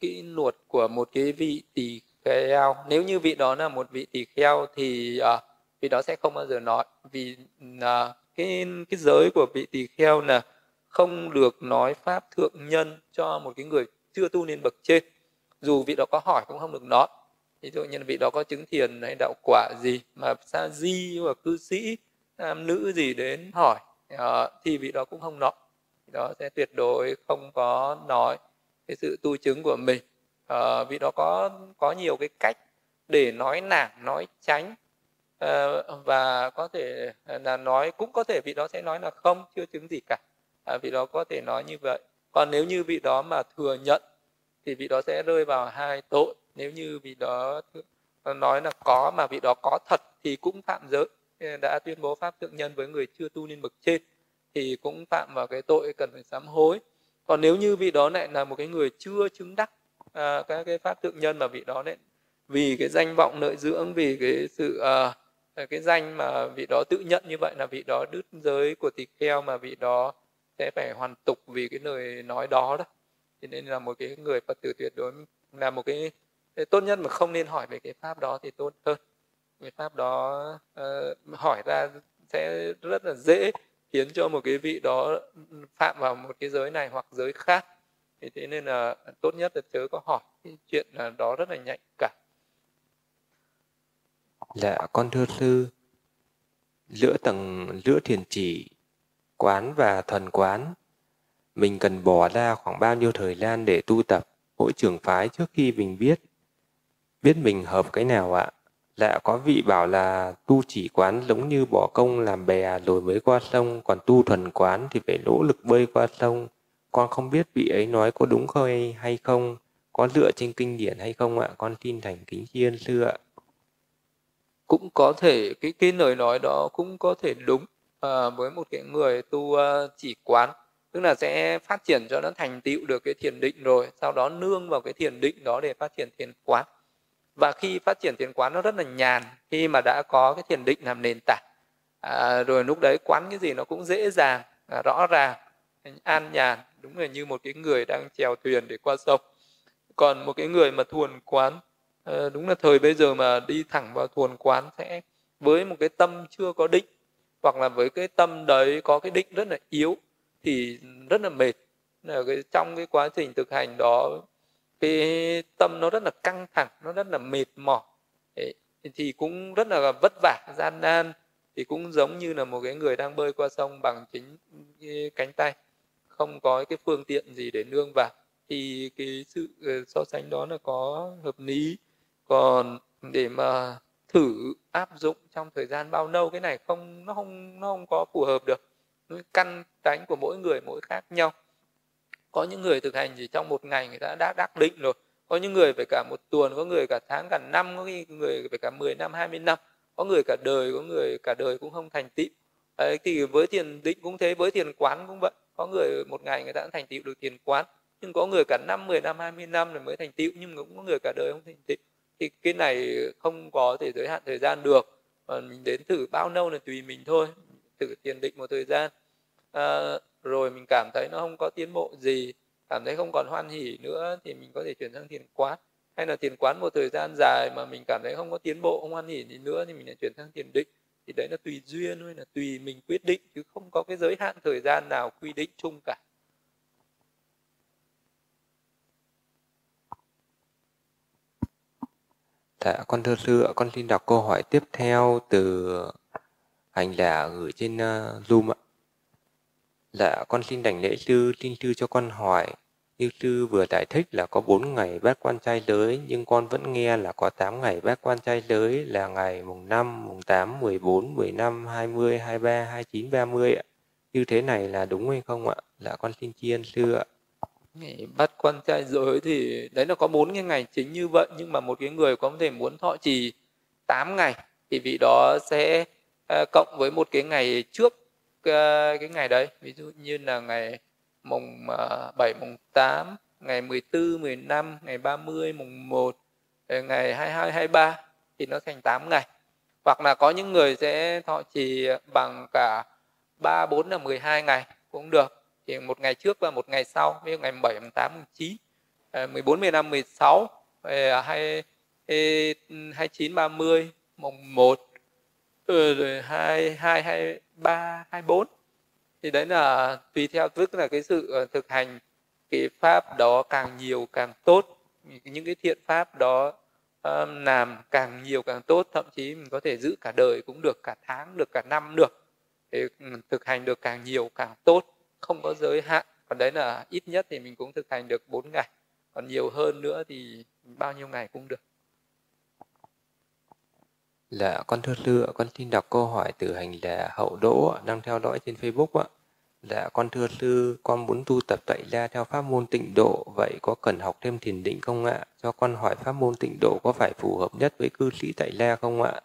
Cái luật của một cái vị tỳ kheo, nếu như vị đó là một vị tỳ kheo thì uh, vị đó sẽ không bao giờ nói vì uh, cái cái giới của vị tỳ kheo là không được nói pháp thượng nhân cho một cái người chưa tu nên bậc trên. Dù vị đó có hỏi cũng không được nói. Ví dụ như là vị đó có chứng thiền hay đạo quả gì mà sa di hoặc cư sĩ, nam nữ gì đến hỏi ờ, thì vị đó cũng không nói. Đó sẽ tuyệt đối không có nói cái sự tu chứng của mình. Ờ, vị đó có có nhiều cái cách để nói nản, nói tránh. Ờ, và có thể là nói, cũng có thể vị đó sẽ nói là không, chưa chứng gì cả à, vị đó có thể nói như vậy còn nếu như vị đó mà thừa nhận thì vị đó sẽ rơi vào hai tội nếu như vị đó nói là có mà vị đó có thật thì cũng phạm giới đã tuyên bố pháp thượng nhân với người chưa tu nên bậc trên thì cũng phạm vào cái tội cần phải sám hối còn nếu như vị đó lại là một cái người chưa chứng đắc à, các cái pháp thượng nhân mà vị đó lại vì cái danh vọng lợi dưỡng vì cái sự à, cái danh mà vị đó tự nhận như vậy là vị đó đứt giới của tỳ kheo mà vị đó sẽ phải hoàn tục vì cái lời nói đó đó. Cho nên là một cái người phật tử tuyệt đối là một cái, tốt nhất mà không nên hỏi về cái pháp đó thì tốt hơn. Cái pháp đó uh, hỏi ra sẽ rất là dễ khiến cho một cái vị đó phạm vào một cái giới này hoặc giới khác. Thì thế nên là tốt nhất là chớ có hỏi cái chuyện là đó rất là nhạy cảm. Dạ con thưa sư giữa tầng giữa thiền chỉ quán và thuần quán. Mình cần bỏ ra khoảng bao nhiêu thời gian để tu tập mỗi trường phái trước khi mình biết biết mình hợp cái nào ạ? Dạ có vị bảo là tu chỉ quán giống như bỏ công làm bè rồi mới qua sông, còn tu thuần quán thì phải nỗ lực bơi qua sông. Con không biết vị ấy nói có đúng không hay không, có dựa trên kinh điển hay không ạ? Con tin thành kính tri ân sư ạ. Cũng có thể cái cái lời nói đó cũng có thể đúng Ờ, với một cái người tu uh, chỉ quán tức là sẽ phát triển cho nó thành tựu được cái thiền định rồi sau đó nương vào cái thiền định đó để phát triển thiền quán. Và khi phát triển thiền quán nó rất là nhàn khi mà đã có cái thiền định làm nền tảng. À, rồi lúc đấy quán cái gì nó cũng dễ dàng à, rõ ràng an nhàn đúng là như một cái người đang chèo thuyền để qua sông. Còn một cái người mà thuần quán à, đúng là thời bây giờ mà đi thẳng vào thuần quán sẽ với một cái tâm chưa có định hoặc là với cái tâm đấy có cái định rất là yếu, thì rất là mệt. Là cái, trong cái quá trình thực hành đó, cái tâm nó rất là căng thẳng, nó rất là mệt mỏi. Thì cũng rất là vất vả, gian nan. Thì cũng giống như là một cái người đang bơi qua sông bằng chính cái cánh tay, không có cái phương tiện gì để nương vào. Thì cái sự ờ, so sánh đó là có hợp lý. Còn để mà thử áp dụng trong thời gian bao lâu? Cái này không nó không nó không có phù hợp được. Căn tánh của mỗi người mỗi khác nhau. Có những người thực hành chỉ trong một ngày người ta đã đắc định rồi. Có những người phải cả một tuần có người cả tháng cả năm có người phải cả 10 năm 20 năm. Có người cả đời có người cả đời cũng không thành tựu. Đấy, thì với thiền định cũng thế với thiền quán cũng vậy. Có người một ngày người ta cũng thành tựu được thiền quán. Nhưng có người cả năm 10 năm 20 năm rồi mới thành tựu nhưng cũng có người cả đời không thành tựu thì cái này không có thể giới hạn thời gian được còn mình đến thử bao lâu là tùy mình thôi thử tiền định một thời gian. À, rồi mình cảm thấy nó không có tiến bộ gì cảm thấy không còn hoan hỉ nữa thì mình có thể chuyển sang thiền quán. Hay là thiền quán một thời gian dài mà mình cảm thấy không có tiến bộ không hoan hỉ gì nữa thì mình lại chuyển sang thiền định. Thì đấy là tùy duyên thôi là tùy mình quyết định chứ không có cái giới hạn thời gian nào quy định chung cả. Dạ, con thưa sư ạ, con xin đọc câu hỏi tiếp theo từ hành giả gửi trên uh, Zoom ạ. Dạ, con xin đảnh lễ sư, xin sư cho con hỏi. Như sư vừa giải thích là có 4 ngày bác quan trai giới, nhưng con vẫn nghe là có 8 ngày bác quan trai giới là ngày mùng 5, mùng 8, 14, 15, 20, 23, 29, 30 ạ. Như thế này là đúng hay không ạ? Dạ con xin tri ân sư ạ ngày bắt quan trai giới thì đấy là có bốn cái ngày chính như vậy nhưng mà một cái người có thể muốn thọ trì 8 ngày thì vị đó sẽ uh, cộng với một cái ngày trước uh, cái ngày đấy. Ví dụ như là ngày mùng ờ, uh, 7 mùng 8 ngày 14 15 ngày 30 mùng 1 ngày 22 23 thì nó thành 8 ngày. Hoặc là có những người sẽ thọ trì bằng cả 3 4 là 12 ngày cũng được thì một ngày trước và một ngày sau ví dụ ngày 7, 8, 9 14, 15, 16 2, 29, 30 mùng 1 ờ, ờ, ừ, rồi 2, 2, 2, 3, 24 thì đấy là tùy theo tức là cái sự ờ, thực hành cái pháp đó càng nhiều càng tốt. Những cái thiện pháp đó um, làm càng nhiều càng tốt thậm chí mình có thể giữ cả đời cũng được cả tháng được cả năm được. Thì ừ, thực hành được càng nhiều càng tốt không có giới hạn còn đấy là ít nhất thì mình cũng thực hành được 4 ngày còn nhiều hơn nữa thì bao nhiêu ngày cũng được Dạ, con thưa sư, con xin đọc câu hỏi từ hành là hậu đỗ đang theo dõi trên Facebook ạ. Dạ, con thưa sư, con muốn tu tập tại gia theo pháp môn tịnh độ, vậy có cần học thêm thiền định không ạ? Cho con hỏi pháp môn tịnh độ có phải phù hợp nhất với cư sĩ tại gia không ạ?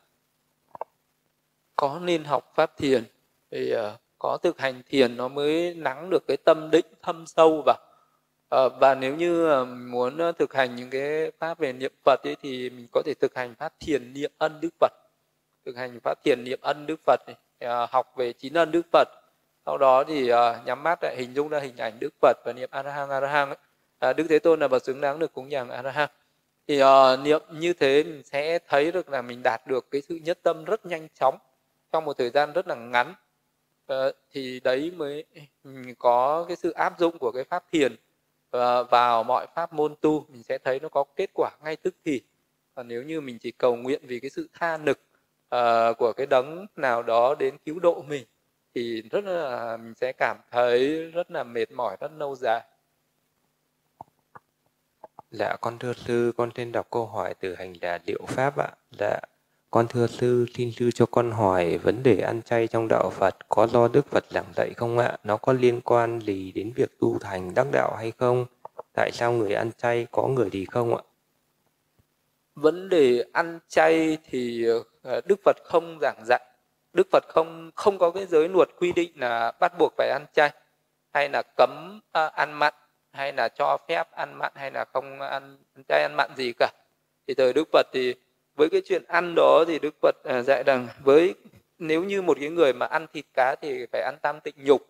Có nên học pháp thiền thì uh, có thực hành thiền nó mới nắng được cái tâm định thâm sâu vào. À, và nếu như ờ, muốn ờ, thực hành những cái pháp về niệm phật ấy, thì mình có thể thực hành pháp thiền niệm ân đức phật. Thực hành pháp thiền niệm ân đức phật này, à, học về chín ân đức phật. Sau đó thì à, nhắm mắt lại hình dung ra hình ảnh đức phật và niệm arahang arahang ấy. À, đức thế tôn là bậc xứng đáng được cúng dường arahang. Thì uh, niệm như thế mình sẽ thấy được là mình đạt được cái sự nhất tâm rất nhanh chóng trong một thời gian rất là ngắn. Ờ, thì đấy mới ừ, có cái sự áp dụng của cái pháp thiền ờ, vào mọi pháp môn tu. Mình sẽ thấy nó có kết quả ngay tức thì. Còn nếu như mình chỉ cầu nguyện vì cái sự tha nực uh, của cái đấng nào đó đến cứu độ mình thì rất là mình sẽ cảm thấy rất là mệt mỏi rất lâu dài. Dạ con thưa sư, con xin đọc câu hỏi từ hành giả liệu Pháp ạ. Dạ con thưa sư, xin sư cho con hỏi vấn đề ăn chay trong đạo Phật có do Đức Phật giảng dạy không ạ? Nó có liên quan gì đến việc tu thành đắc đạo hay không? Tại sao người ăn chay có người thì không ạ? Vấn đề ăn chay thì ờ, Đức Phật không giảng dạy. Đức Phật không không có cái giới luật quy định là bắt buộc phải ăn chay hay là cấm uh, ăn mặn hay là cho phép ăn mặn hay là không ăn, ăn chay ăn mặn gì cả. Thì thời Đức Phật thì với cái chuyện ăn đó thì đức phật à, dạy rằng với nếu như một cái người mà ăn thịt cá thì phải ăn tam tịnh nhục.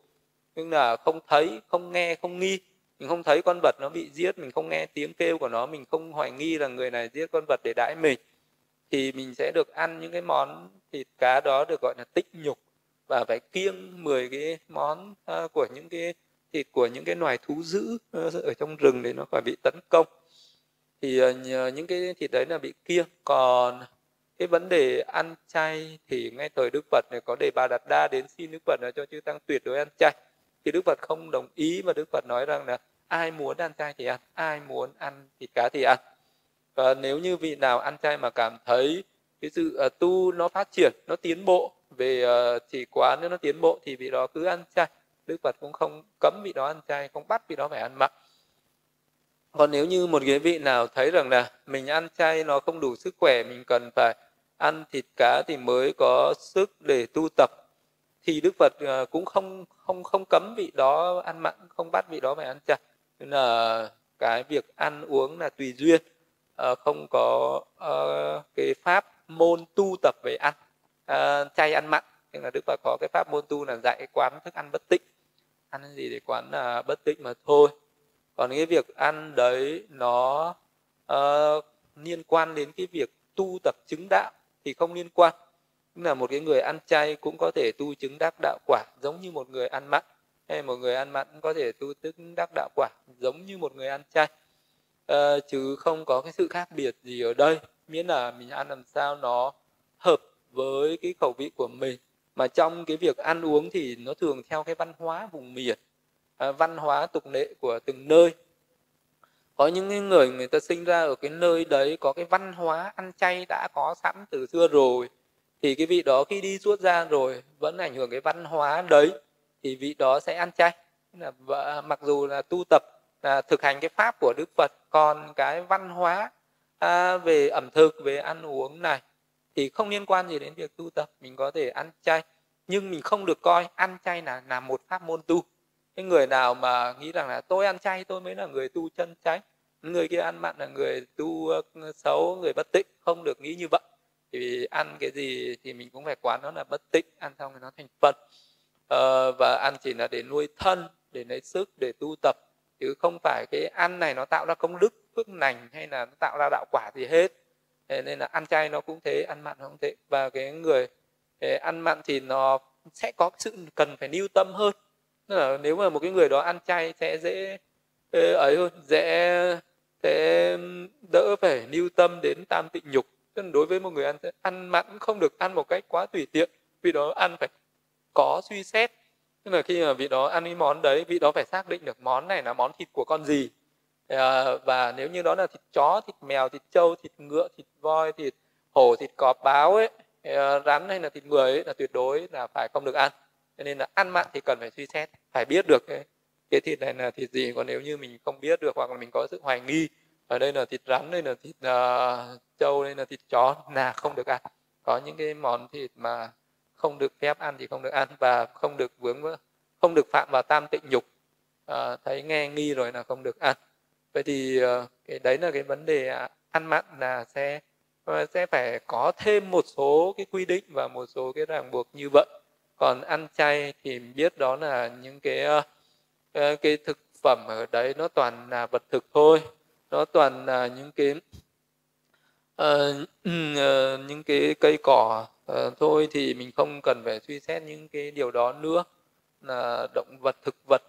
Nhưng là không thấy không nghe không nghi. Mình không thấy con vật nó bị giết mình không nghe tiếng kêu của nó mình không hoài nghi là người này giết con vật để đãi mình thì mình sẽ được ăn những cái món thịt cá đó được gọi là tích nhục. Và phải kiêng 10 cái món à, của những cái thịt của những cái loài thú dữ ờ, ở trong rừng để nó khỏi bị tấn công thì ờ, những cái thịt đấy là bị kia. Còn cái vấn đề ăn chay thì ngay thời Đức Phật này có đề bà Đạt Đa đến xin Đức Phật là cho chư tăng tuyệt đối ăn chay. Thì Đức Phật không đồng ý và Đức Phật nói rằng là ai muốn ăn chay thì ăn ai muốn ăn thịt cá thì ăn. Và nếu như vị nào ăn chay mà cảm thấy cái sự uh, tu nó phát triển nó tiến bộ về uh, chỉ quán nó tiến bộ thì vị đó cứ ăn chay. Đức Phật cũng không cấm vị đó ăn chay không bắt vị đó phải ăn mặn còn nếu như một cái vị nào thấy rằng là mình ăn chay nó không đủ sức khỏe, mình cần phải ăn thịt cá thì mới có sức để tu tập, thì đức phật à, cũng không không không cấm vị đó ăn mặn, không bắt vị đó phải ăn chay. Nên là cái việc ăn uống là tùy duyên à, không có à, cái pháp môn tu tập về ăn chay ăn mặn. Nhưng là đức phật có cái pháp môn tu là dạy quán thức ăn bất tịnh. Ăn gì để quán là bất tịnh mà thôi còn cái việc ăn đấy nó uh, liên quan đến cái việc tu tập chứng đạo thì không liên quan. Tức là một cái người ăn chay cũng có thể tu chứng đắc đạo quả giống như một người ăn mặn. Hay một người ăn mặn cũng có thể tu tức đắc đạo quả giống như một người ăn chay. Uh, chứ không có cái sự khác biệt gì ở đây. Miễn là mình ăn làm sao nó hợp với cái khẩu vị của mình. Mà trong cái việc ăn uống thì nó thường theo cái văn hóa vùng miền. À, văn hóa tục lệ của từng nơi. Có những người người ta sinh ra ở cái nơi đấy có cái văn hóa ăn chay đã có sẵn từ xưa rồi thì cái vị đó khi đi suốt ra rồi vẫn ảnh hưởng cái văn hóa đấy thì vị đó sẽ ăn chay. Là mặc dù là tu tập là thực hành cái pháp của đức phật còn cái văn hóa à, về ẩm thực về ăn uống này thì không liên quan gì đến việc tu tập. Mình có thể ăn chay nhưng mình không được coi ăn chay là là một pháp môn tu cái người nào mà nghĩ rằng là tôi ăn chay tôi mới là người tu chân chánh người kia ăn mặn là người tu xấu người bất tịnh không được nghĩ như vậy. Thì ăn cái gì thì mình cũng phải quán nó là bất tịnh ăn xong thì nó thành phật. Ờ, và ăn chỉ là để nuôi thân để lấy sức để tu tập chứ không phải cái ăn này nó tạo ra công đức phước lành hay là nó tạo ra đạo quả gì hết. Thế nên là ăn chay nó cũng thế ăn mặn nó cũng thế. Và cái người ăn mặn thì nó sẽ có sự cần phải lưu tâm hơn. Tức là nếu mà một cái người đó ăn chay sẽ dễ ờ, ấy hơn dễ sẽ đỡ phải lưu tâm đến tam tịnh nhục. Đối với một người ăn ăn mặn không được ăn một cách quá tùy tiện vì đó ăn phải có suy xét. Tức là khi mà vị đó ăn cái món đấy vị đó phải xác định được món này là món thịt của con gì. À, và nếu như đó là thịt chó thịt mèo thịt trâu thịt ngựa thịt voi thịt hổ thịt cọp báo ấy ờ, rắn hay là thịt người ấy là tuyệt đối là phải không được ăn cho nên là ăn mặn thì cần phải suy xét phải biết được cái, cái thịt này là thịt gì. Còn nếu như mình không biết được hoặc là mình có sự hoài nghi ở đây là thịt rắn đây là thịt uh, trâu đây là thịt chó là không được ăn. Có những cái món thịt mà không được phép ăn thì không được ăn và không được vướng không được phạm vào tam tịnh nhục. Uh, thấy nghe nghi rồi là không được ăn. Vậy thì uh, cái đấy là cái vấn đề à, ăn mặn là sẽ ờ, sẽ phải có thêm một số cái quy định và một số cái ràng buộc như vậy còn ăn chay thì biết đó là những cái ờ, ờ, cái thực phẩm ở đấy nó toàn là vật thực thôi. Nó toàn là những cái uh, uh, những cái cây cỏ uh, thôi thì mình không cần phải suy xét những cái điều đó nữa. Là động vật thực vật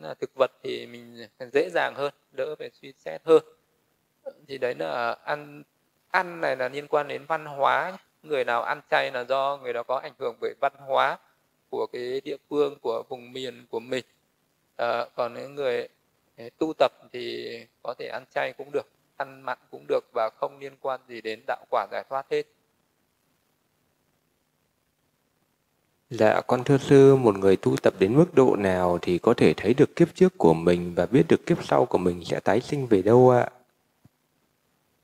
là thực vật thì mình dễ dàng hơn đỡ phải suy xét hơn. Thì đấy là ăn ăn này là liên quan đến văn hóa người nào ăn chay là do người đó có ảnh hưởng bởi văn hóa của cái địa phương của vùng miền của mình à, còn những người tu tập thì có thể ăn chay cũng được ăn mặn cũng được và không liên quan gì đến đạo quả giải thoát hết Dạ, con thưa sư, một người tu tập đến mức độ nào thì có thể thấy được kiếp trước của mình và biết được kiếp sau của mình sẽ tái sinh về đâu ạ?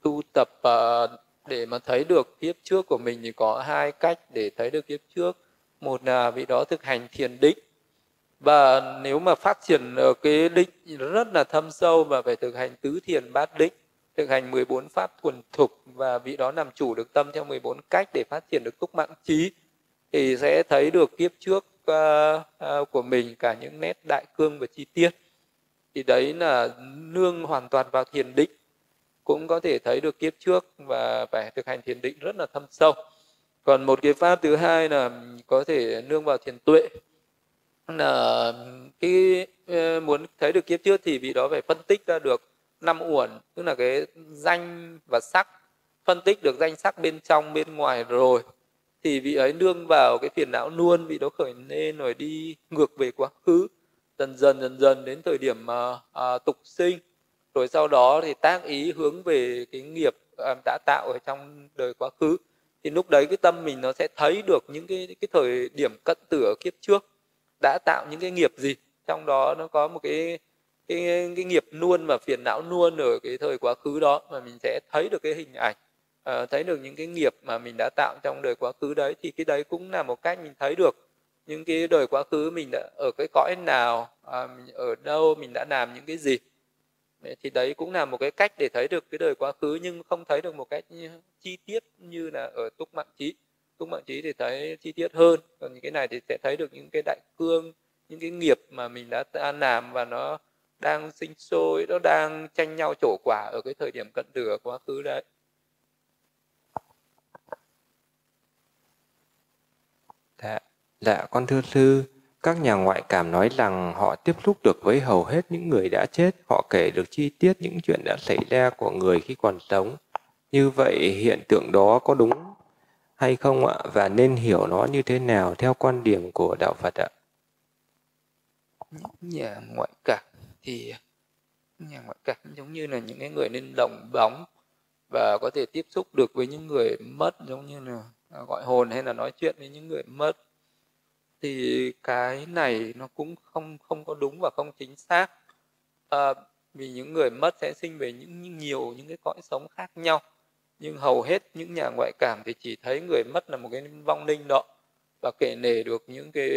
Tu tập uh, để mà thấy được kiếp trước của mình thì có hai cách để thấy được kiếp trước. Một là vị đó thực hành thiền định. Và nếu mà phát triển ở cái định rất là thâm sâu và phải thực hành tứ thiền bát định thực hành 14 pháp thuần thục và vị đó làm chủ được tâm theo 14 cách để phát triển được túc mạng trí thì sẽ thấy được kiếp trước uh, uh, của mình cả những nét đại cương và chi tiết. Thì đấy là nương hoàn toàn vào thiền định cũng có thể thấy được kiếp trước và phải thực hành thiền định rất là thâm sâu. Còn một cái pháp thứ hai là có thể nương vào thiền tuệ. Là cái ờ, muốn thấy được kiếp trước thì vị đó phải phân tích ra được năm uẩn tức là cái danh và sắc. Phân tích được danh sắc bên trong bên ngoài rồi thì vị ấy nương vào cái phiền não luôn vị đó khởi lên rồi đi ngược về quá khứ. Dần dần dần dần đến thời điểm mà uh, tục sinh rồi sau đó thì tác ý hướng về cái nghiệp à, đã tạo ở trong đời quá khứ. Thì lúc đấy cái tâm mình nó sẽ thấy được những cái cái thời điểm cận tử ở kiếp trước đã tạo những cái nghiệp gì. Trong đó nó có một cái cái, cái nghiệp nuôn và phiền não nuôn ở cái thời quá khứ đó mà mình sẽ thấy được cái hình ảnh uh, thấy được những cái nghiệp mà mình đã tạo trong đời quá khứ đấy. Thì cái đấy cũng là một cách mình thấy được những cái đời quá khứ mình đã ở cái cõi nào uh, mình ở đâu mình đã làm những cái gì thì đấy cũng là một cái cách để thấy được cái đời quá khứ nhưng không thấy được một cách chi tiết như là ở túc mạng trí túc mạng trí thì thấy chi tiết hơn còn những cái này thì sẽ thấy được những cái đại cương những cái nghiệp mà mình đã làm và nó đang sinh sôi nó đang tranh nhau trổ quả ở cái thời điểm cận tử ở quá khứ đấy. Dạ, dạ con thưa sư, các nhà ngoại cảm nói rằng họ tiếp xúc được với hầu hết những người đã chết, họ kể được chi tiết những chuyện đã xảy ra của người khi còn sống. Như vậy hiện tượng đó có đúng hay không ạ? Và nên hiểu nó như thế nào theo quan điểm của Đạo Phật ạ? Những nhà ngoại cảm thì nhà ngoại cảm giống như là những cái người nên đồng bóng và có thể tiếp xúc được với những người mất giống như là gọi hồn hay là nói chuyện với những người mất thì cái này nó cũng không không có đúng và không chính xác. À, vì những người mất sẽ sinh về những nhiều những cái cõi sống khác nhau. Nhưng hầu hết những nhà ngoại cảm thì chỉ thấy người mất là một cái vong linh đó và kể nể được những cái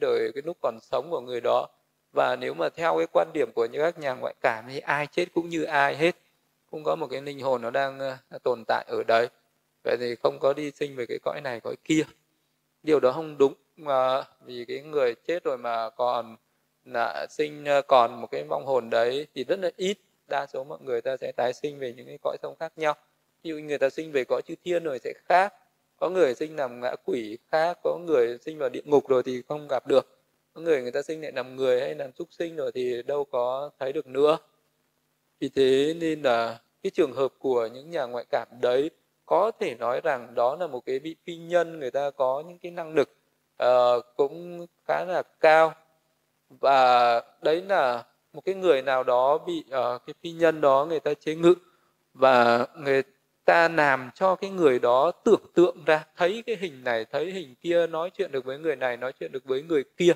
đời cái lúc còn sống của người đó. Và nếu mà theo cái quan điểm của những các nhà ngoại cảm thì ai chết cũng như ai hết. Cũng có một cái linh hồn nó đang ờ, tồn tại ở đấy. Vậy thì không có đi sinh về cái cõi này cõi kia. Điều đó không đúng mà vì cái người chết rồi mà còn là sinh ờ, còn một cái vong hồn đấy thì rất là ít. Đa số mọi người ta sẽ tái sinh về những cái cõi sông khác nhau. Ví dụ người ta sinh về cõi chư thiên rồi sẽ khác. Có người sinh làm ngã quỷ khác, có người sinh vào địa ngục rồi thì không gặp được. Có người người ta sinh lại làm người hay làm súc sinh rồi thì đâu có thấy được nữa. Vì thế nên là cái trường hợp của những nhà ngoại cảm đấy có thể nói rằng đó là một cái vị phi nhân, người ta có những cái năng lực uh, cũng khá là cao. Và đấy là một cái người nào đó bị uh, cái phi nhân đó người ta chế ngự. Và người ta làm cho cái người đó tưởng tượng ra thấy cái hình này thấy hình kia nói chuyện được với người này nói chuyện được với người kia.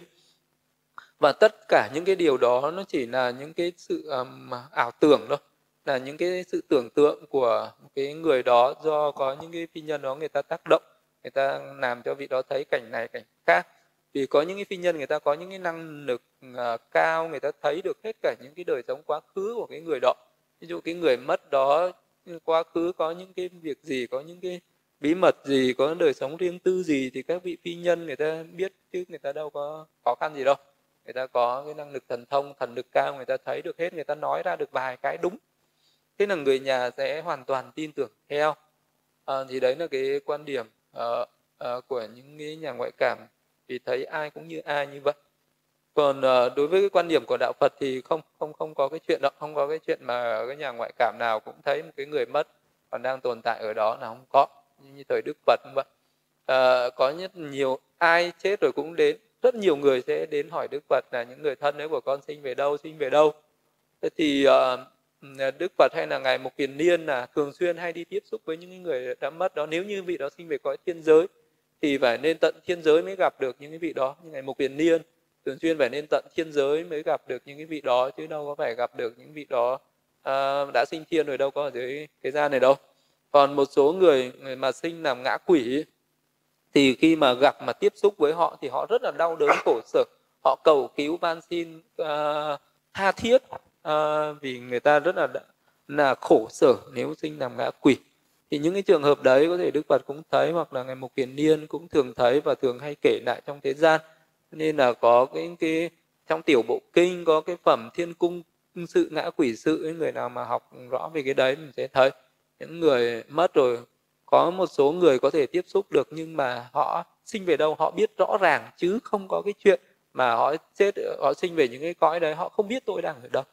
Và tất cả những cái điều đó nó chỉ là những cái sự um, ảo tưởng thôi. Là những cái sự tưởng tượng của cái người đó do có những cái phi nhân đó người ta tác động người ta làm cho vị đó thấy cảnh này cảnh khác. Vì có những cái phi nhân người ta có những cái năng lực uh, cao người ta thấy được hết cả những cái đời sống quá khứ của cái người đó. Ví dụ cái người mất đó quá khứ có những cái việc gì có những cái bí mật gì có đời sống riêng tư gì thì các vị phi nhân người ta biết chứ người ta đâu có khó khăn gì đâu. Người ta có cái năng lực thần thông thần lực cao người ta thấy được hết người ta nói ra được vài cái đúng. Thế là người nhà sẽ hoàn toàn tin tưởng theo. À, thì đấy là cái quan điểm uh, uh, của những nhà ngoại cảm vì thấy ai cũng như ai như vậy. Còn uh, đối với cái quan điểm của đạo Phật thì không không không có cái chuyện đó không có cái chuyện mà cái nhà ngoại cảm nào cũng thấy một cái người mất còn đang tồn tại ở đó là không có như, như thời Đức Phật cũng vậy. Uh, có rất nhiều ai chết rồi cũng đến rất nhiều người sẽ đến hỏi Đức Phật là những người thân đấy của con sinh về đâu sinh về đâu. Thế thì uh, À, Đức Phật hay là ngài Mục Kiền Niên là thường xuyên hay đi tiếp xúc với những người đã mất đó. Nếu như vị đó sinh về cõi thiên giới thì phải nên tận thiên giới mới gặp được những cái vị đó. Như ngài Mục Kiền Niên thường xuyên phải nên tận thiên giới mới gặp được những cái vị đó chứ đâu có phải gặp được những vị đó à, đã sinh thiên rồi đâu có ở dưới cái gian này đâu. Còn một số người người mà sinh làm ngã quỷ thì khi mà gặp mà tiếp xúc với họ thì họ rất là đau đớn khổ sở. Họ cầu cứu van xin uh, tha thiết à, vì người ta rất là là khổ sở nếu sinh làm ngã quỷ thì những cái trường hợp đấy có thể đức phật cũng thấy hoặc là ngài mục kiền niên cũng thường thấy và thường hay kể lại trong thế gian. Nên là có cái cái trong tiểu bộ kinh có cái phẩm thiên cung sự ngã quỷ sự những người nào mà học rõ về cái đấy mình sẽ thấy. Những người mất rồi có một số người có thể tiếp xúc được nhưng mà họ sinh về đâu họ biết rõ ràng chứ không có cái chuyện mà họ chết họ sinh về những cái cõi đấy họ không biết tôi đang ở đâu.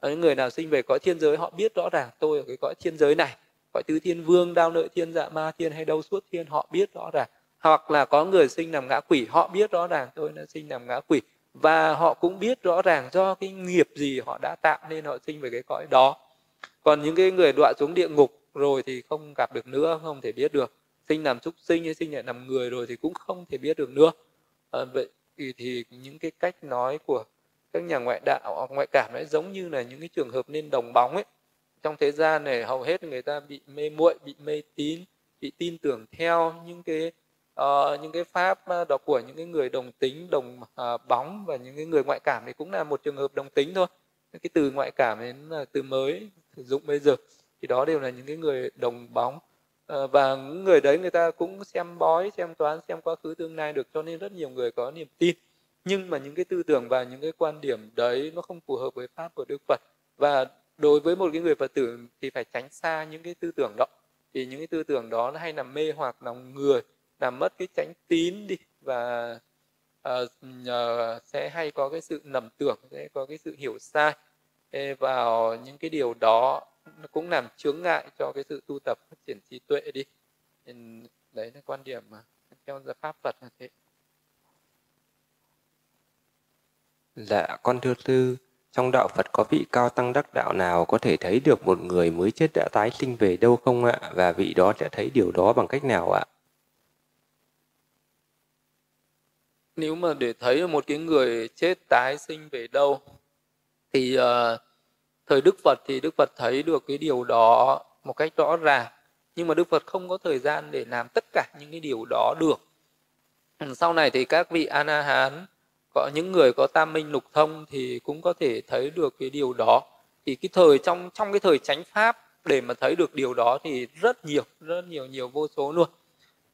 Ờ, những người nào sinh về cõi thiên giới họ biết rõ ràng tôi ở cái cõi thiên giới này. Cõi tứ thiên vương đao nợ thiên dạ ma thiên hay đâu suốt thiên họ biết rõ ràng. Hoặc là có người sinh làm ngã quỷ họ biết rõ ràng tôi đã sinh làm ngã quỷ. Và họ cũng biết rõ ràng do cái nghiệp gì họ đã tạo nên họ sinh về cái cõi đó. Còn những cái người đọa xuống địa ngục rồi thì không gặp được nữa không thể biết được. Sinh làm súc sinh hay sinh lại làm người rồi thì cũng không thể biết được nữa. À, vậy thì, thì những cái cách nói của các nhà ngoại đạo ngoại cảm ấy giống như là những cái trường hợp nên đồng bóng ấy. Trong thế gian này hầu hết người ta bị mê muội bị mê tín bị tin tưởng theo những cái uh, những cái pháp ờ, đó của những cái người đồng tính đồng uh, bóng và những cái người ngoại cảm thì cũng là một trường hợp đồng tính thôi. Cái từ ngoại cảm đến là từ mới sử dụng bây giờ thì đó đều là những cái người đồng bóng. Uh, và những người đấy người ta cũng xem bói xem toán xem quá khứ tương lai được cho nên rất nhiều người có niềm tin nhưng mà những cái tư tưởng và những cái quan điểm đấy nó không phù hợp với pháp của đức phật. Và đối với một cái người phật tử thì phải tránh xa những cái tư tưởng đó. Thì những cái tư tưởng đó nó hay làm mê hoặc lòng người làm mất cái tránh tín đi. Và uh, uh, sẽ hay có cái sự lầm tưởng sẽ có cái sự hiểu sai. Vào những cái điều đó nó cũng làm chướng ngại cho cái sự tu tập phát triển trí tuệ đi. Nên đấy là quan điểm mà theo pháp Phật là thế. Dạ, con thưa sư, trong đạo Phật có vị cao tăng đắc đạo nào có thể thấy được một người mới chết đã tái sinh về đâu không ạ? Và vị đó sẽ thấy điều đó bằng cách nào ạ? Nếu mà để thấy một cái người chết tái sinh về đâu thì uh, thời Đức Phật thì Đức Phật thấy được cái điều đó một cách rõ ràng nhưng mà Đức Phật không có thời gian để làm tất cả những cái điều đó được. Sau này thì các vị A La Hán có những người có tam minh lục thông thì cũng có thể thấy được cái điều đó. Thì cái thời trong trong cái thời chánh pháp, để mà thấy được điều đó thì rất nhiều rất nhiều nhiều vô số luôn.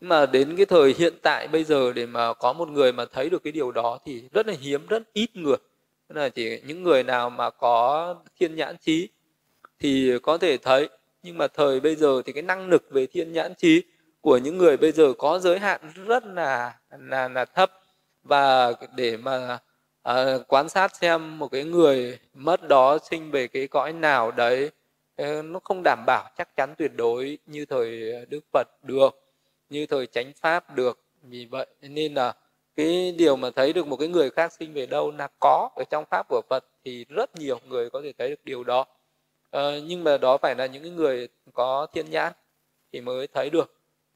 Nhưng mà đến cái thời hiện tại bây giờ để mà có một người mà thấy được cái điều đó thì rất là hiếm, rất ít người. Tức là chỉ những người nào mà có thiên nhãn trí thì có thể thấy. Nhưng mà thời bây giờ thì cái năng lực về thiên nhãn trí của những người bây giờ có giới hạn rất là là là thấp và để mà à, quan sát xem một cái người mất đó sinh về cái cõi nào đấy ờ, nó không đảm bảo chắc chắn tuyệt đối như thời đức phật được như thời chánh pháp được. Vì vậy nên là cái điều mà thấy được một cái người khác sinh về đâu là có ở trong pháp của phật thì rất nhiều người có thể thấy được điều đó. À, nhưng mà đó phải là những người có thiên nhãn thì mới thấy được.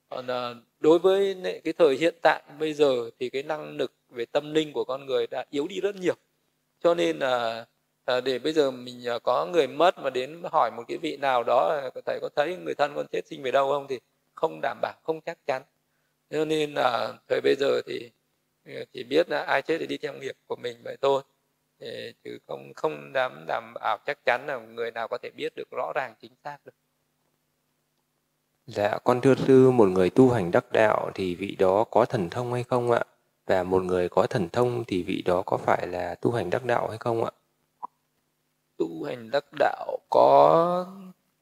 Còn à, đối với cái thời hiện tại bây giờ thì cái năng lực về tâm linh của con người đã yếu đi rất nhiều. Cho nên là à, để bây giờ mình à, có người mất mà đến hỏi một cái vị nào đó à, thầy có thấy người thân con chết sinh về đâu không thì không đảm bảo không chắc chắn. Cho nên là thời bây giờ thì à, chỉ biết là ai chết thì đi theo nghiệp của mình vậy thôi. Chứ không không dám đảm bảo chắc chắn là người nào có thể biết được rõ ràng chính xác được. Dạ, con thưa sư, một người tu hành đắc đạo thì vị đó có thần thông hay không ạ? Và một người có thần thông thì vị đó có phải là tu hành đắc đạo hay không ạ? Tu hành đắc đạo có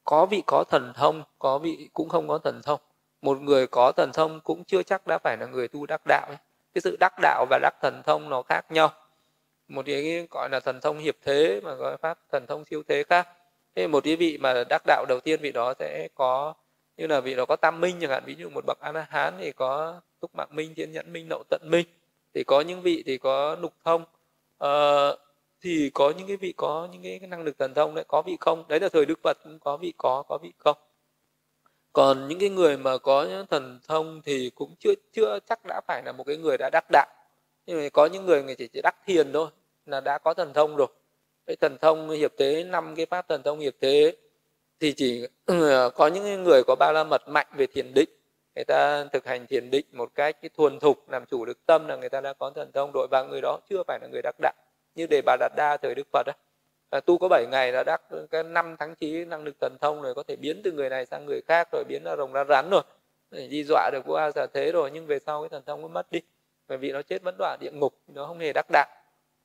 có vị có thần thông, có vị cũng không có thần thông. Một người có thần thông cũng chưa chắc đã phải là người tu đắc đạo. Cái sự đắc đạo và đắc thần thông nó khác nhau. Một cái gọi là thần thông hiệp thế mà gọi pháp thần thông siêu thế khác. Thế một cái vị mà đắc đạo đầu tiên vị đó sẽ có như là vị đó có tam minh chẳng hạn ví dụ một bậc a la hán thì có túc mạng minh thiên nhẫn minh nậu tận minh. Thì có những vị thì có lục thông. Uh, thì có những cái vị có những cái năng lực thần thông đấy có vị không? Đấy là thời đức phật cũng có vị có có vị không? Còn những cái người mà có thần thông thì cũng chưa chưa chắc đã phải là một cái người đã đắc đạo. Nhưng mà có những người người chỉ, chỉ đắc thiền thôi là đã có thần thông rồi. Cái thần thông hiệp tế năm cái pháp thần thông hiệp tế thì chỉ ừ, có những người có ba la mật mạnh về thiền định người ta thực hành thiền định một cách cái thuần thục làm chủ được tâm là người ta đã có thần thông đội và người đó chưa phải là người đắc đạo. Như đề bà đạt đa thời đức phật đó à, tu có 7 ngày đã đắc ừ, cái năm tháng trí năng lực thần thông rồi có thể biến từ người này sang người khác rồi biến ra rồng ra rắn rồi. Đi dọa được vua giả thế rồi nhưng về sau cái thần thông nó mất đi bởi vì nó chết vẫn đọa địa ngục nó không hề đắc đạo.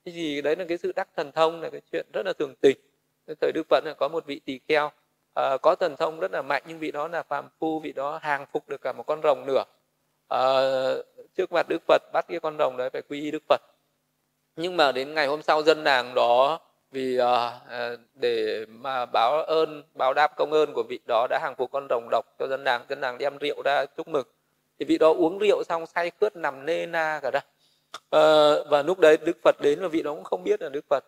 Cái gì đấy là cái sự đắc thần thông là cái chuyện rất là thường tình. Thời đức phật là có một vị tỳ kheo uh, có thần thông rất là mạnh nhưng vị đó là phàm phu vị đó hàng phục được cả một con rồng nữa. Uh, trước mặt đức phật bắt cái con rồng đấy phải quy y đức phật. Nhưng mà đến ngày hôm sau dân làng đó vì uh, để mà báo ơn báo đáp công ơn của vị đó đã hàng phục con rồng độc cho dân làng dân làng đem rượu ra chúc mừng. Thì vị đó uống rượu xong say khướt nằm nê na cả ra uh, và lúc đấy đức phật đến và vị đó cũng không biết là đức phật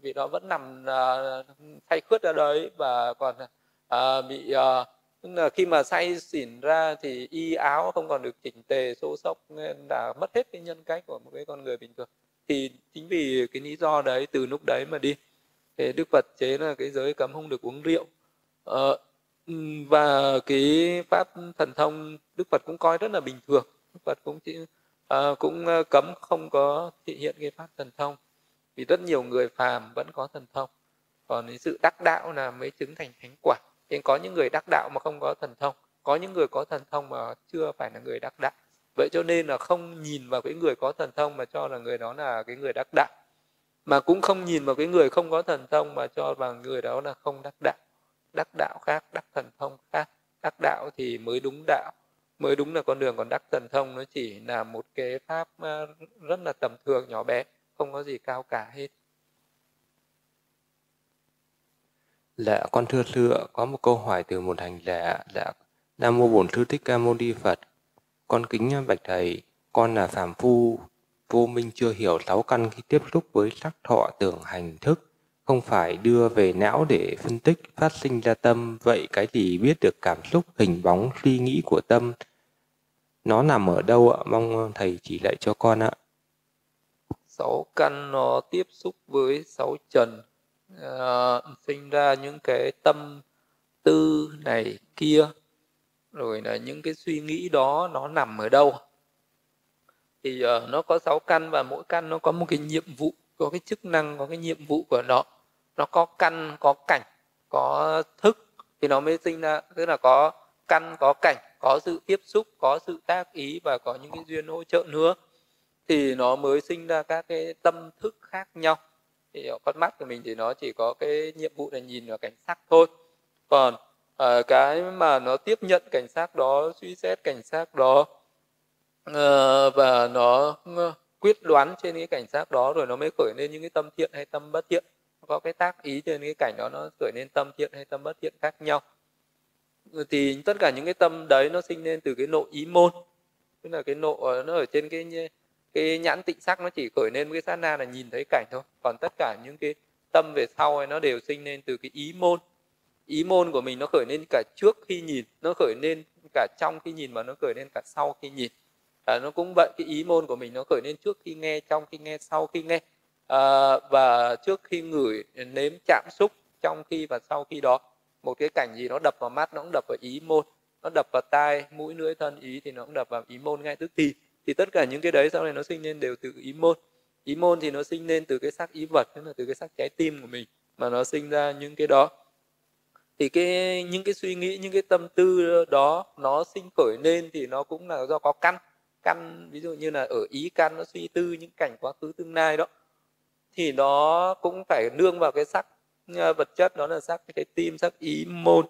vị đó vẫn nằm uh, say khướt ra đấy và còn à, bị à, là khi mà say xỉn ra thì y áo không còn được chỉnh tề xô xốc nên là mất hết cái nhân cách của một cái con người bình thường. Thì chính vì cái lý do đấy từ lúc đấy mà đi thì đức phật chế là cái giới cấm không được uống rượu. Ờ, và cái pháp thần thông đức phật cũng coi rất là bình thường. Đức phật cũng chỉ, à, cũng cấm không có thị hiện cái pháp thần thông vì rất nhiều người phàm vẫn có thần thông. Còn cái sự đắc đạo là mới chứng thành thánh quả nên có những người đắc đạo mà không có thần thông, có những người có thần thông mà chưa phải là người đắc đạo. Vậy cho nên là không nhìn vào cái người có thần thông mà cho là người đó là cái người đắc đạo, mà cũng không nhìn vào cái người không có thần thông mà cho rằng người đó là không đắc đạo. Đắc đạo khác, đắc thần thông khác. Đắc đạo thì mới đúng đạo. Mới đúng là con đường còn đắc thần thông nó chỉ là một cái pháp ờ, rất là tầm thường, nhỏ bé, không có gì cao cả hết. Dạ, con thưa sư ạ, có một câu hỏi từ một hành giả. Dạ, Nam Mô Bổn Sư Thích Ca Mâu Ni Phật. Con kính bạch thầy, con là phàm phu, vô minh chưa hiểu sáu căn khi tiếp xúc với sắc thọ tưởng hành thức, không phải đưa về não để phân tích, phát sinh ra tâm. Vậy cái gì biết được cảm xúc, hình bóng, suy nghĩ của tâm? Nó nằm ở đâu ạ? Mong thầy chỉ dạy cho con ạ. Sáu căn nó tiếp xúc với sáu trần uh, sinh ra những cái tâm tư này kia rồi là những cái suy nghĩ đó nó nằm ở đâu? Thì uh, nó có sáu căn và mỗi căn nó có một cái nhiệm vụ có cái chức năng có cái nhiệm vụ của nó. Nó có căn có cảnh có thức thì nó mới sinh ra tức là có căn có cảnh có sự tiếp xúc có sự tác ý và có những cái duyên hỗ trợ nữa. Thì nó mới sinh ra các cái tâm thức khác nhau thì con mắt của mình thì nó chỉ có cái nhiệm vụ là nhìn vào cảnh sắc thôi. Còn à, cái mà nó tiếp nhận cảnh sắc đó suy xét cảnh sắc đó à, và nó ờ, quyết đoán trên cái cảnh sắc đó rồi nó mới khởi lên những cái tâm thiện hay tâm bất thiện có cái tác ý trên cái cảnh đó nó khởi lên tâm thiện hay tâm bất thiện khác nhau. Ừ, thì tất cả những cái tâm đấy nó sinh lên từ cái nội ý môn tức là cái nộ nó ở trên cái cái nhãn tịnh sắc nó chỉ khởi lên cái sát na là nhìn thấy cảnh thôi. Còn tất cả những cái tâm về sau ấy nó đều sinh lên từ cái ý môn. Ý môn của mình nó khởi lên cả trước khi nhìn nó khởi lên cả trong khi nhìn mà nó khởi lên cả sau khi nhìn. À, nó cũng vậy cái ý môn của mình nó khởi lên trước khi nghe trong khi nghe sau khi nghe. À, và trước khi ngửi nếm chạm xúc trong khi và sau khi đó một cái cảnh gì nó đập vào mắt nó cũng đập vào ý môn. Nó đập vào tai mũi lưỡi thân ý thì nó cũng đập vào ý môn ngay tức thì thì tất cả những cái đấy sau này nó sinh lên đều từ ý môn. Ý môn thì nó sinh lên từ cái sắc ý vật, tức là từ cái sắc trái tim của mình, mà nó sinh ra những cái đó. Thì cái, những cái suy nghĩ, những cái tâm tư đó nó sinh khởi lên thì nó cũng là do có căn. Căn, ví dụ như là ở ý căn, nó suy tư những cảnh quá khứ tương lai đó, thì nó cũng phải nương vào cái sắc ờ, vật chất, đó là sắc cái tim sắc ý môn.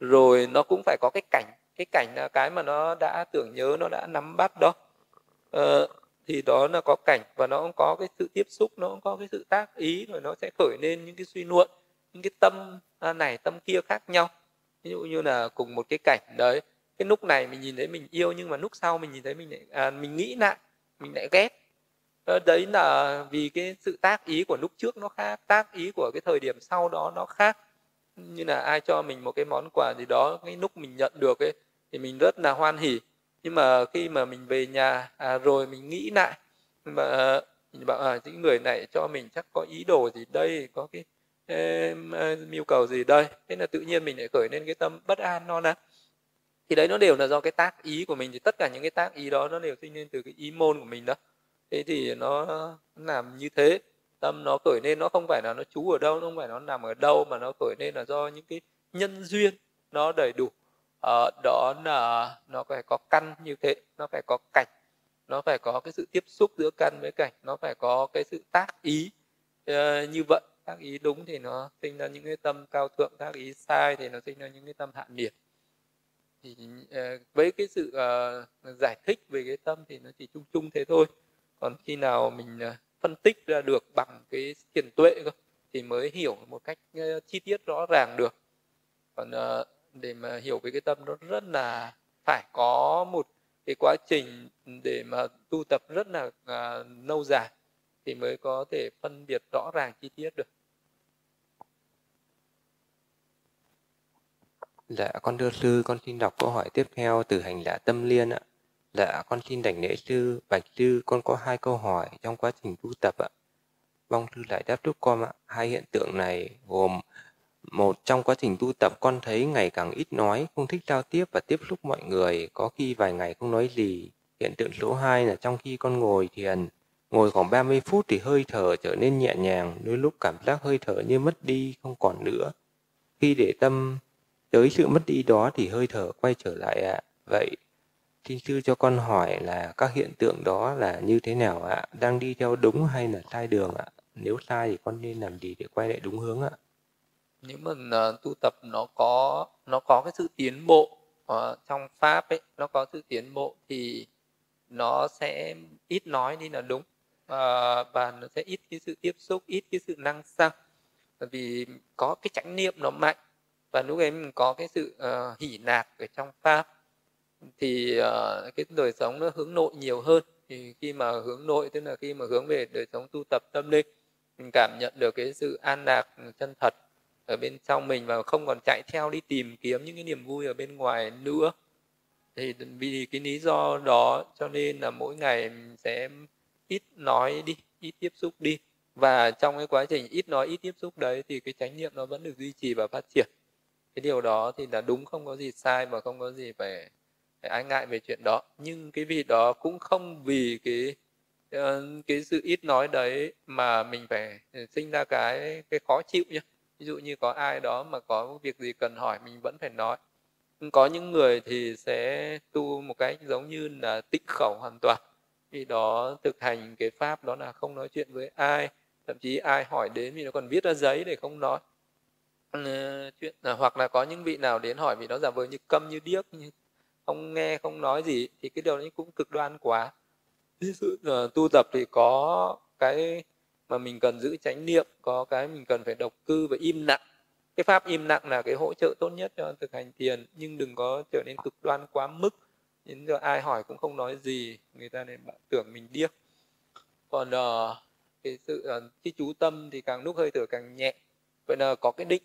Rồi nó cũng phải có cái cảnh. Cái cảnh là cái mà nó đã tưởng nhớ, nó đã nắm bắt đó uh, thì đó là có cảnh và nó cũng có cái sự tiếp xúc nó cũng có cái sự tác ý rồi nó sẽ khởi lên những cái suy luận những cái tâm à, này tâm kia khác nhau. Ví dụ như là cùng một cái cảnh đấy cái lúc này mình nhìn thấy mình yêu nhưng mà lúc sau mình nhìn thấy mình lại à, mình nghĩ lại mình lại ghét. Ờ, đấy là vì cái sự tác ý của lúc trước nó khác tác ý của cái thời điểm sau đó nó khác. Như là ai cho mình một cái món quà gì đó cái lúc mình nhận được ấy thì mình rất là hoan hỉ nhưng mà khi mà mình về nhà à, rồi mình nghĩ lại mà ờ, mình bảo à, những người này cho mình chắc có ý đồ gì đây có cái ờ, mưu cầu gì đây? Thế là tự nhiên mình lại khởi lên cái tâm bất an non nè thì đấy nó đều là do cái tác ý của mình thì tất cả những cái tác ý đó nó đều sinh lên từ cái ý môn của mình đó. Thế thì nó làm như thế tâm nó khởi lên nó không phải là nó trú ở đâu nó không phải nó nằm ở đâu mà nó khởi lên là do những cái nhân duyên nó đầy đủ uh, đó là nó phải có căn như thế nó phải có cảnh nó phải có cái sự tiếp xúc giữa căn với cảnh nó phải có cái sự tác ý uh, như vậy. Tác ý đúng thì nó sinh ra những cái tâm cao thượng tác ý sai thì nó sinh ra những cái tâm hạ nhiệt. Thì uh, với cái sự uh, giải thích về cái tâm thì nó chỉ chung chung thế thôi. Còn khi nào mình uh, phân tích ra được bằng cái tiền tuệ cơ thì mới hiểu một cách chi tiết rõ ràng được. Còn uh, để mà hiểu về cái tâm nó rất là phải có một cái quá trình để mà tu tập rất là uh, lâu dài thì mới có thể phân biệt rõ ràng chi tiết được. Dạ, con thưa sư, con xin đọc câu hỏi tiếp theo từ hành giả Tâm Liên ạ. Dạ, con xin đảnh lễ sư, bạch sư, con có hai câu hỏi trong quá trình tu tập ạ. Vâng, Mong sư lại đáp giúp con ạ. Hai hiện tượng này gồm một trong quá trình tu tập con thấy ngày càng ít nói, không thích giao tiếp và tiếp xúc mọi người, có khi vài ngày không nói gì. Hiện tượng số 2 là trong khi con ngồi thiền, ngồi khoảng 30 phút thì hơi thở trở nên nhẹ nhàng, đôi lúc cảm giác hơi thở như mất đi, không còn nữa. Khi để tâm tới sự mất đi đó thì hơi thở quay trở lại ạ. À. Vậy, xin sư cho con hỏi là các hiện tượng đó là như thế nào ạ? À? Đang đi theo đúng hay là sai đường ạ? À? Nếu sai thì con nên làm gì để quay lại đúng hướng ạ? À? Nếu mà uh, tu tập nó có nó có cái sự tiến bộ uh, trong pháp ấy nó có sự tiến bộ thì nó sẽ ít nói đi là đúng. Uh, và nó sẽ ít cái sự tiếp xúc ít cái sự năng xăng vì có cái chánh niệm nó mạnh và lúc ấy mình có cái sự uh, hỉ nạc ở trong pháp thì uh, cái đời sống nó hướng nội nhiều hơn. Thì khi mà hướng nội tức là khi mà hướng về đời sống tu tập tâm linh mình cảm nhận được cái sự an lạc chân thật ở bên trong mình và không còn chạy theo đi tìm kiếm những cái niềm vui ở bên ngoài nữa. Thì vì cái lý do đó cho nên là mỗi ngày mình sẽ ít nói đi ít tiếp xúc đi. Và trong cái quá trình ít nói ít tiếp xúc đấy thì cái chánh niệm nó vẫn được duy trì và phát triển. Cái điều đó thì là đúng không có gì sai mà không có gì phải, phải ái ngại về chuyện đó. Nhưng cái việc đó cũng không vì cái ờ, cái sự ít nói đấy mà mình phải ờ, sinh ra cái cái khó chịu nhé ví dụ như có ai đó mà có việc gì cần hỏi mình vẫn phải nói. Có những người thì sẽ tu một cách giống như là tịnh khẩu hoàn toàn. Vì đó thực hành cái pháp đó là không nói chuyện với ai thậm chí ai hỏi đến thì nó còn viết ra giấy để không nói. Ừ, chuyện à, hoặc là có những vị nào đến hỏi vì nó giả vờ như câm như điếc như không nghe không nói gì thì cái điều đấy cũng cực đoan quá. Ví dụ uh, tu tập thì có cái mà mình cần giữ chánh niệm có cái mình cần phải độc cư và im lặng. Cái pháp im lặng là cái hỗ trợ tốt nhất cho thực hành thiền nhưng đừng có trở nên cực đoan quá mức. Đến giờ ai hỏi cũng không nói gì người ta nên tưởng mình điếc. Còn uh, cái sự uh, cái chú tâm thì càng lúc hơi thở càng nhẹ. Vậy là có cái định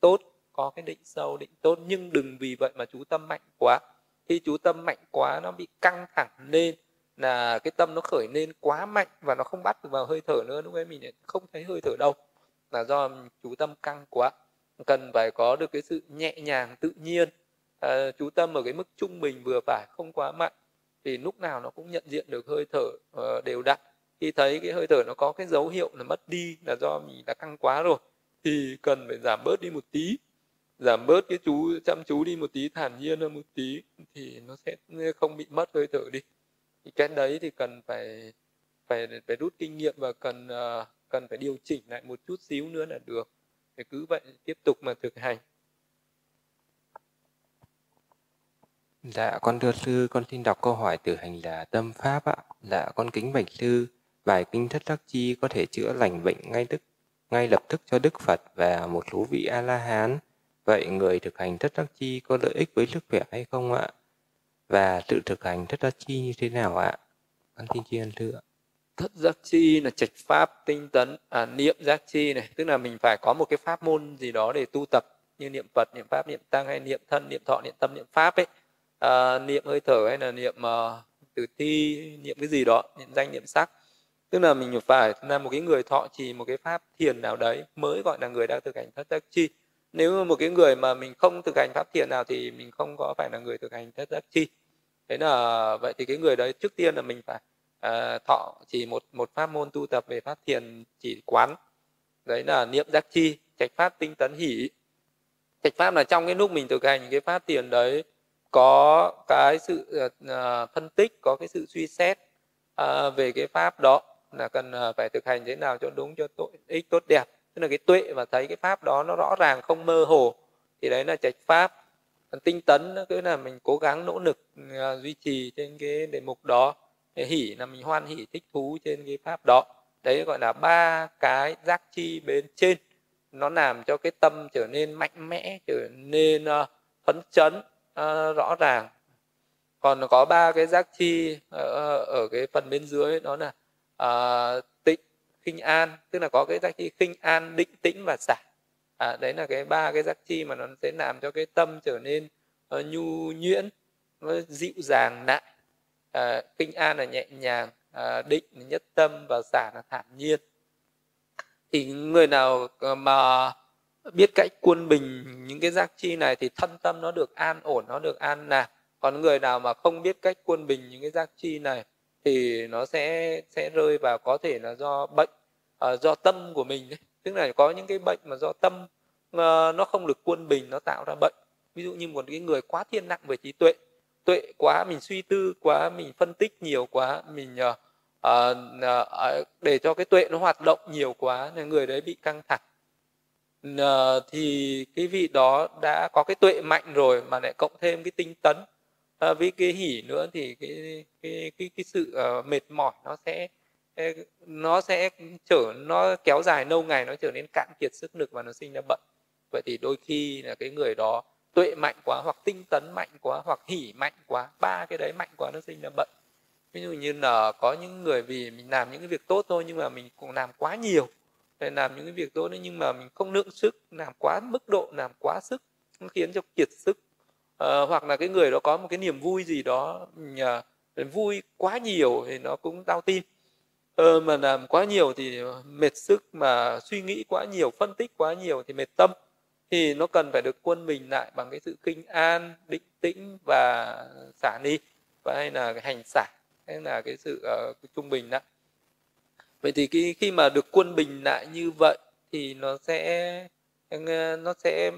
tốt có cái định sâu định tốt nhưng đừng vì vậy mà chú tâm mạnh quá. Khi chú tâm mạnh quá nó bị căng thẳng lên là cái tâm nó khởi lên quá mạnh và nó không bắt được vào hơi thở nữa lúc ấy mình không thấy hơi thở đâu. Là do chú tâm căng quá cần phải có được cái sự nhẹ nhàng tự nhiên. À, chú tâm ở cái mức trung bình vừa phải không quá mạnh thì lúc nào nó cũng nhận diện được hơi thở uh, đều đặn. Khi thấy cái hơi thở nó có cái dấu hiệu là mất đi là do mình đã căng quá rồi thì cần phải giảm bớt đi một tí. Giảm bớt cái chú chăm chú đi một tí thản nhiên hơn một tí thì nó sẽ không bị mất hơi thở đi thì cái đấy thì cần phải phải phải rút kinh nghiệm và cần uh, cần phải điều chỉnh lại một chút xíu nữa là được thì cứ vậy tiếp tục mà thực hành Dạ, con thưa sư, con xin đọc câu hỏi từ hành giả tâm pháp ạ. Dạ, con kính bạch sư, bài kinh thất đắc chi có thể chữa lành bệnh ngay tức ngay lập tức cho Đức Phật và một số vị A-la-hán. Vậy người thực hành thất đắc chi có lợi ích với sức khỏe hay không ạ? Và tự thực hành thất đắc chi như thế nào ạ? Con xin tri ân thưa thất giác chi là trạch pháp tinh tấn à, niệm giác chi này. Tức là mình phải có một cái pháp môn gì đó để tu tập như niệm phật niệm pháp niệm tăng hay niệm thân niệm thọ niệm tâm niệm pháp ấy. À, niệm hơi thở hay là niệm uh, tử thi niệm cái gì đó niệm danh niệm sắc. Tức là mình phải là một cái người thọ trì một cái pháp thiền nào đấy mới gọi là người đang thực hành thất giác chi nếu một cái người mà mình không thực hành pháp thiền nào thì mình không có phải là người thực hành thất giác chi. Thế là vậy thì cái người đấy trước tiên là mình phải uh, thọ chỉ một một pháp môn tu tập về pháp thiền chỉ quán. Đấy là niệm giác chi trạch pháp tinh tấn hỷ. Trạch pháp là trong cái lúc mình thực hành cái pháp thiền đấy có cái sự uh, phân tích có cái sự suy xét uh, về cái pháp đó là cần uh, phải thực hành thế nào cho đúng cho tội ích tốt đẹp tức là cái tuệ và thấy cái pháp đó nó rõ ràng không mơ hồ thì đấy là trạch pháp. Tinh tấn nó cứ là mình cố gắng nỗ lực uh, duy trì trên cái đề mục đó hỷ là mình hoan hỉ thích thú trên cái pháp đó. Đấy gọi là ba cái giác chi bên trên. Nó làm cho cái tâm trở nên mạnh mẽ trở nên uh, phấn chấn uh, rõ ràng. Còn có ba cái giác chi ở, ở cái phần bên dưới đó là uh, khinh an tức là có cái giác chi khinh an định tĩnh và xả. À, đấy là cái ba cái giác chi mà nó sẽ làm cho cái tâm trở nên uh, nhu nhuyễn nó dịu dàng nặng. À, kinh an là nhẹ nhàng à, định là nhất tâm và xả là thản nhiên. Thì người nào ờ, mà biết cách quân bình những cái giác chi này thì thân tâm nó được an ổn nó được an lạc còn người nào mà không biết cách quân bình những cái giác chi này thì nó sẽ sẽ rơi vào có thể là do bệnh uh, do tâm của mình đấy. Tức là có những cái bệnh mà do tâm uh, nó không được quân bình nó tạo ra bệnh. Ví dụ như một cái người quá thiên nặng về trí tuệ tuệ quá mình suy tư quá mình phân tích nhiều quá mình uh, uh, để cho cái tuệ nó hoạt động nhiều quá nên người đấy bị căng thẳng. Uh, thì cái vị đó đã có cái tuệ mạnh rồi mà lại cộng thêm cái tinh tấn à, với cái hỉ nữa thì cái cái cái cái sự uh, mệt mỏi nó sẽ ờ, nó sẽ trở nó kéo dài lâu ngày nó trở nên cạn kiệt sức lực và nó sinh ra bệnh vậy thì đôi khi là cái người đó tuệ mạnh quá hoặc tinh tấn mạnh quá hoặc hỉ mạnh quá ba cái đấy mạnh quá nó sinh ra bệnh ví dụ như là có những người vì mình làm những cái việc tốt thôi nhưng mà mình cũng làm quá nhiều để làm những cái việc tốt đấy nhưng mà mình không lượng sức làm quá mức độ làm quá sức nó khiến cho kiệt sức. Ờ, hoặc là cái người đó có một cái niềm vui gì đó nhờ vui quá nhiều thì nó cũng đau tim. Ờ, mà làm quá nhiều thì mệt sức mà suy nghĩ quá nhiều phân tích quá nhiều thì mệt tâm. Thì nó cần phải được quân bình lại bằng cái sự kinh an định tĩnh và xả ni và hay là cái hành xả hay là cái sự uh, trung bình đó. Vậy thì cái khi mà được quân bình lại như vậy thì nó sẽ nó sẽ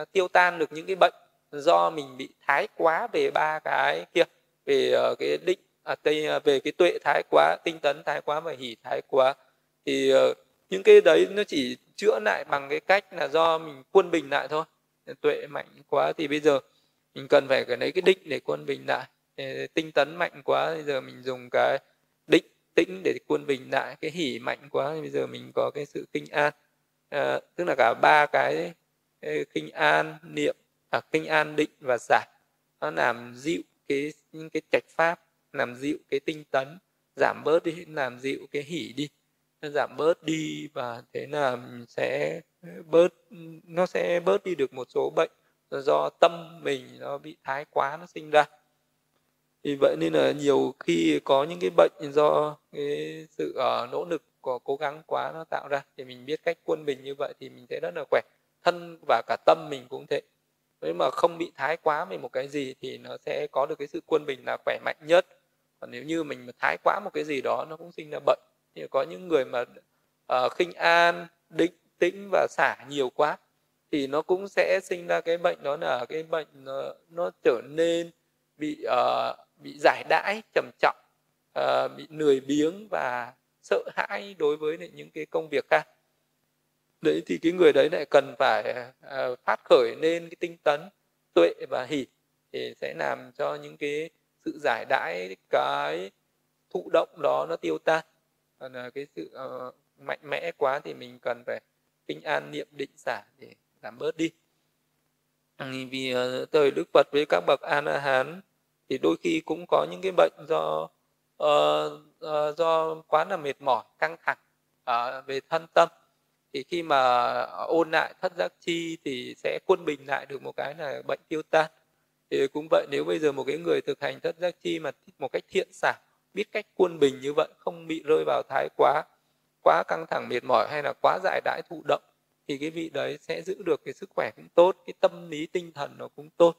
uh, tiêu tan được những cái bệnh do mình bị thái quá về ba cái kia về uh, cái định à, tây, ờ, về cái tuệ thái quá tinh tấn thái quá và hỷ thái quá thì uh, những cái đấy nó chỉ chữa lại bằng cái cách là do mình quân bình lại thôi. Tuệ mạnh quá thì bây giờ mình cần phải cái lấy cái định để quân bình lại. Tinh tấn mạnh quá bây giờ mình dùng cái định tĩnh để quân bình lại. Cái hỉ mạnh quá bây giờ mình có cái sự kinh an. À, tức là cả ba cái kinh an niệm à, kinh an định và giải nó làm dịu cái những cái trạch pháp làm dịu cái tinh tấn giảm bớt đi làm dịu cái hỉ đi. Nó giảm bớt đi và thế là sẽ bớt nó sẽ bớt đi được một số bệnh do tâm mình nó bị thái quá nó sinh ra. Vì vậy nên là nhiều khi có những cái bệnh do cái sự uh, nỗ lực của cố gắng quá nó tạo ra. Thì mình biết cách quân bình như vậy thì mình sẽ rất là khỏe. Thân và cả tâm mình cũng thế nếu mà không bị thái quá về một cái gì thì nó sẽ có được cái sự quân bình là khỏe mạnh nhất. Còn nếu như mình mà thái quá một cái gì đó nó cũng sinh ra bệnh. Thì có những người mà uh, khinh an định tĩnh và xả nhiều quá thì nó cũng sẽ sinh ra cái bệnh đó là cái bệnh nó, nó trở nên bị uh, bị giải đãi trầm trọng uh, bị lười biếng và sợ hãi đối với những cái công việc khác đấy thì cái người đấy lại cần phải à, phát khởi lên cái tinh tấn tuệ và hỷ thì sẽ làm cho những cái sự giải đãi cái thụ động đó nó tiêu tan. Còn à, cái sự uh, mạnh mẽ quá thì mình cần phải kinh an niệm định xả để giảm bớt đi. Vì uh, thời đức phật với các bậc a la hán thì đôi khi cũng có những cái bệnh do uh, uh, do quá là mệt mỏi căng thẳng uh, về thân tâm thì khi mà ôn lại thất giác chi thì sẽ quân bình lại được một cái là bệnh tiêu tan. Thì cũng vậy, nếu bây giờ một cái người thực hành thất giác chi mà một cách thiện xảo, biết cách quân bình như vậy, không bị rơi vào thái quá quá căng thẳng mệt mỏi hay là quá giải đãi thụ động, thì cái vị đấy sẽ giữ được cái sức khỏe cũng tốt, cái tâm lý tinh thần nó cũng tốt.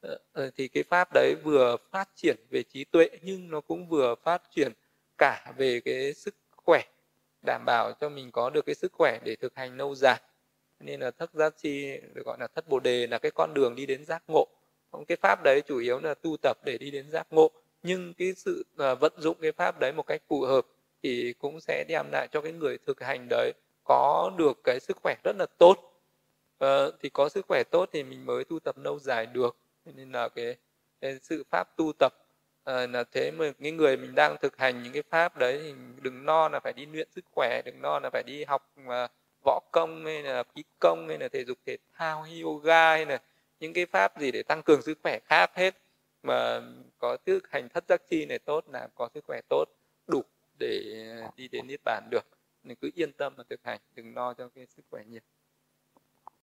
Ờ, ờ, thì cái pháp đấy vừa phát triển về trí tuệ nhưng nó cũng vừa phát triển cả về cái sức khỏe đảm bảo cho mình có được cái sức khỏe để thực hành lâu dài. Nên là thất giác chi được gọi là thất bồ đề là cái con đường đi đến giác ngộ. Cái pháp đấy chủ yếu là tu tập để đi đến giác ngộ. Nhưng cái sự à, vận dụng cái pháp đấy một cách phù hợp thì cũng sẽ đem lại cho cái người thực hành đấy có được cái sức khỏe rất là tốt. À, thì có sức khỏe tốt thì mình mới tu tập lâu dài được. Nên là cái, cái sự pháp tu tập à, là thế mà cái người mình đang thực hành những cái pháp đấy thì đừng lo là phải đi luyện sức khỏe đừng lo là phải đi học mà võ công hay là khí công hay là thể dục thể thao hay yoga hay là những cái pháp gì để tăng cường sức khỏe khác hết. Mà có thực hành thất giác chi này tốt là có sức khỏe tốt đủ để đi đến niết bàn được. Nên cứ yên tâm mà thực hành đừng lo cho cái sức khỏe nhiều.